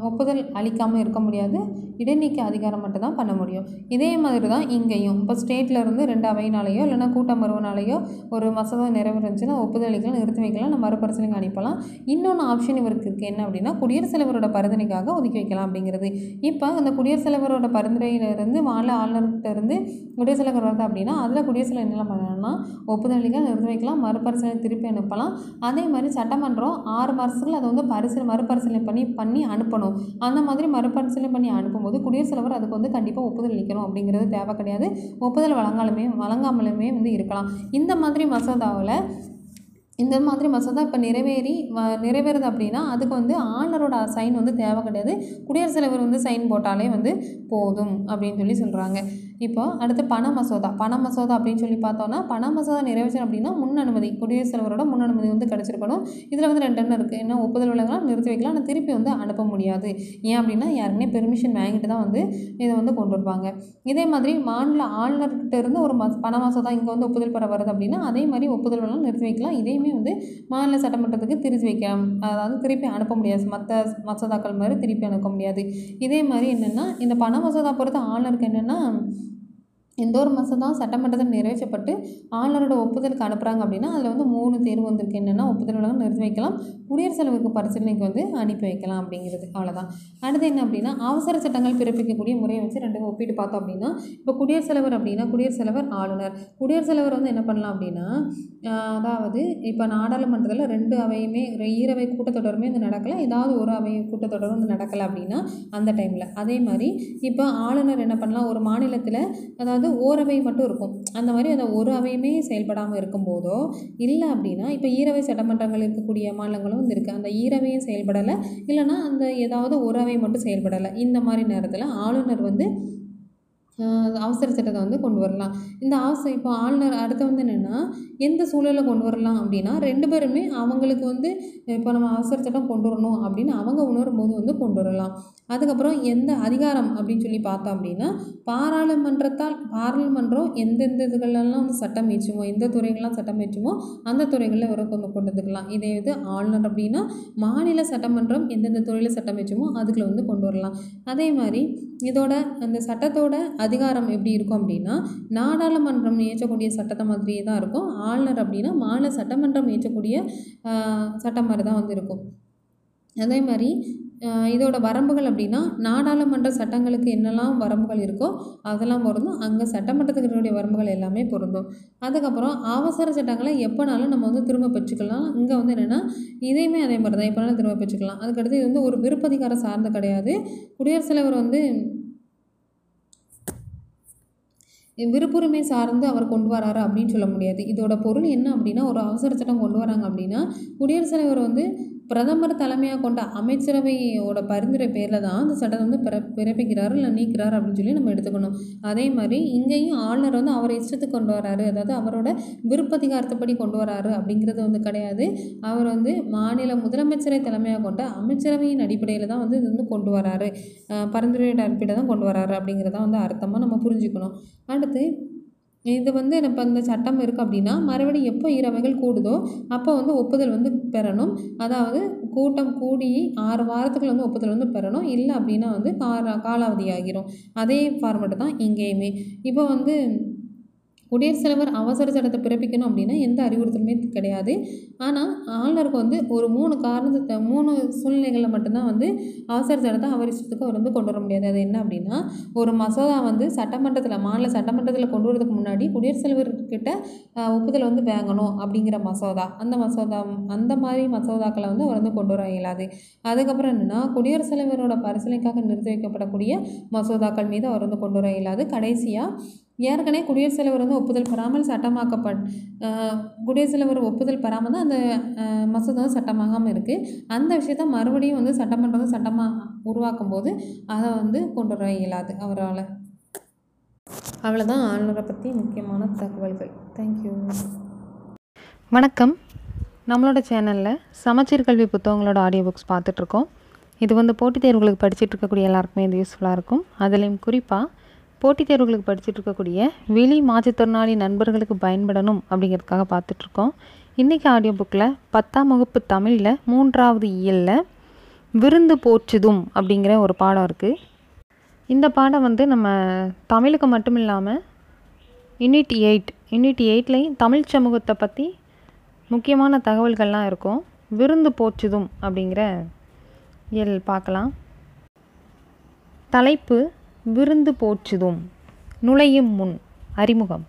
ஒப்புதல் அளிக்காமல் இருக்க முடியாது. இடைநீக்க அதிகாரம் மட்டும் தான் பண்ண முடியும். இதே மாதிரி தான் இங்கேயும். இப்போ ஸ்டேட்டில் இருந்து ரெண்டு அவையினாலேயோ இல்லைன்னா கூட்டமர்வுனாலேயோ ஒரு மசோதா நிறைவேறுச்சுன்னா ஒப்புதல் அளிக்கலாம் நிறுத்தி வைக்கலாம் நம்ம மறுபரிசீலனை அனுப்பலாம். இன்னொன்று ஆப்ஷன் இவருக்கு இருக்குது என்ன அப்படின்னா குடியரசுத் தலைவரோட பரிந்துரைக்காக ஒதுக்கி வைக்கலாம் அப்படிங்கிறது. இப்போ அந்த குடியரசுத் தலைவரோட பரிந்துரையிலிருந்து மாநில ஆளுநர்கிட்ட இருந்து வருது அப்படின்னா அதில் குடியரசுத் என்ன பண்ணணும்னா ஒப்புதல் அளிக்க நிறுத்தி வைக்கலாம் மறுபரிசீலனை திருப்பி அனுப்பலாம். அதே மாதிரி சட்டமன்றம் ஆறு மாதத்தில் அதை வந்து பரிசீலனை மறுபரிசீலனை பண்ணி பண்ணி அனுப்பணும். அந்த மாதிரி மறுபரிசீலனை பண்ணி அனுப்பும்போது குடியரசுத் தலைவர் அதுக்கு வந்து கண்டிப்பாக ஒப்புதல் அளிக்கணும் அப்படிங்கிறது தேவை கிடையாது. ஒப்புதல் வழங்காலுமே வழங்காமலுமே வந்து இருக்கலாம். இந்த மாதிரி மசோதாவில் இந்த மாதிரி மசோதா இப்போ நிறைவேறி வ நிறைவேறுது அப்படின்னா அதுக்கு வந்து ஆளுநரோட சைன் வந்து தேவை கிடையாது. குடியரசுத் தலைவர் வந்து சைன் போட்டாலே வந்து போதும் அப்படின்னு சொல்லி சொல்கிறாங்க இப்போ அடுத்து பண மசோதா. பண மசோதா அப்படின்னு சொல்லி பார்த்தோன்னா பண மசோதா நிறைவேற்றணும் அப்படின்னா முன் அனுமதி. குடியரசுத் தலைவரோட முன் அனுமதி வந்து கிடச்சிருக்கணும். இதில் வந்து ரெண்டு எண்ணம் இருக்குது என்ன ஒப்புதல் விளங்கலாம் நிறுத்தி வைக்கலாம் ஆனால் திருப்பி வந்து அனுப்ப முடியாது. ஏன் அப்படின்னா யாருமே பெர்மிஷன் வாங்கிட்டு தான் வந்து இதை வந்து கொண்டு வருவாங்க. இதே மாதிரி மாநில ஆளுநர்கிட்ட இருந்து ஒரு மஸ் பண மசோதா இங்கே வந்து ஒப்புதல் பெற வருது அப்படின்னா அதே மாதிரி ஒப்புதல் வேணாலும் நிறுத்தி வைக்கலாம். இதையுமே வந்து மாநில சட்டமன்றத்துக்கு திருப்பி வைக்கலாம். அதாவது திருப்பி அனுப்ப முடியாது. மற்ற மசோதாக்கள் மாதிரி திருப்பி அனுப்ப முடியாது. இதே மாதிரி என்னென்னா இந்த பண மசோதா பொறுத்த ஆளுநருக்கு என்னென்னா எந்த ஒரு மசோதா சட்டமன்றத்தில் நிறைவேற்றப்பட்டு ஆளுநரோட ஒப்புதலுக்கு அனுப்புகிறாங்க அப்படின்னா அதில் வந்து மூணு தேர்வு வந்திருக்கு. என்னென்னா ஒப்புதல் வழங்க நிறுத்தி வைக்கலாம். குடியரசுத் தலைவருக்கு பரிசீலனைக்கு வந்து அனுப்பி வைக்கலாம் அப்படிங்கிறது. அவ்வளோதான் அடுத்து என்ன அப்படின்னா அவசர சட்டங்கள் பிறப்பிக்கக்கூடிய முறையை வச்சு ரெண்டு ஒப்பிட்டு பார்த்தோம் அப்படின்னா இப்போ குடியரசுத் தலைவர் அப்படின்னா குடியரசுத் தலைவர் ஆளுநர். குடியரசுத் தலைவர் வந்து என்ன பண்ணலாம் அப்படின்னா அதாவது இப்போ நாடாளுமன்றத்தில் ரெண்டு அவையுமே ஈரவை கூட்டத்தொடருமே வந்து நடக்கலை. ஏதாவது ஒரு அவை கூட்டத்தொடர் வந்து நடக்கலை அப்படின்னா அந்த டைமில் அதே மாதிரி இப்போ ஆளுநர் என்ன பண்ணலாம் ஒரு மாநிலத்தில் அதாவது ஓரவை மட்டும் இருக்கும். அந்த மாதிரி அந்த ஒரு அவையுமே செயல்படாமல் இருக்கும்போதோ இல்லை அப்படின்னா இப்போ ஈரவை சட்டமன்றங்கள் இருக்கக்கூடிய மாநிலங்களும் வந்து இருக்குது அந்த ஈரவையும் செயல்படலை. இல்லைன்னா அந்த ஏதாவது ஒரு அவை மட்டும் செயல்படலை. இந்த மாதிரி நேரத்தில் ஆளுநர் வந்து அவசர சட்டத்தை வந்து கொண்டு வரலாம். இந்த அவசர இப்போ ஆளுநர் அடுத்து வந்து என்னென்னா எந்த சூழலில் கொண்டு வரலாம் அப்படின்னா ரெண்டு பேருமே அவங்களுக்கு வந்து இப்போ நம்ம அவசர சட்டம் கொண்டு வரணும் அப்படின்னு அவங்க உணரும் போது வந்து கொண்டு வரலாம். அதுக்கப்புறம் எந்த அதிகாரம் அப்படின்னு சொல்லி பார்த்தோம் அப்படின்னா பாராளுமன்றத்தால் பாராளுமன்றம் எந்தெந்த இதுகளெல்லாம் வந்து சட்டம் ஏற்றுமோ எந்த துறைகள்லாம் சட்டம் ஏற்றுமோ அந்த துறைகளில் வர கொண்டு கொண்டு வந்துக்கலாம். இதே இது ஆளுநர் அப்படின்னா மாநில சட்டமன்றம் எந்தெந்த துறையில் சட்டம் ஏற்றுமோ அதுக்குள்ள வந்து கொண்டு வரலாம். அதே மாதிரி இதோட அந்த சட்டத்தோட அதிகாரம் எப்படி இருக்கும் அப்படின்னா நாடாளுமன்றம் இயற்றக்கூடிய சட்டத்தை மாதிரியே தான் இருக்கும். ஆளுநர் அப்படின்னா மாநில சட்டமன்றம் இயற்றக்கூடிய சட்டம் மாதிரி தான் வந்து இருக்கும். அதே மாதிரி இதோட வரம்புகள் அப்படின்னா நாடாளுமன்ற சட்டங்களுக்கு என்னெல்லாம் வரம்புகள் இருக்கோ அதெல்லாம் பொருந்தும். அங்கே சட்டமன்றத்துக்கு வரம்புகள் எல்லாமே பொருந்தும். அதுக்கப்புறம் அவசர சட்டங்களை எப்போனாலும் நம்ம வந்து திரும்ப பெற்றுக்கலாம். இங்கே வந்து என்னென்னா இதையுமே அதே மாதிரி தான். எப்போனாலும் திரும்ப பெற்றுக்கலாம். அதுக்கடுத்து இது வந்து ஒரு விருப்பதிகாரம் சார்ந்த கிடையாது. குடியரசுத் தலைவர் வந்து விருப்புரிமை சார்ந்து அவர் கொண்டு வராரு அப்படின்னு சொல்ல முடியாது. இதோட பொருள் என்ன அப்படின்னா ஒரு அவசர சட்டம் கொண்டு வராங்க அப்படின்னா குடியரசுத் தலைவர் வந்து பிரதமர் தலைமையாக கொண்ட அமைச்சரவையோட பரிந்துரை பேரில் தான் அந்த சட்டத்தை வந்து பிற பிறப்பிக்கிறார் இல்லை நீக்கிறார் அப்படின்னு சொல்லி நம்ம எடுத்துக்கணும். அதே மாதிரி இங்கேயும் ஆளுநர் வந்து அவர் இஷ்டத்துக்கு கொண்டு வராரு. அதாவது அவரோட விருப்பதிகாரத்தைப்படி கொண்டு வராரு அப்படிங்கிறது வந்து கிடையாது. அவர் வந்து மாநில முதலமைச்சரை தலைமையாக கொண்ட அமைச்சரவையின் அடிப்படையில் தான் வந்து இது வந்து கொண்டு வராரு. பரிந்துரையோட அடிப்படையில் தான் கொண்டு வராரு அப்படிங்கிறதான் வந்து அர்த்தமாக நம்ம புரிஞ்சுக்கணும். அடுத்து இது வந்து இப்போ இந்த சட்டம் இருக்குது அப்படின்னா மறுபடியும் எப்போ இரவைகள் கூடுதோ அப்போ வந்து ஒப்புதல் வந்து பெறணும். அதாவது கூட்டம் கூடி ஆறு வாரத்துக்குள்ள வந்து ஒப்புதல் வந்து பெறணும். இல்லை அப்படின்னா வந்து கால காலாவதி ஆகிரும் அதே ஃபார்மெட்டு தான் இங்கேயுமே. இப்போ வந்து குடியரசுத் தலைவர் அவசர சட்டத்தை பிறப்பிக்கணும் அப்படின்னா எந்த அறிவுறுத்தலுமே கிடையாது. ஆனால் ஆளுநருக்கு வந்து ஒரு மூணு காரணத்தை மூணு சூழ்நிலைகளில் மட்டும்தான் வந்து அவசர சட்டத்தை அவர் இஷ்டத்துக்கு அவர் வந்து கொண்டு வர முடியாது. அது என்ன அப்படின்னா ஒரு மசோதா வந்து சட்டமன்றத்தில் மாநில சட்டமன்றத்தில் கொண்டு வரதுக்கு முன்னாடி குடியரசுத் தலைவர்கிட்ட ஒப்புதல் வந்து வாங்கணும் அப்படிங்கிற மசோதா. அந்த மசோதா அந்த மாதிரி மசோதாக்களை வந்து அவர் வந்து கொண்டு வர இயலாது. அதுக்கப்புறம் என்னென்னா குடியரசுத் தலைவரோட பரிசீலனைக்காக நிறுத்தி வைக்கப்படக்கூடிய மசோதாக்கள் மீது அவர் வந்து கொண்டு வர இயலாது. கடைசியாக ஏற்கனவே குடியரசுத் தலைவர் வந்து ஒப்புதல் பெறாமல் சட்டமாக்கப்பட் குடியரசுத் தலைவர் ஒப்புதல் பெறாமல் தான் அந்த மசோதா வந்து சட்டமாகாமல் இருக்குது அந்த விஷயத்த மறுபடியும் வந்து சட்டமன்றம் வந்து சட்டமாக உருவாக்கும் போது அதை வந்து கொண்டு வர இயலாது அவரால். அவ்வளோதான் ஆளுநரை பற்றி முக்கியமான தகவல்கள். தேங்க்யூ வணக்கம். நம்மளோட சேனலில் சமச்சீர் கல்வி புத்தகங்களோட ஆடியோ புக்ஸ் பார்த்துட்ருக்கோம் இது வந்து போட்டித் தேர்வுகளுக்கு படிச்சுட்டு இருக்கக்கூடிய எல்லாருக்குமே இது யூஸ்ஃபுல்லாக இருக்கும். அதுலேயும் குறிப்பாக போட்டித் தேர்வுகளுக்கு படிச்சுட்டு இருக்கக்கூடிய வெளி மாற்றுத்திறனாளி நண்பர்களுக்கு பயன்படணும் அப்படிங்கிறதுக்காக பார்த்துட்ருக்கோம் இன்றைக்கி ஆடியோ புக்கில் பத்தாம் வகுப்பு தமிழில் மூன்றாவது இயலில் விருந்து போற்றுதும் அப்படிங்கிற ஒரு பாடம் இருக்குது இந்த பாடம் வந்து நம்ம தமிழுக்கு மட்டும் இல்லாமல் யூனிட் எயிட் யூனிட் எயிட்லேயும் தமிழ் சமூகத்தை பற்றி முக்கியமான தகவல்கள்லாம் இருக்கும். விருந்து போற்றுதும் அப்படிங்கிற இயல் பார்க்கலாம். தலைப்பு விருந்து போற்றுதும். நுழையும் முன். அறிமுகம்.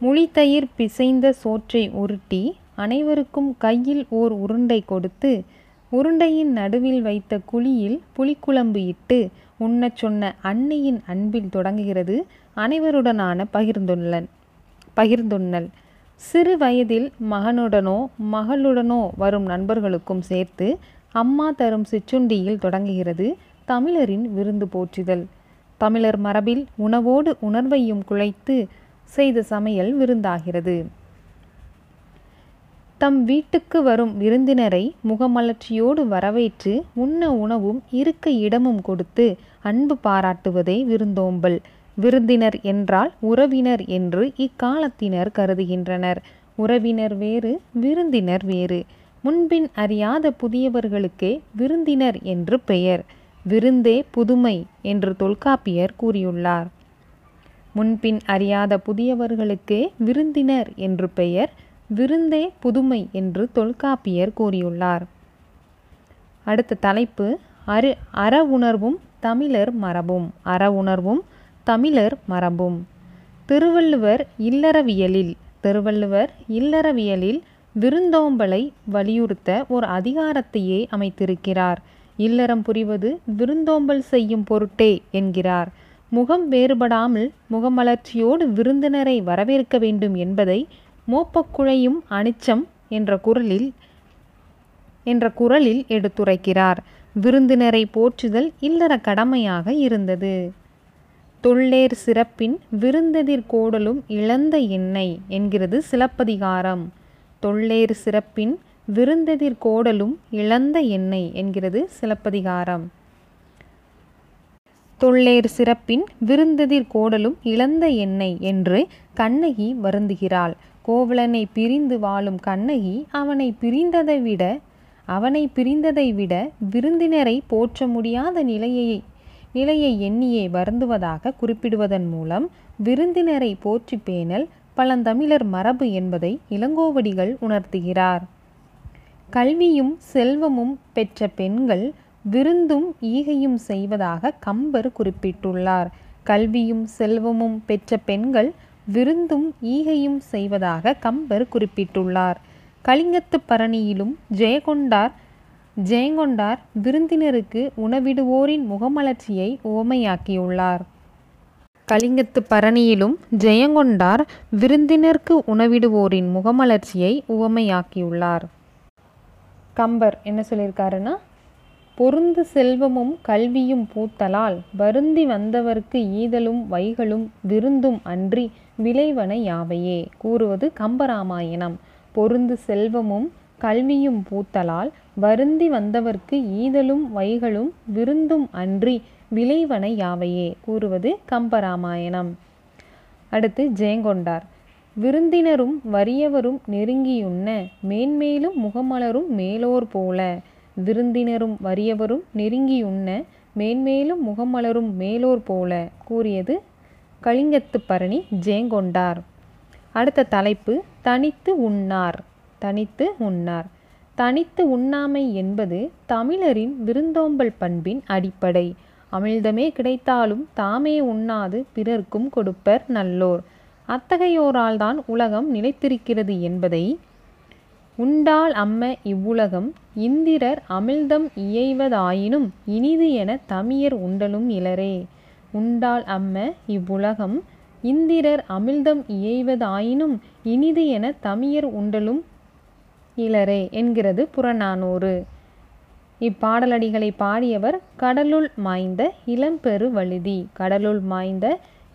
முழித்தயிர் பிசைந்த சோற்றை உருட்டி அனைவருக்கும் கையில் ஓர் உருண்டை கொடுத்து உருண்டையின் நடுவில் வைத்த குழியில் புளிக்குழம்பு இட்டு உண்ணச் சொன்ன அன்னையின் அன்பில் தொடங்குகிறது அனைவருடனான பகிர்ந்துள்ளன். பகிர்ந்துண்ணல். சிறு வயதில் மகனுடனோ மகளுடனோ வரும் நண்பர்களுக்கும் சேர்த்து அம்மா தரும் சிற்றுண்டியில் தொடங்குகிறது தமிழரின் விருந்து போற்றுதல். தமிழர் மரபில் உணவோடு உணர்வையும் குழைத்து செய்த சமையல் விருந்தாகிறது. தம் வீட்டுக்கு வரும் விருந்தினரை முகமலர்ச்சியோடு வரவேற்று உண்ண உணவும் இருக்க இடமும் கொடுத்து அன்பு பாராட்டுவதே விருந்தோம்பல். விருந்தினர் என்றால் உறவினர் என்று இக்காலத்தினர் கருதுகின்றனர். உறவினர் வேறு விருந்தினர் வேறு. முன்பின் அறியாத புதியவர்களுக்கே விருந்தினர் என்று பெயர். விருந்தே புதுமை என்று தொல்காப்பியர் கூறியுள்ளார். முன்பின் அறியாத புதியவர்களுக்கே விருந்தினர் என்று பெயர் விருந்தே புதுமை என்று தொல்காப்பியர் கூறியுள்ளார். அடுத்த தலைப்பு அரு அற உணர்வும் தமிழர் மரபும் அற உணர்வும் தமிழர் மரபும். திருவள்ளுவர் இல்லறவியலில் திருவள்ளுவர் இல்லறவியலில் விருந்தோம்பலை வலியுறுத்த ஒரு அதிகாரத்தையே அமைத்திருக்கிறார். இல்லறம் புரிவது விருந்தோம்பல் செய்யும் பொருட்டே என்கிறார். முகம் வேறுபடாமல் முகமலர்ச்சியோடு விருந்தினரை வரவேற்க வேண்டும் என்பதை மோப்பக்குழையும் அனிச்சம் என்ற குரலில் என்ற குரலில் எடுத்துரைக்கிறார். விருந்தினரை போற்றுதல் இல்லற கடமையாக இருந்தது. தொள்ளேர் சிறப்பின் விருந்தெதிர் கோடலும் இழந்த எண்ணெய் என்கிறது சிலப்பதிகாரம். தொள்ளேர் சிறப்பின் விருந்தெதிர் கோடலும் இழந்த எண்ணெய் என்கிறது சிலப்பதிகாரம். தொள்ளேர் சிறப்பின் விருந்தெதிர் கோடலும் இழந்த எண்ணெய் என்று கண்ணகி வருந்துகிறாள். கோவலனை பிரிந்து வாழும் கண்ணகி அவனை பிரிந்ததை விட அவனை பிரிந்ததை விட விருந்தினரை போற்ற முடியாத நிலையை நிலையை எண்ணியே வருந்துவதாக குறிப்பிடுவதன் மூலம் விருந்தினரை போற்றி பேணல் பழந்தமிழர் மரபு என்பதை இளங்கோவடிகள் உணர்த்துகிறார். கல்வியும் செல்வமும் பெற்ற பெண்கள் விருந்தும் ஈகையும் செய்வதாக கம்பர் குறிப்பிட்டுள்ளார். கல்வியும் செல்வமும் பெற்ற பெண்கள் விருந்தும் ஈகையும் செய்வதாக கம்பர் குறிப்பிட்டுள்ளார். கலிங்கத்து பரணியிலும் ஜெயகொண்டார் ஜெயங்கொண்டார் விருந்தினருக்கு உணவிடுவோரின் முகமலர்ச்சியை உவமையாக்கியுள்ளார். கலிங்கத்து பரணியிலும் ஜெயங்கொண்டார் விருந்தினருக்கு உணவிடுவோரின் முகமலர்ச்சியை உவமையாக்கியுள்ளார். கம்பர் என்ன சொல்லியிருக்காருன்னா பொருந்து செல்வமும் கல்வியும் பூத்தலால் வருந்தி வந்தவர்க்கு ஈதலும் வைகளும் விருந்தும் அன்றி விளைவன யாவையே கூறுவது கம்பராமாயணம். பொருந்து செல்வமும் கல்வியும் பூத்தலால் வருந்தி வந்தவர்க்கு ஈதலும் வைகளும் விருந்தும் அன்றி விளைவன யாவையே கூறுவது கம்பராமாயணம். அடுத்து ஜெயங்கொண்டார். விருந்தினரும் வறியவரும் நெருங்கியுண்ண மேன்மேலும் முகமலரும் மேலோர் போல. விருந்தினரும் வறியவரும் நெருங்கியுண்ண மேன்மேலும் முகமலரும் மேலோர் போல கூறியது கலிங்கத்து பரணி ஜேங்கொண்டார் அடுத்த தலைப்பு தனித்து உண்ணார் தனித்து உண்ணார். தனித்து உண்ணாமை என்பது தமிழரின் விருந்தோம்பல் பண்பின் அடிப்படை. அமிழ்தமே கிடைத்தாலும் தாமே உண்ணாது பிறர்க்கும் கொடுப்பர் நல்லோர். அத்தகையோரால் தான் உலகம் நிலைத்திருக்கிறது என்பதை உண்டால் அம்ம இவ்வுலகம் இந்திரர் அமிழ்தம் இயைவதாயினும் இனிது என தமியர் உண்டலும் இலரே உண்டால் அம்ம இவ்வுலகம் இந்திரர் அமிழ்தம் இயைவதாயினும் இனிது என தமியர் உண்டலும் இலரே என்கிறது புறநானூறு. இப்பாடலடிகளை பாடியவர் கடலுள் மாய்ந்த இளம்பெரு வழுதி. கடலுள் மாய்ந்த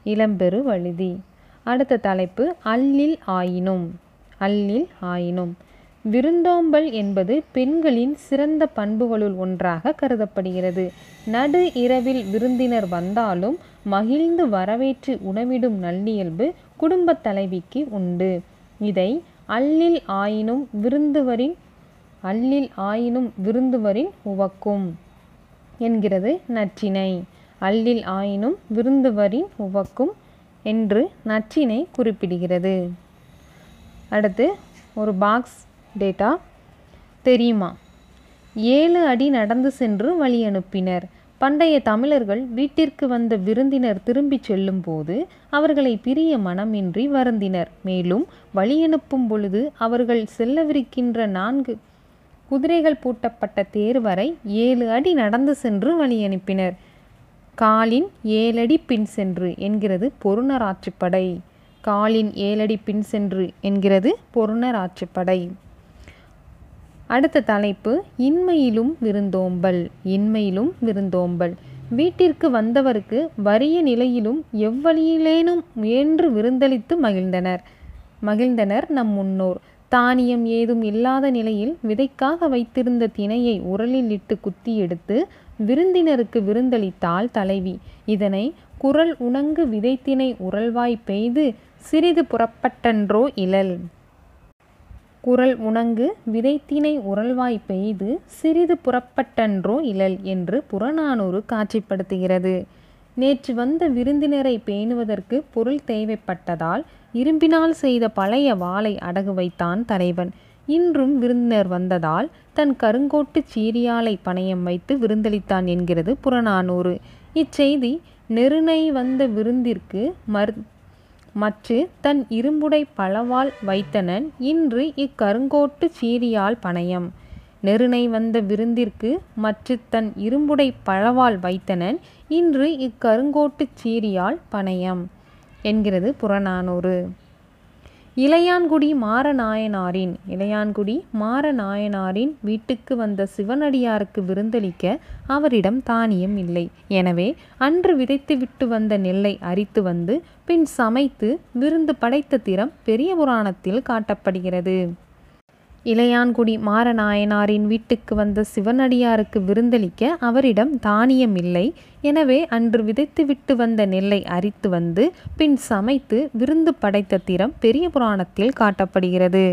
இளம்பெரு வழுதி. அடுத்த தலைப்பு அல்லில் ஆயினும். அல்லில் ஆயினும். விருந்தோம்பல் என்பது பெண்களின் சிறந்த பண்புகளுள் ஒன்றாக கருதப்படுகிறது. நடு இரவில் விருந்தினர் வந்தாலும் மகிழ்ந்து வரவேற்று உணவிடும் நல்லியல்பு குடும்பத் தலைவிக்கு உண்டு. இதை அல்லில் ஆயினும் விருந்துவரின் அல்லில் ஆயினும் விருந்துவரின் உவக்கும் என்கிறது நற்றினை அல்லில் ஆயினும் விருந்துவரின் உவக்கும் என்று நச்சினை குறிப்பிடுகிறது. அடுத்து ஒரு பாக்ஸ் டேட்டா தெரியுமா? ஏழு அடி நடந்து சென்று வழி அனுப்பினர். பண்டைய தமிழர்கள் வீட்டிற்கு வந்த விருந்தினர் திரும்பிச் செல்லும்போது அவர்களை பிரிய மனமின்றி வருந்தினர். மேலும் வழியனுப்பும் பொழுது அவர்கள் செல்லவிருக்கின்ற நான்கு குதிரைகள் பூட்டப்பட்ட தேர் வரை ஏழு அடி நடந்து சென்று வழியனுப்பினர் காலின் ஏழடி பின் சென்று என்கிறது பொருணர் ஆற்றுப்படை காலின் ஏழடி பின் சென்று என்கிறது பொருணர் ஆற்றுப்படை அடுத்த தலைப்பு இன்மையிலும் விருந்தோம்பல் இன்மையிலும் விருந்தோம்பல். வீட்டிற்கு வந்தவருக்கு வறிய நிலையிலும் எவ்வழியிலேனும் முயன்று விருந்தளித்து மகிழ்ந்தனர். மகிழ்ந்தனர் நம் முன்னோர். தானியம் ஏதும் இல்லாத நிலையில் விதைக்காக வைத்திருந்த திணையை உரலில் இட்டு குத்தி எடுத்து விருந்தினருக்கு விருந்தளித்தாள் தலைவி. இதனை குரல் உணங்கு விதைத்தினை உரல்வாய் பெய்து சிறிது புறப்பட்டன்றோ இழல் குரல் உணங்கு விதைத்தினை உரல்வாய் பெய்து சிறிது புறப்பட்டன்றோ இழல் என்று புறநானூறு காட்சிப்படுத்துகிறது. நேற்று வந்த விருந்தினரை பேணுவதற்கு பொருள் தேவைப்பட்டதால் இரும்பினால் செய்த பழைய வாளை அடகு வைத்தான் தலைவன். இன்றும் விருந்தினர் வந்ததால் தன் கருங்கோட்டு சீரியாலை பணையம் வைத்து விருந்தளித்தான் என்கிறது புறநானூறு. இச்செய்தி நெருணை வந்த விருந்திற்கு மர் மற்று தன் இரும்புடை பழவால் வைத்தனன் இன்று இக்கருங்கோட்டு சீரியால் பணையம். நெருணை வந்த விருந்திற்கு மற்று தன் இரும்புடை பழவால் வைத்தனன் இன்று இக்கருங்கோட்டுச் சீரியால் பணையம். என்கிறது புறநானூறு. இளையான்குடி மாரநாயனாரின் இளையான்குடி மாரநாயனாரின் வீட்டுக்கு வந்த சிவனடியாருக்கு விருந்தளிக்க அவரிடம் தானியம் இல்லை. எனவே அன்று விதைத்துவிட்டு வந்த நெல்லை அரித்து வந்து பின் சமைத்து விருந்து படைத்த திறம் பெரிய புராணத்தில் காட்டப்படுகிறது. இளையான்குடி மாரநாயனாரின் வீட்டுக்கு வந்த சிவனடியாருக்கு விருந்தளிக்க அவரிடம் தானியம் இல்லை. எனவே அன்று விதைத்துவிட்டு வந்த நெல்லை அரித்து வந்து பின் சமைத்து விருந்து படைத்த திறம் பெரிய புராணத்தில் காட்டப்படுகிறது.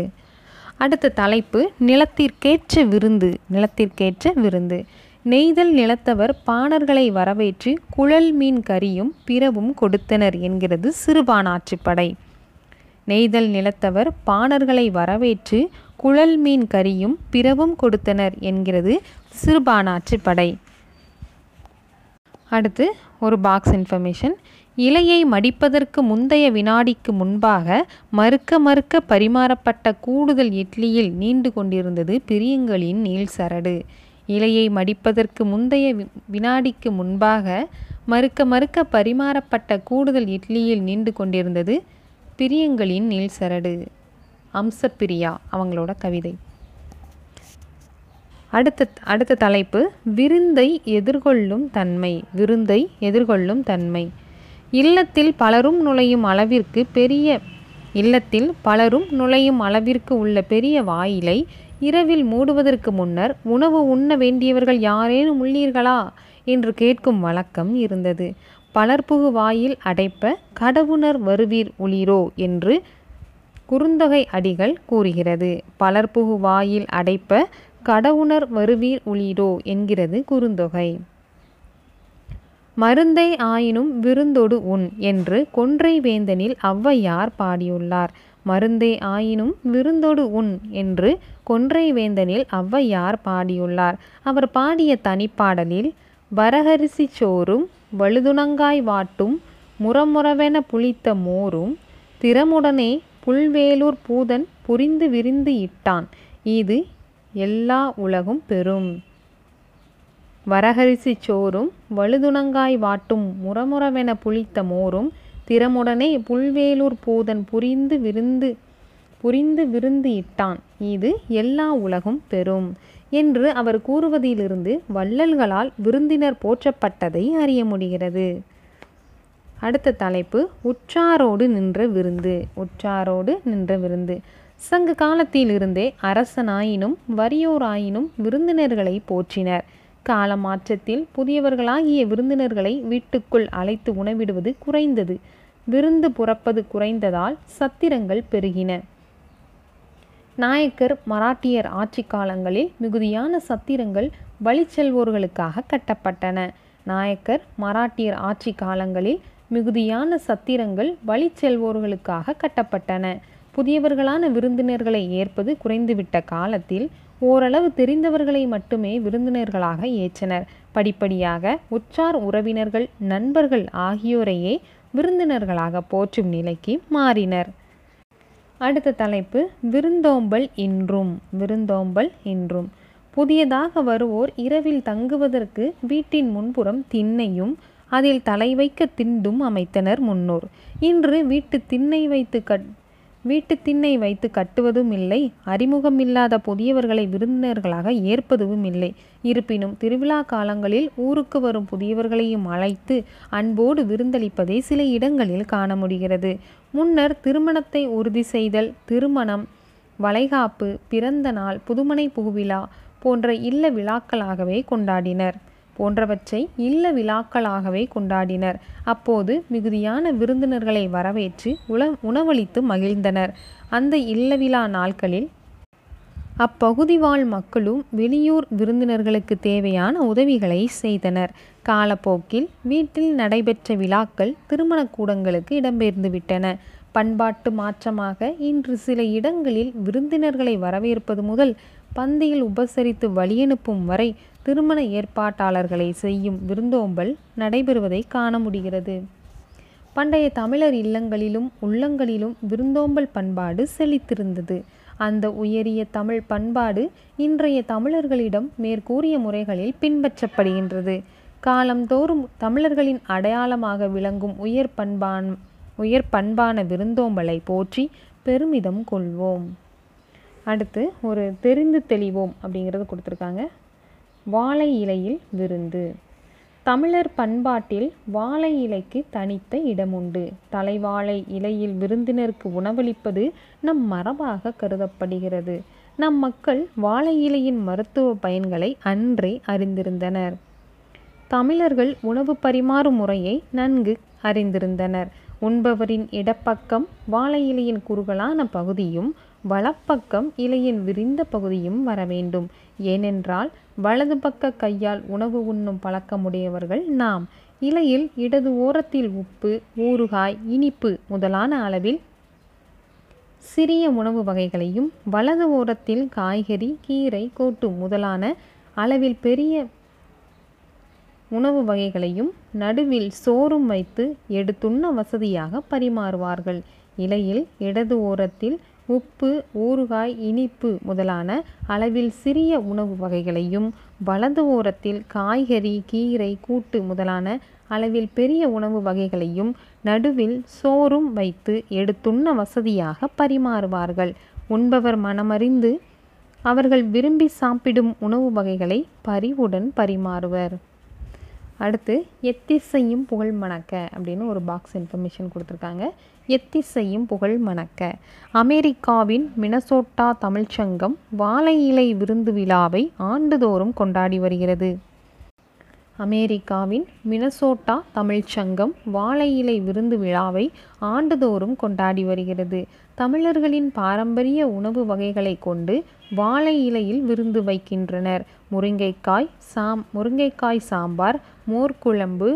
அடுத்த தலைப்பு நிலத்திற்கேற்ற விருந்து நிலத்திற்கேற்ற விருந்து. நெய்தல் நிலத்தவர் பாணர்களை வரவேற்று குழல் மீன் கறியும் பிறவும் கொடுத்தனர் என்கிறது சிறுபானாட்சிப்படை நெய்தல் நிலத்தவர் பாணர்களை வரவேற்று குழல் மீன் கறியும் பிறவும் கொடுத்தனர் என்கிறது சிறுபானாற்று படை. அடுத்து ஒரு பாக்ஸ் இன்ஃபர்மேஷன் இலையை மடிப்பதற்கு முந்தைய வினாடிக்கு முன்பாக மறுக்க மறுக்க பரிமாறப்பட்ட கூடுதல் இட்லியில் நீண்டு கொண்டிருந்தது பிரியங்களின் நீள் சரடு. இலையை மடிப்பதற்கு முந்தைய வினாடிக்கு முன்பாக மறுக்க மறுக்க பரிமாறப்பட்ட கூடுதல் இட்லியில் நீண்டு கொண்டிருந்தது பிரியங்களின் நீள் சரடு. அம்சப்பிரியா அவங்களோட கவிதை. அடுத்த அடுத்த தலைப்பு விருந்தை எதிர்கொள்ளும் தன்மை விருந்தை எதிர்கொள்ளும் தன்மை. இல்லத்தில் பலரும் நுழையும் அளவிற்கு பெரிய இல்லத்தில் பலரும் நுழையும் அளவிற்கு உள்ள பெரிய வாயிலை இரவில் மூடுவதற்கு முன்னர் உணவு உண்ண வேண்டியவர்கள் யாரேனும் உள்ளீர்களா? என்று கேட்கும் வழக்கம் இருந்தது. பலர்புகு வாயில் அடைப்ப கடவுணர் வருவீர் உளிரோ என்று குறுந்தொகை அடிகள் கூறுகிறது. பலர்புகு வாயில் அடைப்ப கடவுணர் வருவீர் உளீரோ என்கிறது குறுந்தொகை. மருந்தை ஆயினும் விருந்தொடு உண் என்று கொன்றை வேந்தனில் ஔவையார் பாடியுள்ளார். மருந்தே ஆயினும் விருந்தொடு உண் என்று கொன்றை வேந்தனில் ஔவையார் பாடியுள்ளார். அவர் பாடிய தனிப்பாடலில் வரகரிசி சோறும் வழுதுணங்காய் வாட்டும் முறமுறவென புளித்த மோரும் திறமுடனே புல்வேலூர் பூதன் புரிந்து விரிந்து இட்டான். இது எல்லா உலகும் பெறும். வரகரிசி சோறும் வழுதுணங்காய் வாட்டும் முறமுறவென புளித்த மோரும் திறமுடனே புல்வேலூர் பூதன் புரிந்து விருந்து புரிந்து விருந்து இட்டான். இது எல்லா உலகும் பெறும் என்று அவர் கூறுவதிலிருந்து வள்ளல்களால் விருந்தினர் போற்றப்பட்டதை அறிய முடிகிறது. அடுத்த தலைப்பு உற்றாரோடு நின்ற விருந்து. உற்றாரோடு நின்ற விருந்து. சங்க காலத்திலிருந்தே அரசனாயினும் வறியோராயினும் விருந்தினர்களை போற்றினர். கால மாற்றத்தில் புதியவர்களாகிய விருந்தினர்களை வீட்டுக்குள் அழைத்து உணவிடுவது குறைந்தது. விருந்து புறப்பது குறைந்ததால் சத்திரங்கள் பெருகின. நாயக்கர் மராட்டியர் ஆட்சி காலங்களில் மிகுதியான சத்திரங்கள் வழிச்செல்வோர்களுக்காக கட்டப்பட்டன. நாயக்கர் மராட்டியர் ஆட்சி காலங்களில் மிகுதியான சத்திரங்கள் வழி செல்வோர்களுக்காக கட்டப்பட்டன. புதியவர்களான விருந்தினர்களை ஏற்பது குறைந்துவிட்ட காலத்தில் ஓரளவு தெரிந்தவர்களை மட்டுமே விருந்தினர்களாக ஏற்றனர். படிப்படியாக உற்றார் உறவினர்கள் நண்பர்கள் ஆகியோரையே விருந்தினர்களாக போற்றும் நிலைக்கு மாறினர். அடுத்த தலைப்பு விருந்தோம்பல் இன்றும் விருந்தோம்பல் இன்றும். புதியதாக வருவோர் இரவில் தங்குவதற்கு வீட்டின் முன்புறம் திண்ணையும் அதில் தலை வைக்க திண்டும் அமைத்தனர் முன்னோர். இன்று வீட்டு திண்ணை வைத்து கட் வீட்டு திண்ணை வைத்து கட்டுவதும் இல்லை. அறிமுகமில்லாத புதியவர்களை விருந்தினர்களாக ஏற்பதுவும் இல்லை. இருப்பினும் திருவிழா காலங்களில் ஊருக்கு வரும் புதியவர்களையும் அழைத்து அன்போடு விருந்தளிப்பதை சில இடங்களில் காண முடிகிறது. முன்னர் திருமணத்தை உறுதி செய்தல் திருமணம் வளைகாப்பு பிறந்த நாள் புதுமனை புகுவிழா போன்ற இல்ல விழாக்களாகவே கொண்டாடினர். போன்றவற்றை இல்ல விழாக்களாகவே கொண்டாடினர். அப்போது மிகுதியான விருந்தினர்களை வரவேற்று உல உணவளித்து மகிழ்ந்தனர். அந்த இல்ல விழா நாட்களில் அப்பகுதி வாழ் மக்களும் வெளியூர் விருந்தினர்களுக்கு தேவையான உதவிகளை செய்தனர். காலப்போக்கில் வீட்டில் நடைபெற்ற விழாக்கள் திருமணக்கூடங்களுக்கு கூடங்களுக்கு இடம்பெயர்ந்துவிட்டன பண்பாட்டு மாற்றமாக இன்று சில இடங்களில் விருந்தினர்களை வரவேற்பது முதல் பந்தியில் உபசரித்து வழியனுப்பும் வரை திருமண ஏற்பாட்டாளர்களை செய்யும் விருந்தோம்பல் நடைபெறுவதை காண முடிகிறது. பண்டைய தமிழர் இல்லங்களிலும் உள்ளங்களிலும் விருந்தோம்பல் பண்பாடு செழித்திருந்தது. அந்த உயரிய தமிழ் பண்பாடு இன்றைய தமிழர்களிடம் மேற்கூறிய முறைகளில் பின்பற்றப்படுகின்றது. காலந்தோறும் தமிழர்களின் அடையாளமாக விளங்கும் உயர் பண்பான் உயர் பண்பான விருந்தோம்பலை போற்றி பெருமிதம் கொள்வோம். அடுத்து ஒரு தெரிந்து தெளிவோம் அப்படிங்கிறது கொடுத்துருக்காங்க. வாழை இலையில் விருந்து. தமிழர் பண்பாட்டில் வாழை இலைக்கு தனித்த இடமுண்டு. தலைவாழை இலையில் விருந்தினருக்கு உணவளிப்பது நம் மரபாக கருதப்படுகிறது. நம் மக்கள் வாழை இலையின் மருத்துவ பயன்களை அன்றே அறிந்திருந்தனர். தமிழர்கள் உணவு பரிமாறும் முறையை நன்கு அறிந்திருந்தனர். உண்பவரின் இடப்பக்கம் வாழை இலையின் குறுகலான பகுதியும் வலப்பக்கம் இலையின் விரிந்த பகுதியும் வர வேண்டும். ஏனென்றால் வலது பக்க கையால் உணவு உண்ணும் பழக்கமுடையவர்கள் நாம். இலையில் இடது ஓரத்தில் உப்பு ஊறுகாய் இனிப்பு முதலான அளவில் சிறிய உணவு வகைகளையும் வலது ஓரத்தில் காய்கறி கீரை கோட்டு முதலான அளவில் பெரிய உணவு வகைகளையும் நடுவில் சோறும் வைத்து எடுத்துண்ண வசதியாக பரிமாறுவார்கள். இலையில் இடது ஓரத்தில் உப்பு ஊறுகாய் இனிப்பு முதலான அளவில் சிறிய உணவு வகைகளையும் வலது ஓரத்தில் காய்கறி கீரை கூட்டு முதலான அளவில் பெரிய உணவு வகைகளையும் நடுவில் சோறும் வைத்து எடுத்துண்ண வசதியாக பரிமாறுவார்கள். உண்பவர் மனமறிந்து அவர்கள் விரும்பி சாப்பிடும் உணவு வகைகளை பரிவுடன் பரிமாறுவர். அடுத்து எத்திசையும் புகழ் மணக்க அப்படின்னு ஒரு பாக்ஸ் இன்ஃபர்மேஷன் கொடுத்துருக்காங்க. எத்திசையும் புகழ் மணக்க. அமெரிக்காவின் மினசோட்டா தமிழ்ச்சங்கம் வாழை இலை விருந்து விழாவை ஆண்டுதோறும் கொண்டாடி வருகிறது. அமெரிக்காவின் மினசோட்டா தமிழ்ச்சங்கம் வாழை இலை விருந்து விழாவை ஆண்டுதோறும் கொண்டாடி வருகிறது. தமிழர்களின் பாரம்பரிய உணவு வகைகளை கொண்டு வாழை இலையில் விருந்து வைக்கின்றனர். முருங்கைக்காய் சாம் முருங்கைக்காய் சாம்பார் மோர்குழம்பு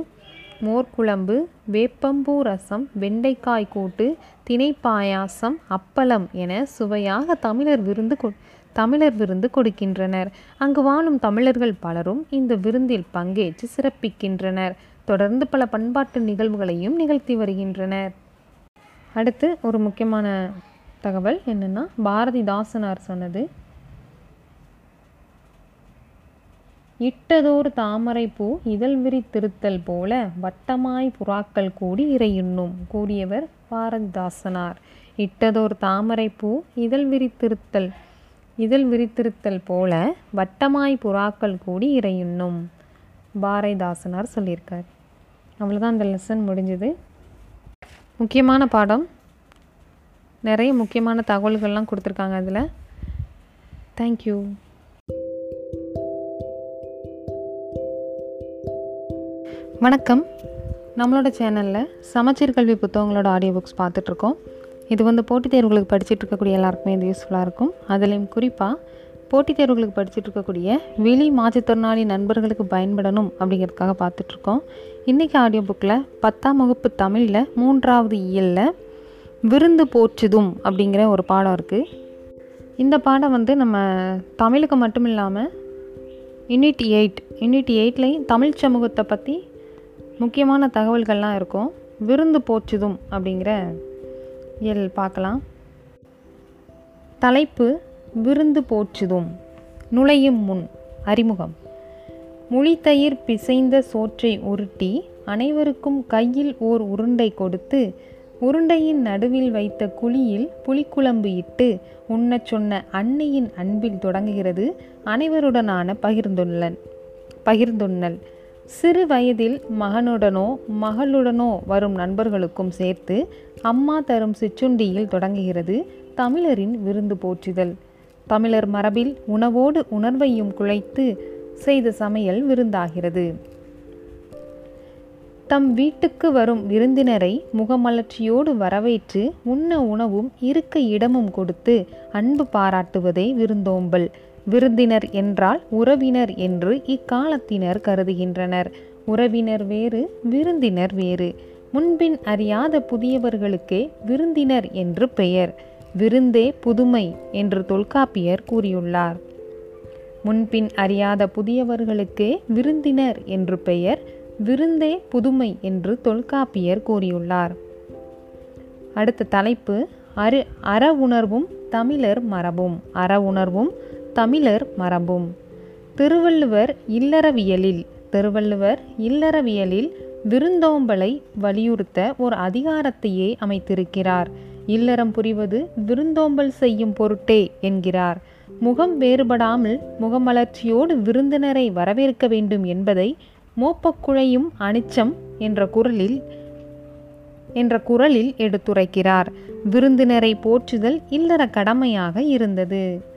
மோர்குழம்பு வேப்பம்பூ ரசம் வெண்டைக்காய் கூட்டு திணை பாயாசம் அப்பளம் என சுவையாக தமிழர் விருந்து கொ தமிழர் விருந்து கொடுக்கின்றனர். அங்கு வாழும் தமிழர்கள் பலரும் இந்த விருந்தில் பங்கேற்று சிறப்பிக்கின்றனர். தொடர்ந்து பல பண்பாட்டு நிகழ்வுகளையும் நிகழ்த்தி வருகின்றனர். அடுத்து ஒரு முக்கியமான தகவல் என்னென்னா பாரதிதாசனார் சொன்னது இட்டதோர் தாமரை பூ இதழ் விரித்திருத்தல் போல வட்டமாய் புறாக்கள் கூடி இறையுண்ணும் கூறியவர் பாரதிதாசனார். இட்டதோர் தாமரை பூ இதழ் விரித்திருத்தல் இதழ் விரித்திருத்தல் போல வட்டமாய் புறாக்கள் கூடி இறையுண்ணும் பாரதிதாசனார் சொல்லியிருக்கார். அவ்வளோதான் அந்த லெசன் முடிஞ்சது. முக்கியமான பாடம். நிறைய முக்கியமான தகவல்கள்லாம் கொடுத்துருக்காங்க அதில். தேங்க்யூ வணக்கம். நம்மளோட சேனலில் சமச்சீர் கல்வி புத்தகங்களோட ஆடியோ புக்ஸ் பார்த்துட்ருக்கோம். இது வந்து போட்டித் தேர்வுகளுக்கு படிச்சுட்டு இருக்கக்கூடிய எல்லாருக்குமே இது யூஸ்ஃபுல்லாக இருக்கும். அதுலேயும் குறிப்பாக போட்டித் தேர்வுகளுக்கு படிச்சுட்டு இருக்கக்கூடிய வெளி மாற்றுத்திறனாளி நண்பர்களுக்கு பயன்படணும் அப்படிங்கிறதுக்காக பார்த்துட்ருக்கோம். இன்றைக்கி ஆடியோ புக்கில் பத்தாம் வகுப்பு தமிழில் மூன்றாவது இயலில் விருந்து போற்றுதும் அப்படிங்கிற ஒரு பாடம் இருக்குது இந்த பாடம் வந்து நம்ம தமிழுக்கு மட்டும் இல்லாமல் யூனிட் எயிட் யூனிட் எயிட்லேயும் தமிழ் சமூகத்தை பற்றி முக்கியமான தகவல்கள்லாம் இருக்கும். விருந்து போச்சுதும் அப்படிங்கிற இயல் பார்க்கலாம். தலைப்பு விருந்து போச்சுதும் நுழையும் முன் அறிமுகம். முழித்தயிர் பிசைந்த சோற்றை உருட்டி அனைவருக்கும் கையில் ஓர் உருண்டை கொடுத்து உருண்டையின் நடுவில் வைத்த குழியில் புளிக்குழம்பு இட்டு உண்ணச் சொன்ன அன்னையின் அன்பில் தொடங்குகிறது. அனைவருடனான பகிர்ந்துள்ளன் பகிர்ந்துண்ணல் சிறு வயதில் மகனுடனோ மகளுடனோ வரும் நண்பர்களுக்கும் சேர்த்து அம்மா தரும் சிற்றுண்டியில் தொடங்குகிறது தமிழரின் விருந்து போற்றுதல். தமிழர் மரபில் உணவோடு உணர்வையும் குழைத்து செய்த சமையல் விருந்தாகிறது. தம் வீட்டுக்கு வரும் விருந்தினரை முகமலர்ச்சியோடு வரவேற்று உண்ண உணவும் இருக்க இடமும் கொடுத்து அன்பு பாராட்டுவதே விருந்தோம்பல். விருந்தினர் என்றால் உறவினர் என்று இக்காலத்தினர் கருதுகின்றனர். உறவினர் வேறு விருந்தினர் வேறு. முன்பின் அறியாத புதியவர்களுக்கே விருந்தினர் என்று பெயர். விருந்தே புதுமை என்று தொல்காப்பியர் கூறியுள்ளார். முன்பின் அறியாத புதியவர்களுக்கே விருந்தினர் என்று பெயர். விருந்தே புதுமை என்று தொல்காப்பியர் கூறியுள்ளார். அடுத்த தலைப்பு அரு அற உணர்வும் தமிழர் மரபும். அற உணர்வும் தமிழர் மரபும். திருவள்ளுவர் இல்லறவியலில் திருவள்ளுவர் இல்லறவியலில் விருந்தோம்பலை வலியுறுத்த ஒரு அதிகாரத்தையே அமைத்திருக்கிறார். இல்லறம் புரிவது விருந்தோம்பல் செய்யும் பொருட்டே என்கிறார். முகம் வேறுபடாமல் முகமலர்ச்சியோடு விருந்தினரை வரவேற்க வேண்டும் என்பதை மோப்பக்குழையும் அனிச்சம் என்ற குரலில் என்ற குரலில் எடுத்துரைக்கிறார். விருந்தினரை போற்றுதல் இல்லற கடமையாக இருந்தது.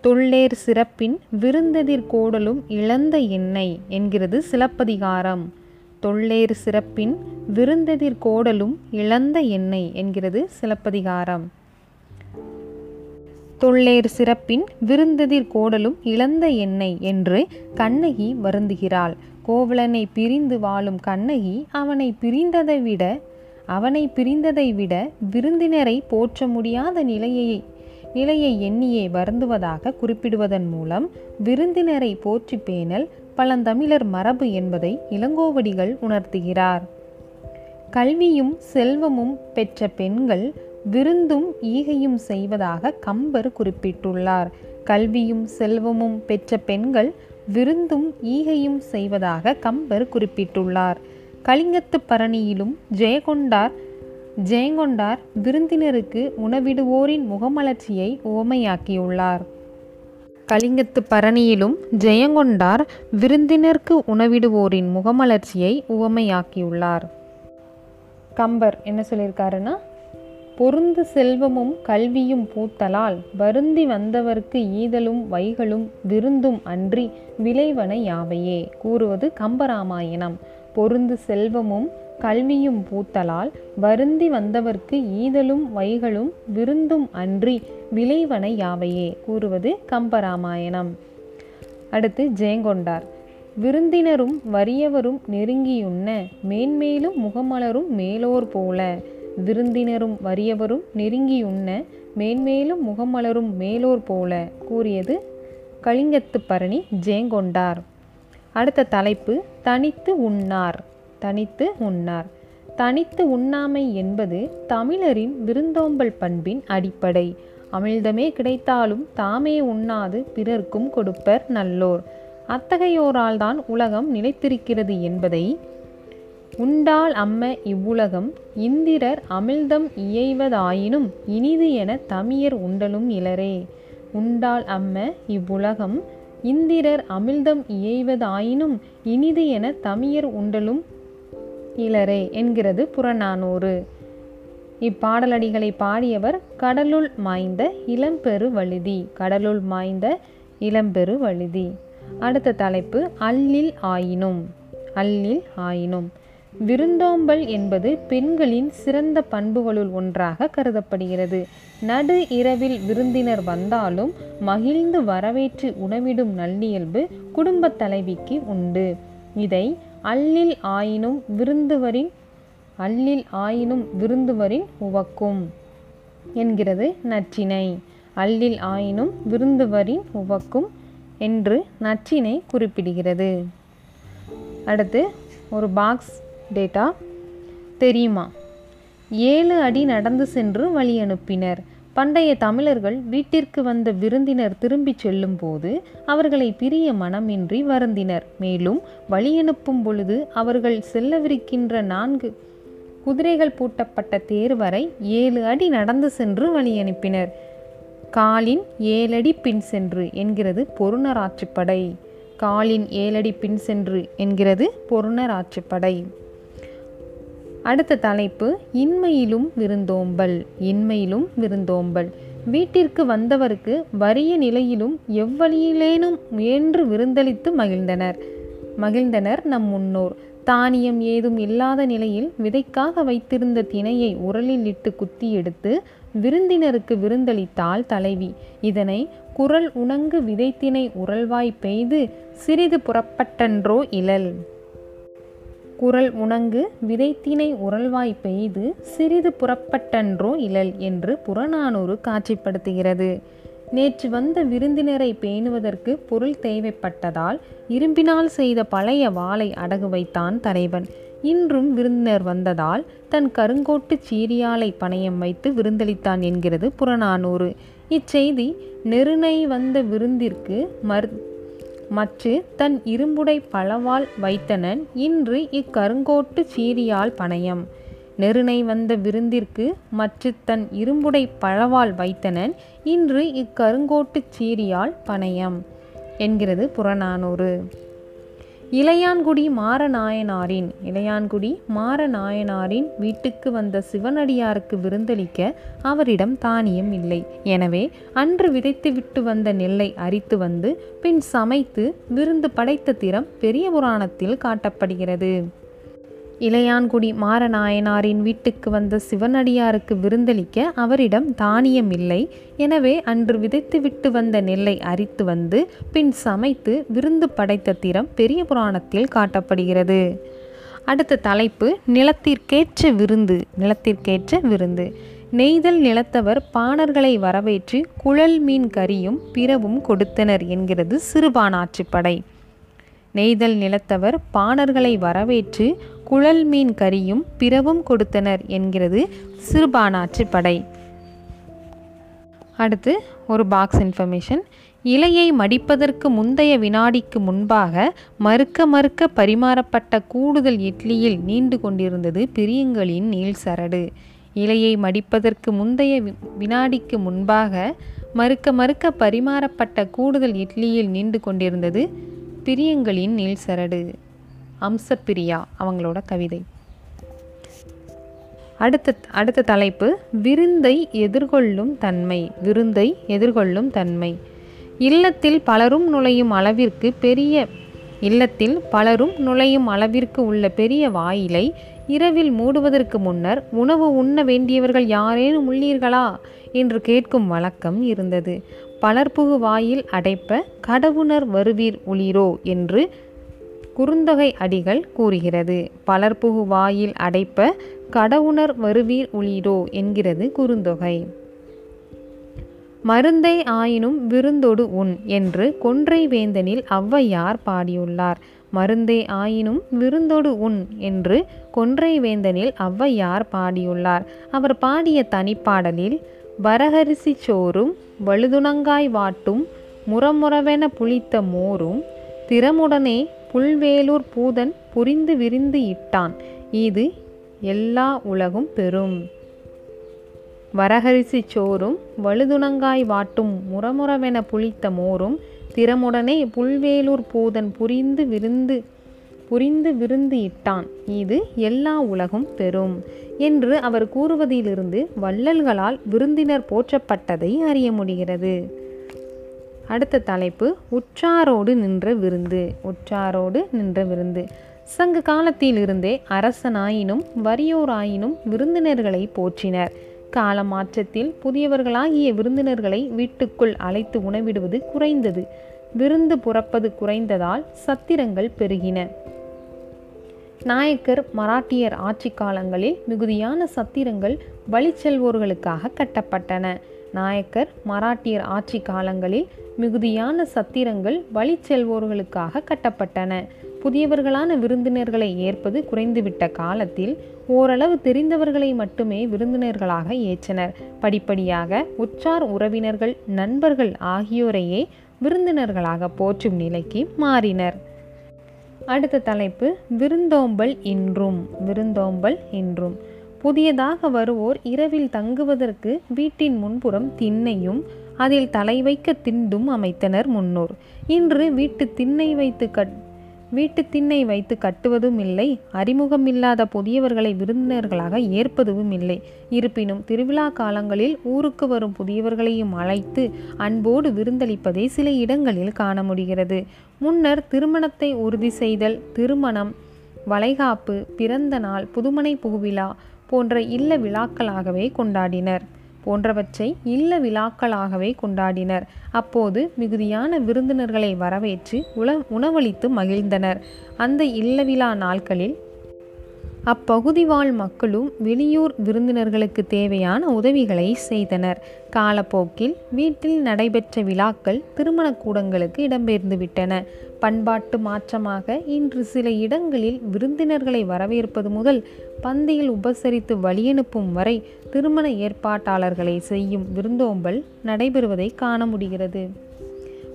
தொள்ளேர் சிறப்பின் விருந்ததிர் கோடலும் இழந்த எண்ணெய் என்கிறது சிலப்பதிகாரம். தொள்ளேர் சிறப்பின் விருந்தெதிர் கோடலும் இழந்த எண்ணெய் என்கிறது சிலப்பதிகாரம். தொள்ளேர் சிறப்பின் விருந்தெதிர் கோடலும் இழந்த எண்ணெய் என்று கண்ணகி வருந்துகிறாள். கோவலனை பிரிந்து வாழும் கண்ணகி அவனை பிரிந்ததை விட அவனை பிரிந்ததை விட விருந்தினரை போற்ற முடியாத நிலையை நிலையை எண்ணியே வருந்துவதாக குறிப்பிடுவதன் மூலம் விருந்தினரை போற்றி பேணல் பழந்தமிழர் மரபு என்பதை இளங்கோவடிகள் உணர்த்துகிறார். கல்வியும் செல்வமும் பெற்ற பெண்கள் விருந்தும் ஈகையும் செய்வதாக கம்பர் குறிப்பிட்டுள்ளார். கல்வியும் செல்வமும் பெற்ற பெண்கள் விருந்தும் ஈகையும் செய்வதாக கம்பர் குறிப்பிட்டுள்ளார். கலிங்கத்து பரணியிலும் ஜெயகொண்டார் ஜெயங்கொண்டார் விருந்தினருக்கு உணவிடுவோரின் முகமலர்ச்சியை உவமையாக்கியுள்ளார் கலிங்கத்து பரணியிலும் ஜெயங்கொண்டார் விருந்தினருக்கு உணவிடுவோரின் முகமலர்ச்சியை உவமையாக்கியுள்ளார் கம்பர் என்ன சொல்லியிருக்காருன்னா பொருந்து செல்வமும் கல்வியும் பூத்தலால் வருந்தி வந்தவர்க்கு ஈதலும் வைகளும் விருந்தும் அன்றி விளைவன யாவையே? கூறுவது கம்பராமாயணம். பொருந்து செல்வமும் கல்வியும் பூத்தலால் வருந்தி வந்தவர்க்கு ஈதலும் வைகளும் விருந்தும் அன்றி விளைவன யாவையே? கூறுவது கம்பராமாயணம். அடுத்து ஜெயங்கொண்டார். விருந்தினரும் வறியவரும் நெருங்கியுண்ண மேன்மேலும் முகமலரும் மேலோர் போல. விருந்தினரும் வறியவரும் நெருங்கியுண்ண மேன்மேலும் முகமலரும் மேலோர் போல. கூறியது கலிங்கத்து பரணி ஜெயங்கொண்டார். அடுத்த தலைப்பு தனித்து உண்ணார். தனித்து உண்ணார். தனித்து உண்ணாமை என்பது தமிழரின் விருந்தோம்பல் பண்பின் அடிப்படை. அமிழ்தமே கிடைத்தாலும் தாமே உண்ணாது பிறர்க்கும் கொடுப்பர் நல்லோர். அத்தகையோரால் தான் உலகம் நிலைத்திருக்கிறது என்பதை உண்டால் அம்ம இவ்வுலகம் இந்திரர் அமிழ்தம் இயைவதாயினும் இனிது என தமியர் உண்டலும் இலரே. உண்டால் அம்ம இவ்வுலகம் இந்திரர் அமிழ்தம் இயைவதாயினும் இனிது என தமியர் உண்டலும் இளரே என்கிறது புறநானூறு. இப்பாடலடிகளை பாடியவர் கடலுள் மாய்ந்த இளம்பெரு வழுதி. கடலுள் மாய்ந்த இளம்பெரு வழுதி. அடுத்த தலைப்பு அல்லில் ஆயினும். அல்லில் ஆயினும். விருந்தோம்பல் என்பது பெண்களின் சிறந்த பண்புகளுள் ஒன்றாக கருதப்படுகிறது. நடு இரவில் விருந்தினர் வந்தாலும் மகிழ்ந்து வரவேற்று உணவிடும் நல்லியல்பு குடும்பத் தலைவிக்கு உண்டு. இதை அல்லில் ஆயினும் விருந்துவரின் அல்லில் ஆயினும் விருந்துவரின் உவக்கும் என்கிறது நற்றினை. அல்லில் ஆயினும் விருந்துவரின் உவக்கும் என்று நற்றினை குறிப்பிடுகிறது. அடுத்து ஒரு பாக்ஸ் டேட்டா தெரியுமா? ஏழு அடி நடந்து சென்று வழி அனுப்பினர் பண்டைய தமிழர்கள் வீட்டிற்கு வந்த விருந்தினர் திரும்பிச் செல்லும்போது அவர்களை பிரிய மனமின்றி வருந்தினர். மேலும் வழியனுப்பும் பொழுது அவர்கள் செல்லவிருக்கின்ற நான்கு குதிரைகள் பூட்டப்பட்ட தேர் வரை ஏழு அடி நடந்து சென்று வழியனுப்பினர் காலின் ஏழடி பின் சென்று என்கிறது பொருணர் காலின் ஏழடி பின் சென்று என்கிறது பொருணர் ஆற்றுப்படை அடுத்த தலைப்பு இன்மையிலும் விருந்தோம்பல் இன்மையிலும் விருந்தோம்பல். வீட்டிற்கு வந்தவருக்கு வறிய நிலையிலும் எவ்வழியிலேனும் முயன்று விருந்தளித்து மகிழ்ந்தனர். மகிழ்ந்தனர் நம் முன்னோர். தானியம் ஏதும் இல்லாத நிலையில் விதைக்காக வைத்திருந்த திணையை உரலில் இட்டு குத்தி எடுத்து விருந்தினருக்கு விருந்தளித்தாள் தலைவி. இதனை குரல் உணங்கு விதைத்தினை உரல்வாய் பெய்து சிறிது புறப்பட்டன்றோ இழல் குரல் உணங்கு விதைத்தினை உரல்வாய் பெய்து சிறிது புறப்பட்டன்றோ இழல் என்று புறநானூறு காட்சிப்படுத்துகிறது. நேற்று வந்த விருந்தினரை பேணுவதற்கு பொருள் தேவைப்பட்டதால் இரும்பினால் செய்த பழைய வாளை அடகு வைத்தான் தலைவன். இன்றும் விருந்தினர் வந்ததால் தன் கருங்கோட்டு சீரியாலை பணையம் வைத்து விருந்தளித்தான் என்கிறது புறநானூறு. இச்செய்தி நெருணை வந்த விருந்திற்கு மறு மற்று தன் இரும்புடை பழவால் வைத்தனன் இன்று இக்கருங்கோட்டு சீரியால் பணயம். நெருணை வந்த விருந்திற்கு மற்று தன் இரும்புடை பழவால் வைத்தனன் இன்று இக்கருங்கோட்டு சீரியால் பணயம். என்கிறது புறநானூறு. இளையான்குடி மாரநாயனாரின் இளையான்குடி மாரநாயனாரின் வீட்டுக்கு வந்த சிவனடியாருக்கு விருந்தளிக்க அவரிடம் தானியம் இல்லை. எனவே அன்று விதைத்துவிட்டு வந்த நெல்லை அரித்து வந்து பின் சமைத்து விருந்து படைத்த திறம் பெரிய புராணத்தில் காட்டப்படுகிறது. இளையான்குடி மாரநாயனாரின் வீட்டுக்கு வந்த சிவனடியாருக்கு விருந்தளிக்க அவரிடம் தானியம் இல்லை. எனவே அன்று விதைத்துவிட்டு வந்த நெல்லை அரித்து வந்து பின் சமைத்து விருந்து படைத்த திறம் பெரிய புராணத்தில் காட்டப்படுகிறது. அடுத்த தலைப்பு நிலத்திற்கேற்ற விருந்து நிலத்திற்கேற்ற விருந்து. நெய்தல் நிலத்தவர் பாணர்களை வரவேற்று குழல் மீன் கறியும் பிறவும் கொடுத்தனர் என்கிறது சிறுபானாற்றுப்படை நெய்தல் நிலத்தவர் பாணர்களை வரவேற்று குழல் மீன் கறியும் பிறவும் கொடுத்தனர் என்கிறது சிறுபானாற்று படை. அடுத்து ஒரு பாக்ஸ் இன்ஃபர்மேஷன் இலையை மடிப்பதற்கு முந்தைய வினாடிக்கு முன்பாக மறுக்க மறுக்க பரிமாறப்பட்ட கூடுதல் இட்லியில் நீண்டு கொண்டிருந்தது பிரியங்களின் நீள் சரடு. இலையை மடிப்பதற்கு முந்தைய வினாடிக்கு முன்பாக மறுக்க மறுக்க பரிமாறப்பட்ட கூடுதல் இட்லியில் நீண்டு கொண்டிருந்தது பிரியங்களின் நீள் சரடு. அம்சப்பிரியா அவங்களோட கவிதை. அடுத்த அடுத்த தலைப்பு விருந்தை எதிர்கொள்ளும் தன்மை விருந்தை எதிர்கொள்ளும் தன்மை. இல்லத்தில் பலரும் நுழையும் அளவிற்கு பெரிய இல்லத்தில் பலரும் நுழையும் அளவிற்கு உள்ள பெரிய வாயிலை இரவில் மூடுவதற்கு முன்னர் உணவு உண்ண வேண்டியவர்கள் யாரேனும் உள்ளீர்களா? என்று கேட்கும் வழக்கம் இருந்தது. பலர்புகு வாயில் அடைப்ப கடவுணர் வருவீர் உளிரோ என்று குறுந்தொகை அடிகள் கூறுகிறது. பலர்புகு வாயில் அடைப்ப கடவுணர் வருவீர் உளீரோ என்கிறது குறுந்தொகை. மருந்தை ஆயினும் விருந்தொடு உண் என்று கொன்றை வேந்தனில் ஔவையார் பாடியுள்ளார். மருந்தே ஆயினும் விருந்தொடு உண் என்று கொன்றை வேந்தனில் ஔவையார் பாடியுள்ளார். அவர் பாடிய தனிப்பாடலில் வரகரிசி சோறும் வழுதுணங்காய் வாட்டும் முறமுறவென புளித்த மோரும் திறமுடனே புல்வேலூர் பூதன் புரிந்து விரிந்து இட்டான். இது எல்லா உலகும் பெறும். வரகரிசி சோறும் வழுதுணங்காய் வாட்டும் முறமுறவென புளித்த மோரும் திறமுடனே புல்வேலூர் பூதன் புரிந்து விருந்து புரிந்து விருந்து இட்டான். இது எல்லா உலகும் பெறும் என்று அவர் கூறுவதிலிருந்து வள்ளல்களால் விருந்தினர் போற்றப்பட்டதை அறிய முடிகிறது. அடுத்த தலைப்பு உற்றாரோடு நின்ற விருந்து. உற்றாரோடு நின்ற விருந்து. சங்க காலத்திலிருந்தே அரசனாயினும் வறியோராயினும் விருந்தினர்களை போற்றினர். கால மாற்றத்தில் புதியவர்களாகிய விருந்தினர்களை வீட்டுக்குள் அழைத்து உணவிடுவது குறைந்தது. விருந்து புறப்பது குறைந்ததால் சத்திரங்கள் பெருகின. நாயக்கர் மராட்டியர் ஆட்சி காலங்களில் மிகுதியான சத்திரங்கள் வழிச்செல்வோர்களுக்காக கட்டப்பட்டன. நாயக்கர் மராட்டியர் ஆட்சி காலங்களில் மிகுதியான சத்திரங்கள் வழி செல்வோர்களுக்காக கட்டப்பட்டன. புதியவர்களான விருந்தினர்களை ஏற்பது குறைந்துவிட்ட காலத்தில் ஓரளவு தெரிந்தவர்களை மட்டுமே விருந்தினர்களாக ஏற்றனர். படிப்படியாக உற்றார் உறவினர்கள் நண்பர்கள் ஆகியோரையே விருந்தினர்களாக போற்றும் நிலைக்கு மாறினர். அடுத்த தலைப்பு விருந்தோம்பல் இன்றும் விருந்தோம்பல் இன்றும். புதியதாக வருவோர் இரவில் தங்குவதற்கு வீட்டின் முன்புறம் திண்ணையும் அதில் தலை வைக்க திண்டும் அமைத்தனர் முன்னோர். இன்று வீட்டு திண்ணை வைத்து கட் வீட்டு திண்ணை வைத்து கட்டுவதும் இல்லை அறிமுகமில்லாத புதியவர்களை விருந்தினர்களாக ஏற்பதுவும் இல்லை. இருப்பினும் திருவிழா காலங்களில் ஊருக்கு வரும் புதியவர்களையும் அழைத்து அன்போடு விருந்தளிப்பதை சில இடங்களில் காண முடிகிறது. முன்னர் திருமணத்தை உறுதி செய்தல் திருமணம் வளைகாப்பு பிறந்த நாள் புதுமனை புகுவிழா போன்ற இல்ல விழாக்களாகவே கொண்டாடினர். போன்றவற்றை இல்ல விழாக்களாகவே கொண்டாடினர். அப்போது மிகுதியான விருந்தினர்களை வரவேற்று உல உணவளித்து மகிழ்ந்தனர். அந்த இல்ல விழா நாட்களில் அப்பகுதி வாழ் மக்களும் வெளியூர் விருந்தினர்களுக்கு தேவையான உதவிகளை செய்தனர். காலப்போக்கில் வீட்டில் நடைபெற்ற விழாக்கள் திருமண கூடங்களுக்கு இடம்பெயர்ந்துவிட்டன பண்பாட்டு மாற்றமாக இன்று சில இடங்களில் விருந்தினர்களை வரவேற்பது முதல் பந்தியில் உபசரித்து வழியனுப்பும் வரை திருமண ஏற்பாட்டாளர்களை செய்யும் விருந்தோம்பல் நடைபெறுவதை காண முடிகிறது.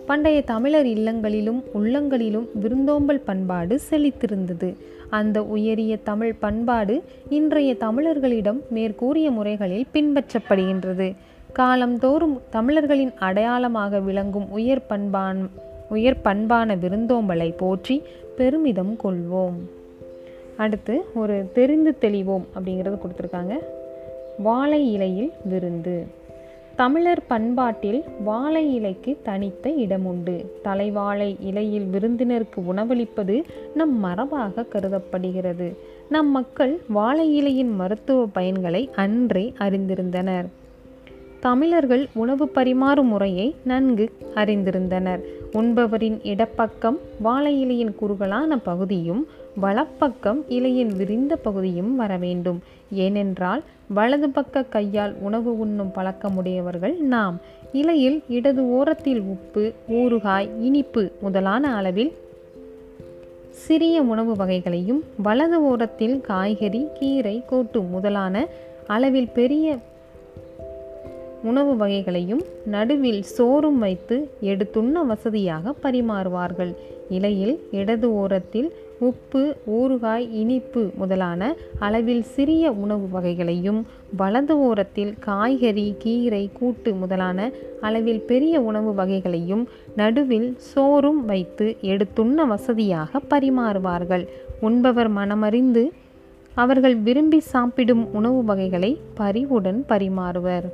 பண்டைய தமிழர் இல்லங்களிலும் உள்ளங்களிலும் விருந்தோம்பல் பண்பாடு செழித்திருந்தது. அந்த உயரிய தமிழ் பண்பாடு இன்றைய தமிழர்களிடம் மேற்கூறிய முறைகளில் பின்பற்றப்படுகின்றது. காலந்தோறும் தமிழர்களின் அடையாளமாக விளங்கும் உயர் பண்பான் உயர் பண்பான விருந்தோம்பலை போற்றி பெருமிதம் கொள்வோம். அடுத்து ஒரு தெரிந்து தெளிவோம் அப்படிங்கிறது கொடுத்துருக்காங்க. வாழை இலையில் விருந்து. தமிழர் பண்பாட்டில் வாழை இலைக்கு தனித்த இடமுண்டு. தலைவாழை இலையில் விருந்தினருக்கு உணவளிப்பது நம் மரபாக கருதப்படுகிறது. நம் மக்கள் வாழை இலையின் மருத்துவ பயன்களை அன்றே அறிந்திருந்தனர். தமிழர்கள் உணவு பரிமாறும் முறையை நன்கு அறிந்திருந்தனர். உண்பவரின் இடப்பக்கம் வாழை இலையின் குறுகலான பகுதியும் வலப்பக்கம் இலையின் விரிந்த பகுதியும் வர வேண்டும். ஏனென்றால் வலது பக்க கையால் உணவு உண்ணும் பழக்கமுடையவர்கள் நாம். இலையில் இடது ஓரத்தில் உப்பு ஊறுகாய் இனிப்பு முதலான அளவில் சிறிய உணவு வகைகளையும் வலது ஓரத்தில் காய்கறி கீரை கூட்டு முதலான அளவில் பெரிய உணவு வகைகளையும் நடுவில் சோறும் வைத்து எடுத்துண்ண வசதியாக பரிமாறுவார்கள். இலையில் இடது ஓரத்தில் உப்பு ஊறுகாய் இனிப்பு முதலான அளவில் சிறிய உணவு வகைகளையும் வலது ஓரத்தில் காய்கறி கீரை கூட்டு முதலான அளவில் பெரிய உணவு வகைகளையும் நடுவில் சோறும் வைத்து எடுத்துண்ண வசதியாக பரிமாறுவார்கள். உண்பவர் மனமறிந்து அவர்கள் விரும்பி சாப்பிடும் உணவு வகைகளை பரிவுடன் பரிமாறுவர்.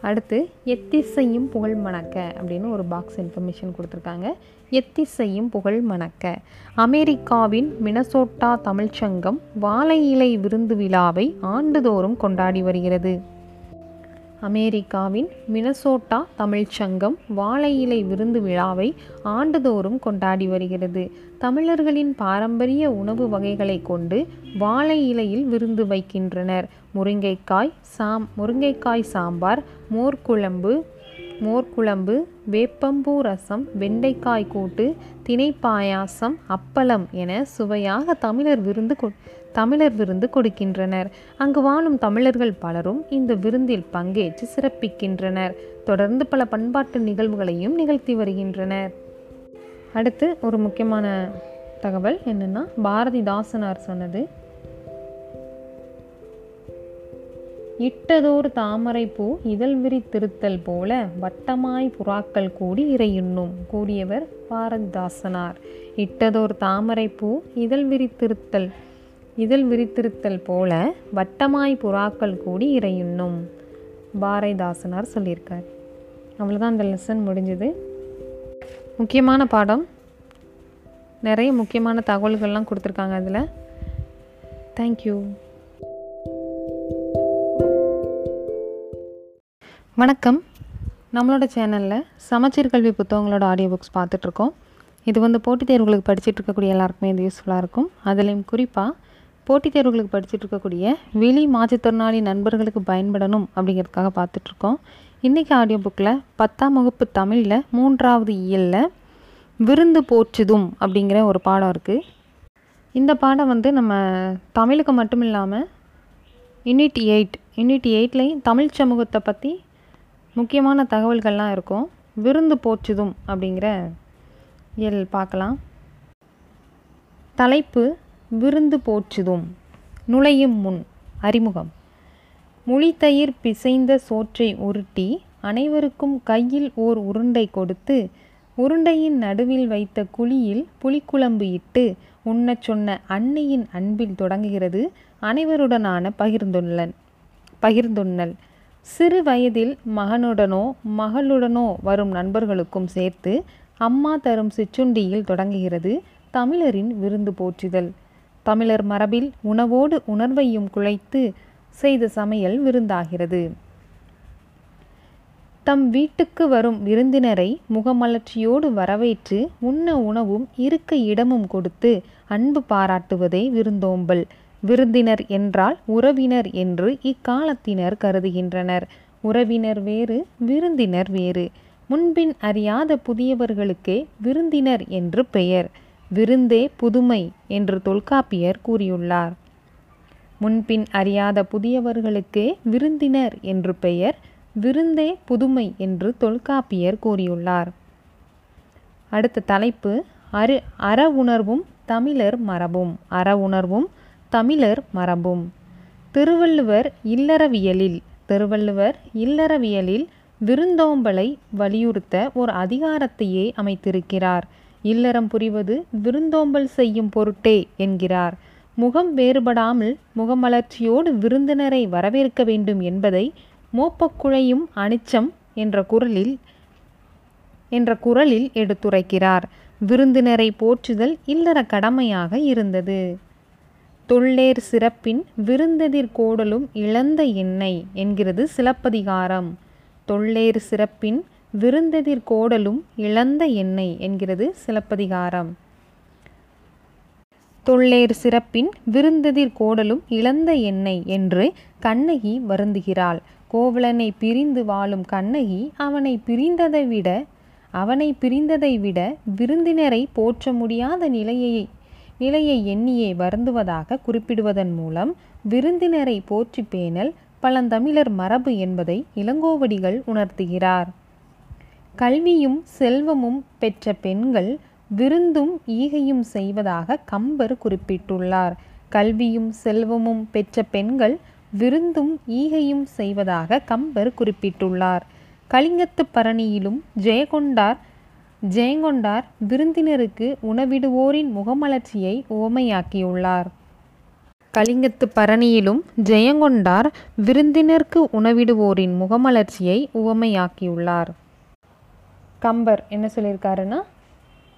அடுத்து எத்திசையும் புகழ் மணக்க அப்படின்னு ஒரு பாக்ஸ் இன்ஃபர்மேஷன் கொடுத்துருக்காங்க. எத்திசையும் புகழ் மணக்க. அமெரிக்காவின் மினசோட்டா தமிழ்ச்சங்கம் வாழை இலை விருந்து விழாவை ஆண்டுதோறும் கொண்டாடி வருகிறது. அமெரிக்காவின் மினசோட்டா தமிழ்ச்சங்கம் வாழை இலை விருந்து விழாவை ஆண்டுதோறும் கொண்டாடி வருகிறது. தமிழர்களின் பாரம்பரிய உணவு வகைகளை கொண்டு வாழை இலையில் விருந்து வைக்கின்றனர். முருங்கைக்காய் சாம் முருங்கைக்காய் சாம்பார் மோர்குழம்பு மோர்குழம்பு வேப்பம்பூ ரசம் வெண்டைக்காய் கூட்டு திணைப்பாயாசம் அப்பளம் என சுவையாக தமிழர் விருந்து கொ தமிழர் விருந்து கொடுக்கின்றனர். அங்கு வாழும் தமிழர்கள் பலரும் இந்த விருந்தில் பங்கேற்று சிறப்பிக்கின்றனர். தொடர்ந்து பல பண்பாட்டு நிகழ்வுகளையும் நிகழ்த்தி வருகின்றனர். அடுத்து ஒரு முக்கியமான தகவல் என்னென்னா பாரதிதாசனார் சொன்னது இட்டதோர் தாமரை பூ இதழ் விரித்திருத்தல் போல வட்டமாய் புறாக்கள் கூடி இறையுண்ணும் கூறியவர் பாரதிதாசனார். இட்டதோர் தாமரை பூ இதழ் விரித்திருத்தல் இதழ் விரித்திருத்தல் போல வட்டமாய் புறாக்கள் கூடி இறையுண்ணும் பாரதிதாசனார் சொல்லியிருக்கார். அவ்வளோதான் அந்த லெசன் முடிஞ்சது. முக்கியமான பாடம். நிறைய முக்கியமான தகவல்கள்லாம் கொடுத்துருக்காங்க அதில். தேங்க்யூ வணக்கம். நம்மளோட சேனலில் சமச்சீர் கல்வி புத்தகங்களோட ஆடியோ புக்ஸ் பார்த்துட்ருக்கோம். இது வந்து போட்டித் தேர்வுகளுக்கு படிச்சுட்டு இருக்கக்கூடிய எல்லாருக்குமே இது யூஸ்ஃபுல்லாக இருக்கும். அதுலேயும் குறிப்பாக போட்டித் தேர்வுகளுக்கு படிச்சுட்டு இருக்கக்கூடிய வெளி மாற்றுத்திறனாளி நண்பர்களுக்கு பயன்படணும் அப்படிங்கிறதுக்காக பார்த்துட்ருக்கோம். இன்றைக்கி ஆடியோ புக்கில் பத்தாம் வகுப்பு தமிழில் மூன்றாவது இயலில் விருந்து போற்றுதும் அப்படிங்கிற ஒரு பாடம் இருக்குது இந்த பாடம் வந்து நம்ம தமிழுக்கு மட்டும் இல்லாமல் யூனிட் எயிட் யூனிட் எயிட்லேயும் தமிழ் சமூகத்தை பற்றி முக்கியமான தகவல்கள்லாம் இருக்கும். விருந்து போற்றுதும் அப்படிங்கிற இயல் பார்க்கலாம். தலைப்பு விருந்து போற்றுதும். நுழையும் முன் அறிமுகம். முழித்தயிர் பிசைந்த சோற்றை உருட்டி அனைவருக்கும் கையில் ஓர் உருண்டை கொடுத்து உருண்டையின் நடுவில் வைத்த குழியில் புளிக்குழம்பு இட்டு உண்ணச் சொன்ன அன்னையின் அன்பில் தொடங்குகிறது. அனைவருடனான பகிர்ந்துள்ளன் பகிர்ந்துண்ணல் சிறு வயதில் மகனுடனோ மகளுடனோ வரும் நண்பர்களுக்கும் சேர்த்து அம்மா தரும் சிற்றுண்டியில் தொடங்குகிறது தமிழரின் விருந்து போற்றுதல். தமிழர் மரபில் உணவோடு உணர்வையும் குழைத்து செய்த சமையல் விருந்தாகிறது. தம் வீட்டுக்கு வரும் விருந்தினரை முகமலர்ச்சியோடு வரவேற்று உண்ண உணவும் இருக்க இடமும் கொடுத்து அன்பு பாராட்டுவதே விருந்தோம்பல். விருந்தினர் என்றால் உறவினர் என்று இக்காலத்தினர் கருதுகின்றனர். உறவினர் வேறு விருந்தினர் வேறு. முன்பின் அறியாத புதியவர்களுக்கே விருந்தினர் என்று பெயர். விருந்தே புதுமை என்று தொல்காப்பியர் கூறியுள்ளார். முன்பின் அறியாத புதியவர்களுக்கே விருந்தினர் என்று பெயர். விருந்தே புதுமை என்று தொல்காப்பியர் கூறியுள்ளார். அடுத்த தலைப்பு அரு அற உணர்வும் தமிழர் மரபும். அற உணர்வும் தமிழர் மரபும். திருவள்ளுவர் இல்லறவியலில் திருவள்ளுவர் இல்லறவியலில் விருந்தோம்பலை வலியுறுத்த ஒரு அதிகாரத்தையே அமைத்திருக்கிறார். இல்லறம் புரிவது விருந்தோம்பல் செய்யும் பொருட்டே என்கிறார். முகம் வேறுபடாமல் முகமலர்ச்சியோடு விருந்தினரை வரவேற்க வேண்டும் என்பதை மோப்பக்குழையும் அனிச்சம் என்ற குரலில் என்ற குரலில் எடுத்துரைக்கிறார். விருந்தினரை போற்றுதல் இல்லற கடமையாக இருந்தது. தொள்ளேர் சிறப்பின் விருந்ததிர் கோடலும் இழந்த எண்ணெய் என்கிறது சிலப்பதிகாரம். தொள்ளேர் சிறப்பின் விருந்தெதிர் கோடலும் இழந்த எண்ணெய் என்கிறது சிலப்பதிகாரம். தொள்ளேர் சிறப்பின் விருந்தெதிர் கோடலும் இழந்த எண்ணெய் என்று கண்ணகி வருந்துகிறாள். கோவலனை பிரிந்து வாழும் கண்ணகி அவனை பிரிந்ததை விட அவனை பிரிந்ததை விட விருந்தினரை போற்ற முடியாத நிலையை நிலையை எண்ணியே வருந்துவதாக குறிப்பிடுவதன் மூலம் விருந்தினரை போற்றி பேணல் பழந்தமிழர் மரபு என்பதை இளங்கோவடிகள் உணர்த்துகிறார். கல்வியும் செல்வமும் பெற்ற பெண்கள் விருந்தும் ஈகையும் செய்வதாக கம்பர் குறிப்பிட்டுள்ளார். கல்வியும் செல்வமும் பெற்ற பெண்கள் விருந்தும் ஈகையும் செய்வதாக கம்பர் குறிப்பிட்டுள்ளார். கலிங்கத்து பரணியிலும் ஜெயகொண்டார் ஜெயங்கொண்டார் விருந்தினருக்கு உணவிடுவோரின் முகமலர்ச்சியை உவமையாக்கியுள்ளார். கலிங்கத்து பரணியிலும் ஜெயங்கொண்டார் விருந்தினருக்கு உணவிடுவோரின் முகமலர்ச்சியை உவமையாக்கியுள்ளார். கம்பர் என்ன சொல்லியிருக்காருன்னா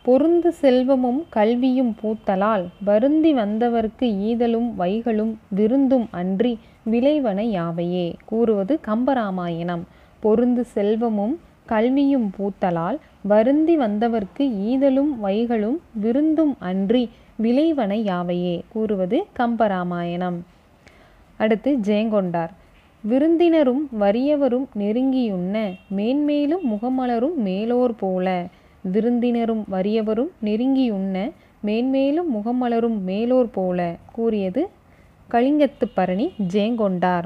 பொருந்து செல்வமும் கல்வியும் பூத்தலால் வருந்தி வந்தவர்க்கு ஈதலும் வைகளும் விருந்தும் அன்றி விளைவன யாவையே கூறுவது கம்பராமாயணம். பொருந்து செல்வமும் கல்வியும் பூத்தலால் வருந்தி வந்தவர்க்கு ஈதலும் வைகளும் விருந்தும் அன்றி விளைவன யாவையே? கூறுவது கம்பராமாயணம். அடுத்து ஜெயங்கொண்டார். விருந்தினரும் வறியவரும் நெருங்கியுண்ண மேன்மேலும் முகமலரும் மேலோர் போல. விருந்தினரும் வறியவரும் நெருங்கியுண்ண மேன்மேலும் முகமலரும் மேலோர் போல. கூறியது கலிங்கத்து பரணி ஜெயங்கொண்டார்.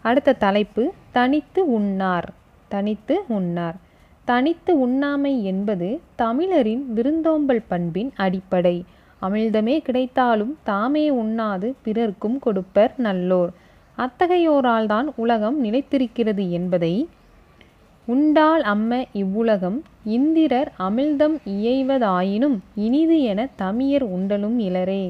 அடுத்த தலைப்பு தனித்து உண்ணார். தனித்து உண்ணார். தனித்து உண்ணாமை என்பது தமிழரின் விருந்தோம்பல் பண்பின் அடிப்படை. அமிழ்தமே கிடைத்தாலும் தாமே உண்ணாது பிறர்க்கும் கொடுப்பர் நல்லோர். அத்தகையோரால் தான் உலகம் நிலைத்திருக்கிறது என்பதை உண்டால் அம்ம இவ்வுலகம் இந்திரர் அமிழ்தம் இயைவதாயினும் இனிது என தமியர் உண்டலும் இலரே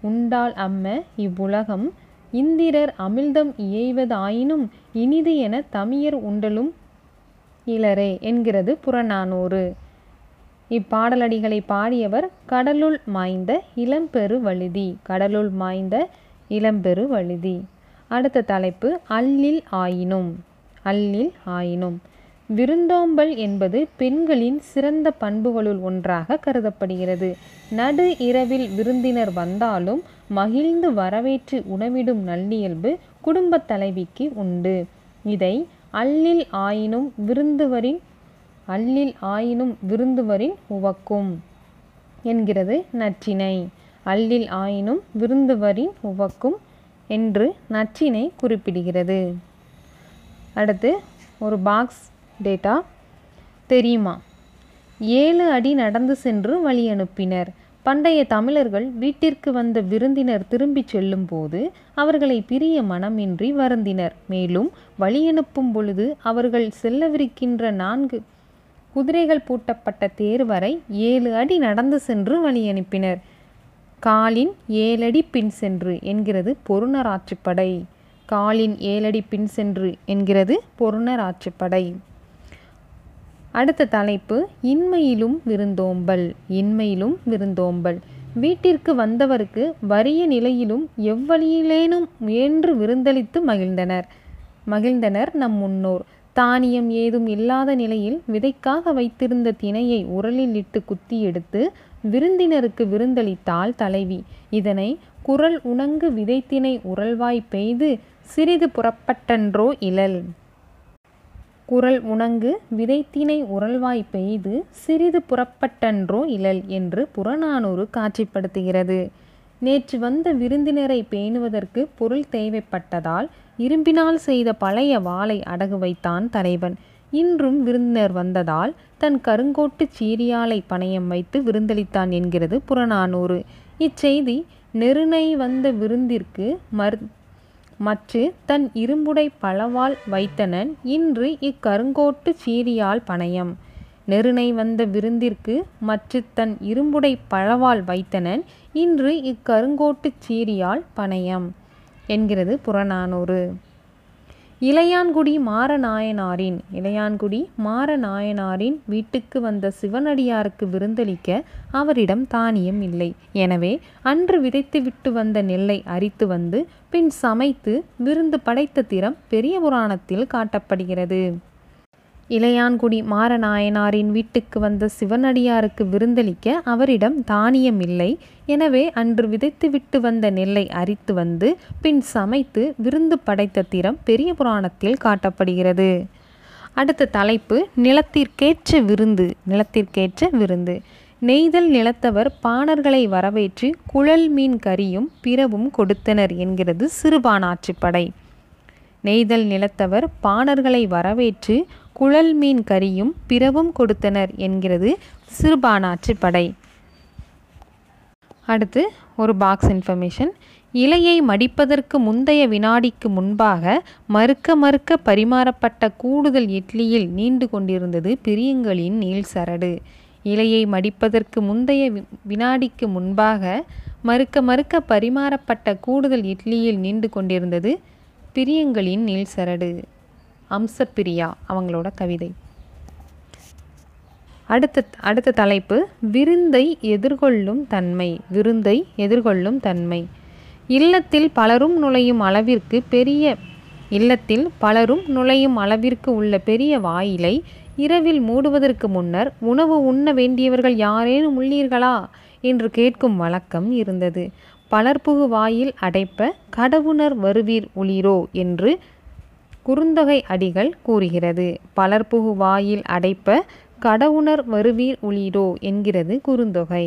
உண்டால் அம்ம இவ்வுலகம் இந்திரர் அமிழ்தம் இயைவதாயினும் இனிது என தமியர் உண்டலும் இளரே என்கிறது புறநானூறு. இப்பாடலடிகளை பாடியவர் கடலுள் மாய்ந்த இளம்பெரு வழுதி. கடலுள் மாய்ந்த இளம்பெரு வழுதி. அடுத்த தலைப்பு அல்லில் ஆயினும். அல்லில் ஆயினும். விருந்தோம்பல் என்பது பெண்களின் சிறந்த பண்புகளுள் ஒன்றாக கருதப்படுகிறது. நடு இரவில் விருந்தினர் வந்தாலும் மகிழ்ந்து வரவேற்று உணவிடும் நல்லியல்பு குடும்பத் தலைவிக்கு உண்டு. இதை அல்லில் ஆயினும் விருந்துவரின் அல்லில் ஆயினும் விருந்துவரின் உவக்கும் என்கிறது நற்றினை. அல்லில் ஆயினும் விருந்துவரின் உவக்கும் என்று நற்றினை குறிப்பிடுகிறது. அடுத்து ஒரு பாக்ஸ் டேட்டா தெரியுமா? ஏழு அடி நடந்து சென்று வழி அனுப்பினர் பண்டைய தமிழர்கள் வீட்டிற்கு வந்த விருந்தினர் திரும்பிச் செல்லும்போது அவர்களை பிரிய மனமின்றி வருந்தினர். மேலும் வழியனுப்பும் பொழுது அவர்கள் செல்லவிருக்கின்ற நான்கு குதிரைகள் பூட்டப்பட்ட தேர் வரை ஏழு அடி நடந்து சென்று வழியனுப்பினர் காலின் ஏழடி பின் சென்று என்கிறது பொருணர் ஆட்சிப்படை காலின் ஏழடி பின் சென்று என்கிறது பொருணர் ஆட்சிப்படை அடுத்த தலைப்பு இன்மையிலும் விருந்தோம்பல் இன்மையிலும் விருந்தோம்பல். வீட்டிற்கு வந்தவருக்கு வறிய நிலையிலும் எவ்வழியிலேனும் முயன்று விருந்தளித்து மகிழ்ந்தனர். மகிழ்ந்தனர் நம் முன்னோர். தானியம் ஏதும் இல்லாத நிலையில் விதைக்காக வைத்திருந்த திணையை உரலில் இட்டு குத்தி எடுத்து விருந்தினருக்கு விருந்தளித்தாள் தலைவி. இதனை குரல் உணங்கு விதைத்தினை உரல்வாய் பெய்து சிறிது புறப்பட்டன்றோ இழல் குரல் உணங்கு விதைத்தினை உரல்வாய் பெய்து சிறிது புறப்பட்டன்றோ இழல் என்று புறநானூறு காட்சிப்படுத்துகிறது. நேற்று வந்த விருந்தினரை பேணுவதற்கு பொருள் தேவைப்பட்டதால் இரும்பினால் செய்த பழைய வாளை அடகு வைத்தான் தலைவன். இன்றும் விருந்தினர் வந்ததால் தன் கருங்கோட்டு சீரியாலை பணயம் வைத்து விருந்தளித்தான் என்கிறது புறநானூறு. இச்செய்தி நெருணை வந்த விருந்திற்கு மர் மற்று தன் இரும்புடை பலவால் வைத்தனன் இன்று இக்கருங்கோட்டு சீரியால் பணயம். நெருணை வந்த விருந்திற்கு மற்று தன் இரும்புடை பழவால் வைத்தனன் இன்று இக்கருங்கோட்டு சீரியால் பணயம். என்கிறது புறநானூறு. இளையான்குடி மாரநாயனாரின் இளையான்குடி மாரநாயனாரின் வீட்டுக்கு வந்த சிவனடியாருக்கு விருந்தளிக்க அவரிடம் தானியம் இல்லை. எனவே அன்று விதைத்துவிட்டு வந்த நெல்லை அரித்து வந்து பின் சமைத்து விருந்து படைத்த திறம் பெரிய புராணத்தில் காட்டப்படுகிறது. இளையான்குடி மாரநாயனாரின் வீட்டுக்கு வந்த சிவனடியாருக்கு விருந்தளிக்க அவரிடம் தானியம் இல்லை. எனவே அன்று விதைத்துவிட்டு வந்த நெல்லை அரித்து வந்து பின் சமைத்து விருந்து படைத்த திறம் பெரிய புராணத்தில் காட்டப்படுகிறது. அடுத்த தலைப்பு நிலத்திற்கேற்ற விருந்து நிலத்திற்கேற்ற விருந்து. நெய்தல் நிலத்தவர் பாணர்களை வரவேற்று குழல் மீன் கறியும் பிறவும் கொடுத்தனர் என்கிறது சிறுபானாற்றுப்படை நெய்தல் நிலத்தவர் பாணர்களை வரவேற்று குழல் மீன் கறியும் பிறவும் கொடுத்தனர் என்கிறது சிறுபானாற்று படை. அடுத்து ஒரு பாக்ஸ் இன்ஃபர்மேஷன் இலையை மடிப்பதற்கு முந்தைய வினாடிக்கு முன்பாக மறுக்க மறுக்க பரிமாறப்பட்ட கூடுதல் இட்லியில் நீண்டு கொண்டிருந்தது பிரியங்களின் நீள் சரடு. இலையை மடிப்பதற்கு முந்தைய வினாடிக்கு முன்பாக மறுக்க மறுக்க பரிமாறப்பட்ட கூடுதல் இட்லியில் நீண்டு கொண்டிருந்தது பிரியங்களின் நீள் சரடு. அம்சப்பிரியா அவங்களோட கவிதை. அடுத்த அடுத்த தலைப்பு விருந்தை எதிர்கொள்ளும் தன்மை விருந்தை எதிர்கொள்ளும் தன்மை. இல்லத்தில் பலரும் நுழையும் அளவிற்கு பெரிய இல்லத்தில் பலரும் நுழையும் அளவிற்கு உள்ள பெரிய வாயிலை இரவில் மூடுவதற்கு முன்னர் உணவு உண்ண வேண்டியவர்கள் யாரேனும் உள்ளீர்களா? என்று கேட்கும் வழக்கம் இருந்தது. பலர்புகு வாயில் அடைப்ப கடவுணர் வருவீர் உளிரோ என்று குறுந்தொகை அடிகள் கூறுகிறது. பலர்புகு வாயில் அடைப்ப கடவுணர் வருவீர் உளிரோ என்கிறது குறுந்தொகை.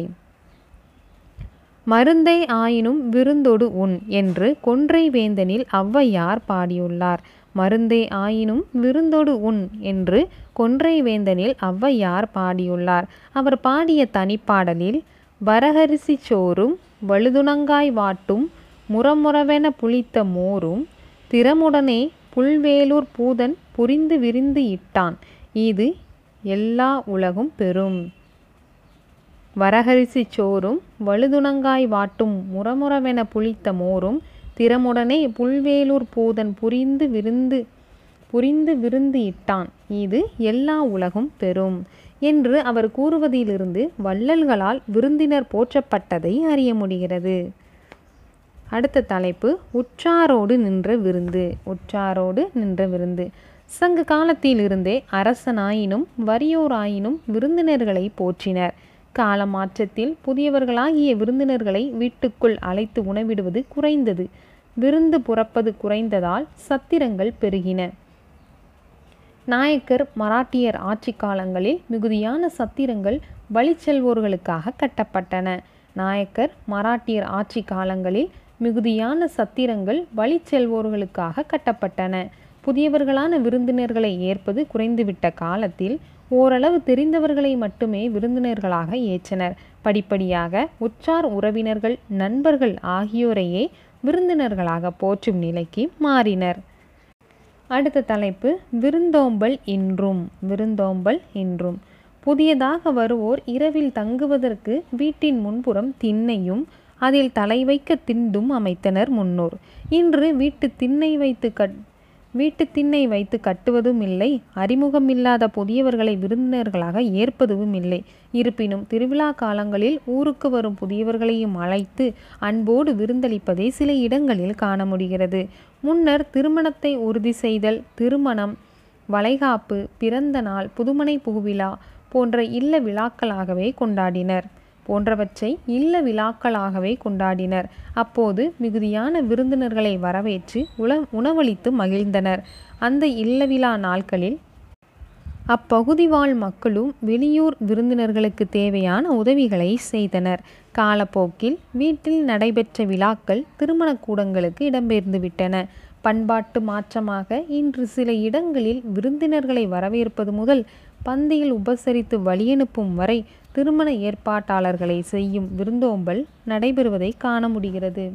மருந்தை ஆயினும் விருந்தொடு உண் என்று கொன்றை வேந்தனில் ஔவையார் பாடியுள்ளார். மருந்தே ஆயினும் விருந்தொடு உண் என்று கொன்றை வேந்தனில் ஔவையார் பாடியுள்ளார். அவர் பாடிய தனிப்பாடலில் வரகரிசி சோறும் வழுதுணங்காய் வாட்டும் முறமுறவென புளித்த மோரும் திறமுடனே புல்வேலூர் பூதன் புரிந்து விரிந்து இட்டான். இது எல்லா உலகும் பெறும். வரகரிசி சோறும் வழுதுணங்காய் வாட்டும் முறமுறவென புளித்த மோரும் திறமுடனே புல்வேலூர் பூதன் புரிந்து விருந்து புரிந்து விருந்து இட்டான். இது எல்லா உலகும் பெறும் என்று அவர் கூறுவதிலிருந்து வள்ளல்களால் விருந்தினர் போற்றப்பட்டதை அறிய முடிகிறது. அடுத்த தலைப்பு உற்றாரோடு நின்ற விருந்து. உற்றாரோடு நின்ற விருந்து. சங்க காலத்திலிருந்தே அரசனாயினும் வறியோராயினும் விருந்தினர்களை போற்றினர். கால மாற்றத்தில் புதியவர்களாகிய விருந்தினர்களை வீட்டுக்குள் அழைத்து உணவிடுவது குறைந்தது. விருந்து புறப்பது குறைந்ததால் சத்திரங்கள் பெருகின. நாயக்கர் மராட்டியர் ஆட்சி காலங்களில் மிகுதியான சத்திரங்கள் வழிச்செல்வோர்களுக்காக கட்டப்பட்டன. நாயக்கர் மராட்டியர் ஆட்சி காலங்களில் மிகுதியான சத்திரங்கள் வழிச்செல்வோர்களுக்காக கட்டப்பட்டன. புதியவர்களான விருந்தினர்களை ஏற்பது குறைந்துவிட்ட காலத்தில் ஓரளவு தெரிந்தவர்களை மட்டுமே விருந்தினர்களாக ஏற்றனர். படிப்படியாக உற்றார் உறவினர்கள் நண்பர்கள் ஆகியோரையே விருந்தினர்களாக போற்றும் நிலைக்கு மாறினர். அடுத்த தலைப்பு விருந்தோம்பல் இன்றும் விருந்தோம்பல் இன்றும். புதியதாக வருவோர் இரவில் தங்குவதற்கு வீட்டின் முன்புறம் திண்ணையும் அதில் தலை வைக்க திண்டும் அமைத்தனர் முன்னோர். இன்று வீட்டு திண்ணை வைத்து கட் வீட்டு திண்ணை வைத்து கட்டுவதும் இல்லை. அறிமுகமில்லாத புதியவர்களை விருந்தினர்களாக ஏற்பதுவும் இல்லை. இருப்பினும் திருவிழா காலங்களில் ஊருக்கு வரும் புதியவர்களையும் அழைத்து அன்போடு விருந்தளிப்பதை சில இடங்களில் காண முடிகிறது. முன்னர் திருமணத்தை உறுதி செய்தல் திருமணம் வளைகாப்பு பிறந்த நாள் புதுமனை புகுவிழா போன்ற இல்ல விழாக்களாகவே கொண்டாடினர். போன்றவற்றை இல்ல விழாக்களாகவே கொண்டாடினர். அப்போது மிகுதியான விருந்தினர்களை வரவேற்று உல உணவளித்து மகிழ்ந்தனர். அந்த இல்ல விழா நாட்களில் அப்பகுதி வாழ் மக்களும் வெளியூர் விருந்தினர்களுக்கு தேவையான உதவிகளை செய்தனர். காலப்போக்கில் வீட்டில் நடைபெற்ற விழாக்கள் திருமண கூடங்களுக்கு இடம்பெயர்ந்துவிட்டன பண்பாட்டு மாற்றமாக இன்று சில இடங்களில் விருந்தினர்களை வரவேற்பது முதல் பந்தியில் உபசரித்து வழியனுப்பும் வரை திருமண ஏற்பாட்டாளர்களை செய்யும் விருந்தோம்பல் நடைபெறுவதை காண முடிகிறது.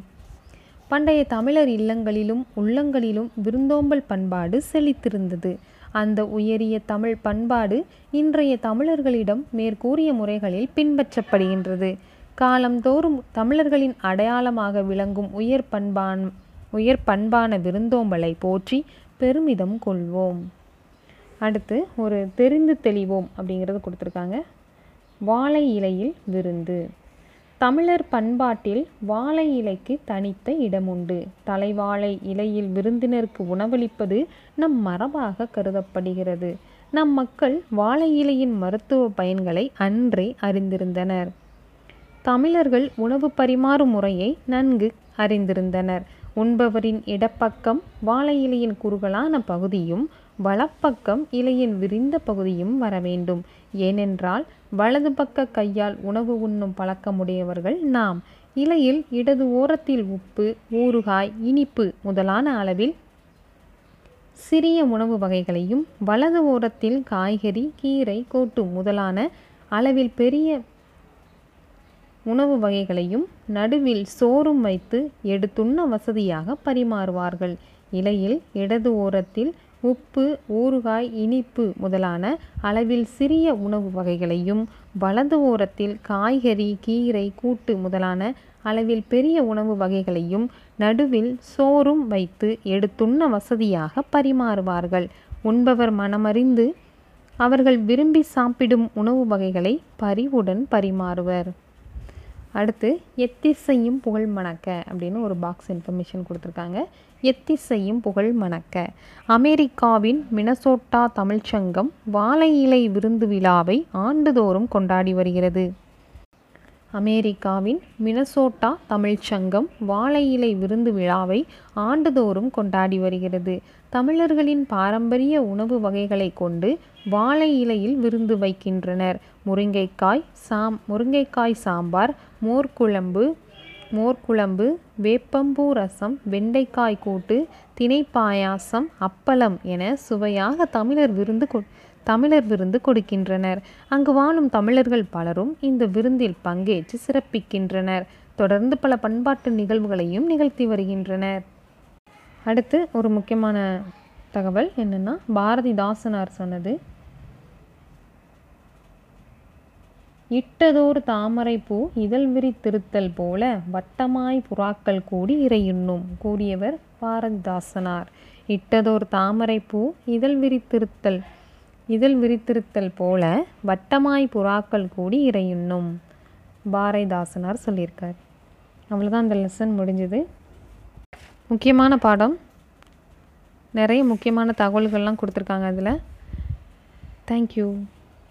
பண்டைய தமிழர் இல்லங்களிலும் உள்ளங்களிலும் விருந்தோம்பல் பண்பாடு செழித்திருந்தது. அந்த உயரிய தமிழ் பண்பாடு இன்றைய தமிழர்களிடம் மேற்கூறிய முறைகளில் பின்பற்றப்படுகின்றது. காலந்தோறும் தமிழர்களின் அடையாளமாக விளங்கும் உயர் பண்பான் உயர் பண்பான விருந்தோம்பலை போற்றி பெருமிதம் கொள்வோம். அடுத்து ஒரு தெரிந்து தெளிவோம் அப்படிங்கிறது கொடுத்துருக்காங்க. வாழை இலையில் விருந்து. தமிழர் பண்பாட்டில் வாழை இலைக்கு தனித்த இடமுண்டு. தலைவாழை இலையில் விருந்தினருக்கு உணவளிப்பது நம் மரபாக கருதப்படுகிறது. நம் மக்கள் வாழை இலையின் மருத்துவ பயன்களை அன்றே அறிந்திருந்தனர். தமிழர்கள் உணவு பரிமாறும் முறையை நன்கு அறிந்திருந்தனர். உண்பவரின் இடப்பக்கம் வாழை இலையின் குறுகலான பகுதியும் வலப்பக்கம் இலையின் விரிந்த பகுதியும் வர வேண்டும். ஏனென்றால் வலது பக்க கையால் உணவு உண்ணும் பழக்கமுடையவர்கள் நாம். இலையில் இடது ஓரத்தில் உப்பு ஊறுகாய் இனிப்பு முதலான அளவில் சிறிய உணவு வகைகளையும் வலது ஓரத்தில் காய்கறி கீரை கோட்டு முதலான அளவில் பெரிய உணவு வகைகளையும் நடுவில் சோறும் வைத்து எடுத்துண்ண வசதியாக பரிமாறுவார்கள். இலையில் இடது ஓரத்தில் உப்பு ஊறுகாய் இனிப்பு முதலான அளவில் சிறிய உணவு வகைகளையும் வலது ஓரத்தில் காய்கறி கீரை கூட்டு முதலான அளவில் பெரிய உணவு வகைகளையும் நடுவில் சோறும் வைத்து எடுத்துண்ண வசதியாக பரிமாறுவார்கள். உண்பவர் மனமறிந்து அவர்கள் விரும்பி சாப்பிடும் உணவு வகைகளை பரிவுடன் பரிமாறுவர். அடுத்து எத்திசையும் புகழ் மணக்க அப்படின்னு ஒரு பாக்ஸ் இன்ஃபர்மேஷன் கொடுத்துருக்காங்க. எத்திசையும் புகழ் மணக்க. அமெரிக்காவின் மினசோட்டா தமிழ்ச்சங்கம் வாழை இலை விருந்து விழாவை ஆண்டுதோறும் கொண்டாடி வருகிறது. அமெரிக்காவின் மினசோட்டா தமிழ்ச்சங்கம் வாழை இலை விருந்து விழாவை ஆண்டுதோறும் கொண்டாடி வருகிறது. தமிழர்களின் பாரம்பரிய உணவு வகைகளை கொண்டு வாழை இலையில் விருந்து வைக்கின்றனர். முருங்கைக்காய் சாம் முருங்கைக்காய் சாம்பார் மோர்குழம்பு மோர்க்குழம்பு வேப்பம்பூ ரசம் வெண்டைக்காய் கூட்டு திணைப்பாயாசம் அப்பளம் என சுவையாக தமிழர் விருந்து கொ தமிழர் விருந்து கொடுக்கின்றனர். அங்கு வாழும் தமிழர்கள் பலரும் இந்த விருந்தில் பங்கேற்று சிறப்பிக்கின்றனர். தொடர்ந்து பல பண்பாட்டு நிகழ்வுகளையும் நிகழ்த்தி வருகின்றனர். அடுத்து ஒரு முக்கியமான தகவல் என்னென்னா பாரதிதாசனார் சொன்னது இட்டதோர் தாமரை பூ இதழ் விரித்திருத்தல் போல வட்டமாய் புறாக்கள் கூடி இறையுண்ணும் கூறியவர் பாரதிதாசனார். இட்டதோர் தாமரை பூ இதழ் விரித்திருத்தல் இதழ் விரித்திருத்தல் போல வட்டமாய் புறாக்கள் கூடி இறையுண்ணும் பாரதிதாசனார் சொல்லியிருக்கார். அவ்வளோதான் அந்த லெசன் முடிஞ்சது. முக்கியமான பாடம். நிறைய முக்கியமான தகவல்கள்லாம் கொடுத்துருக்காங்க அதில். தேங்க்யூ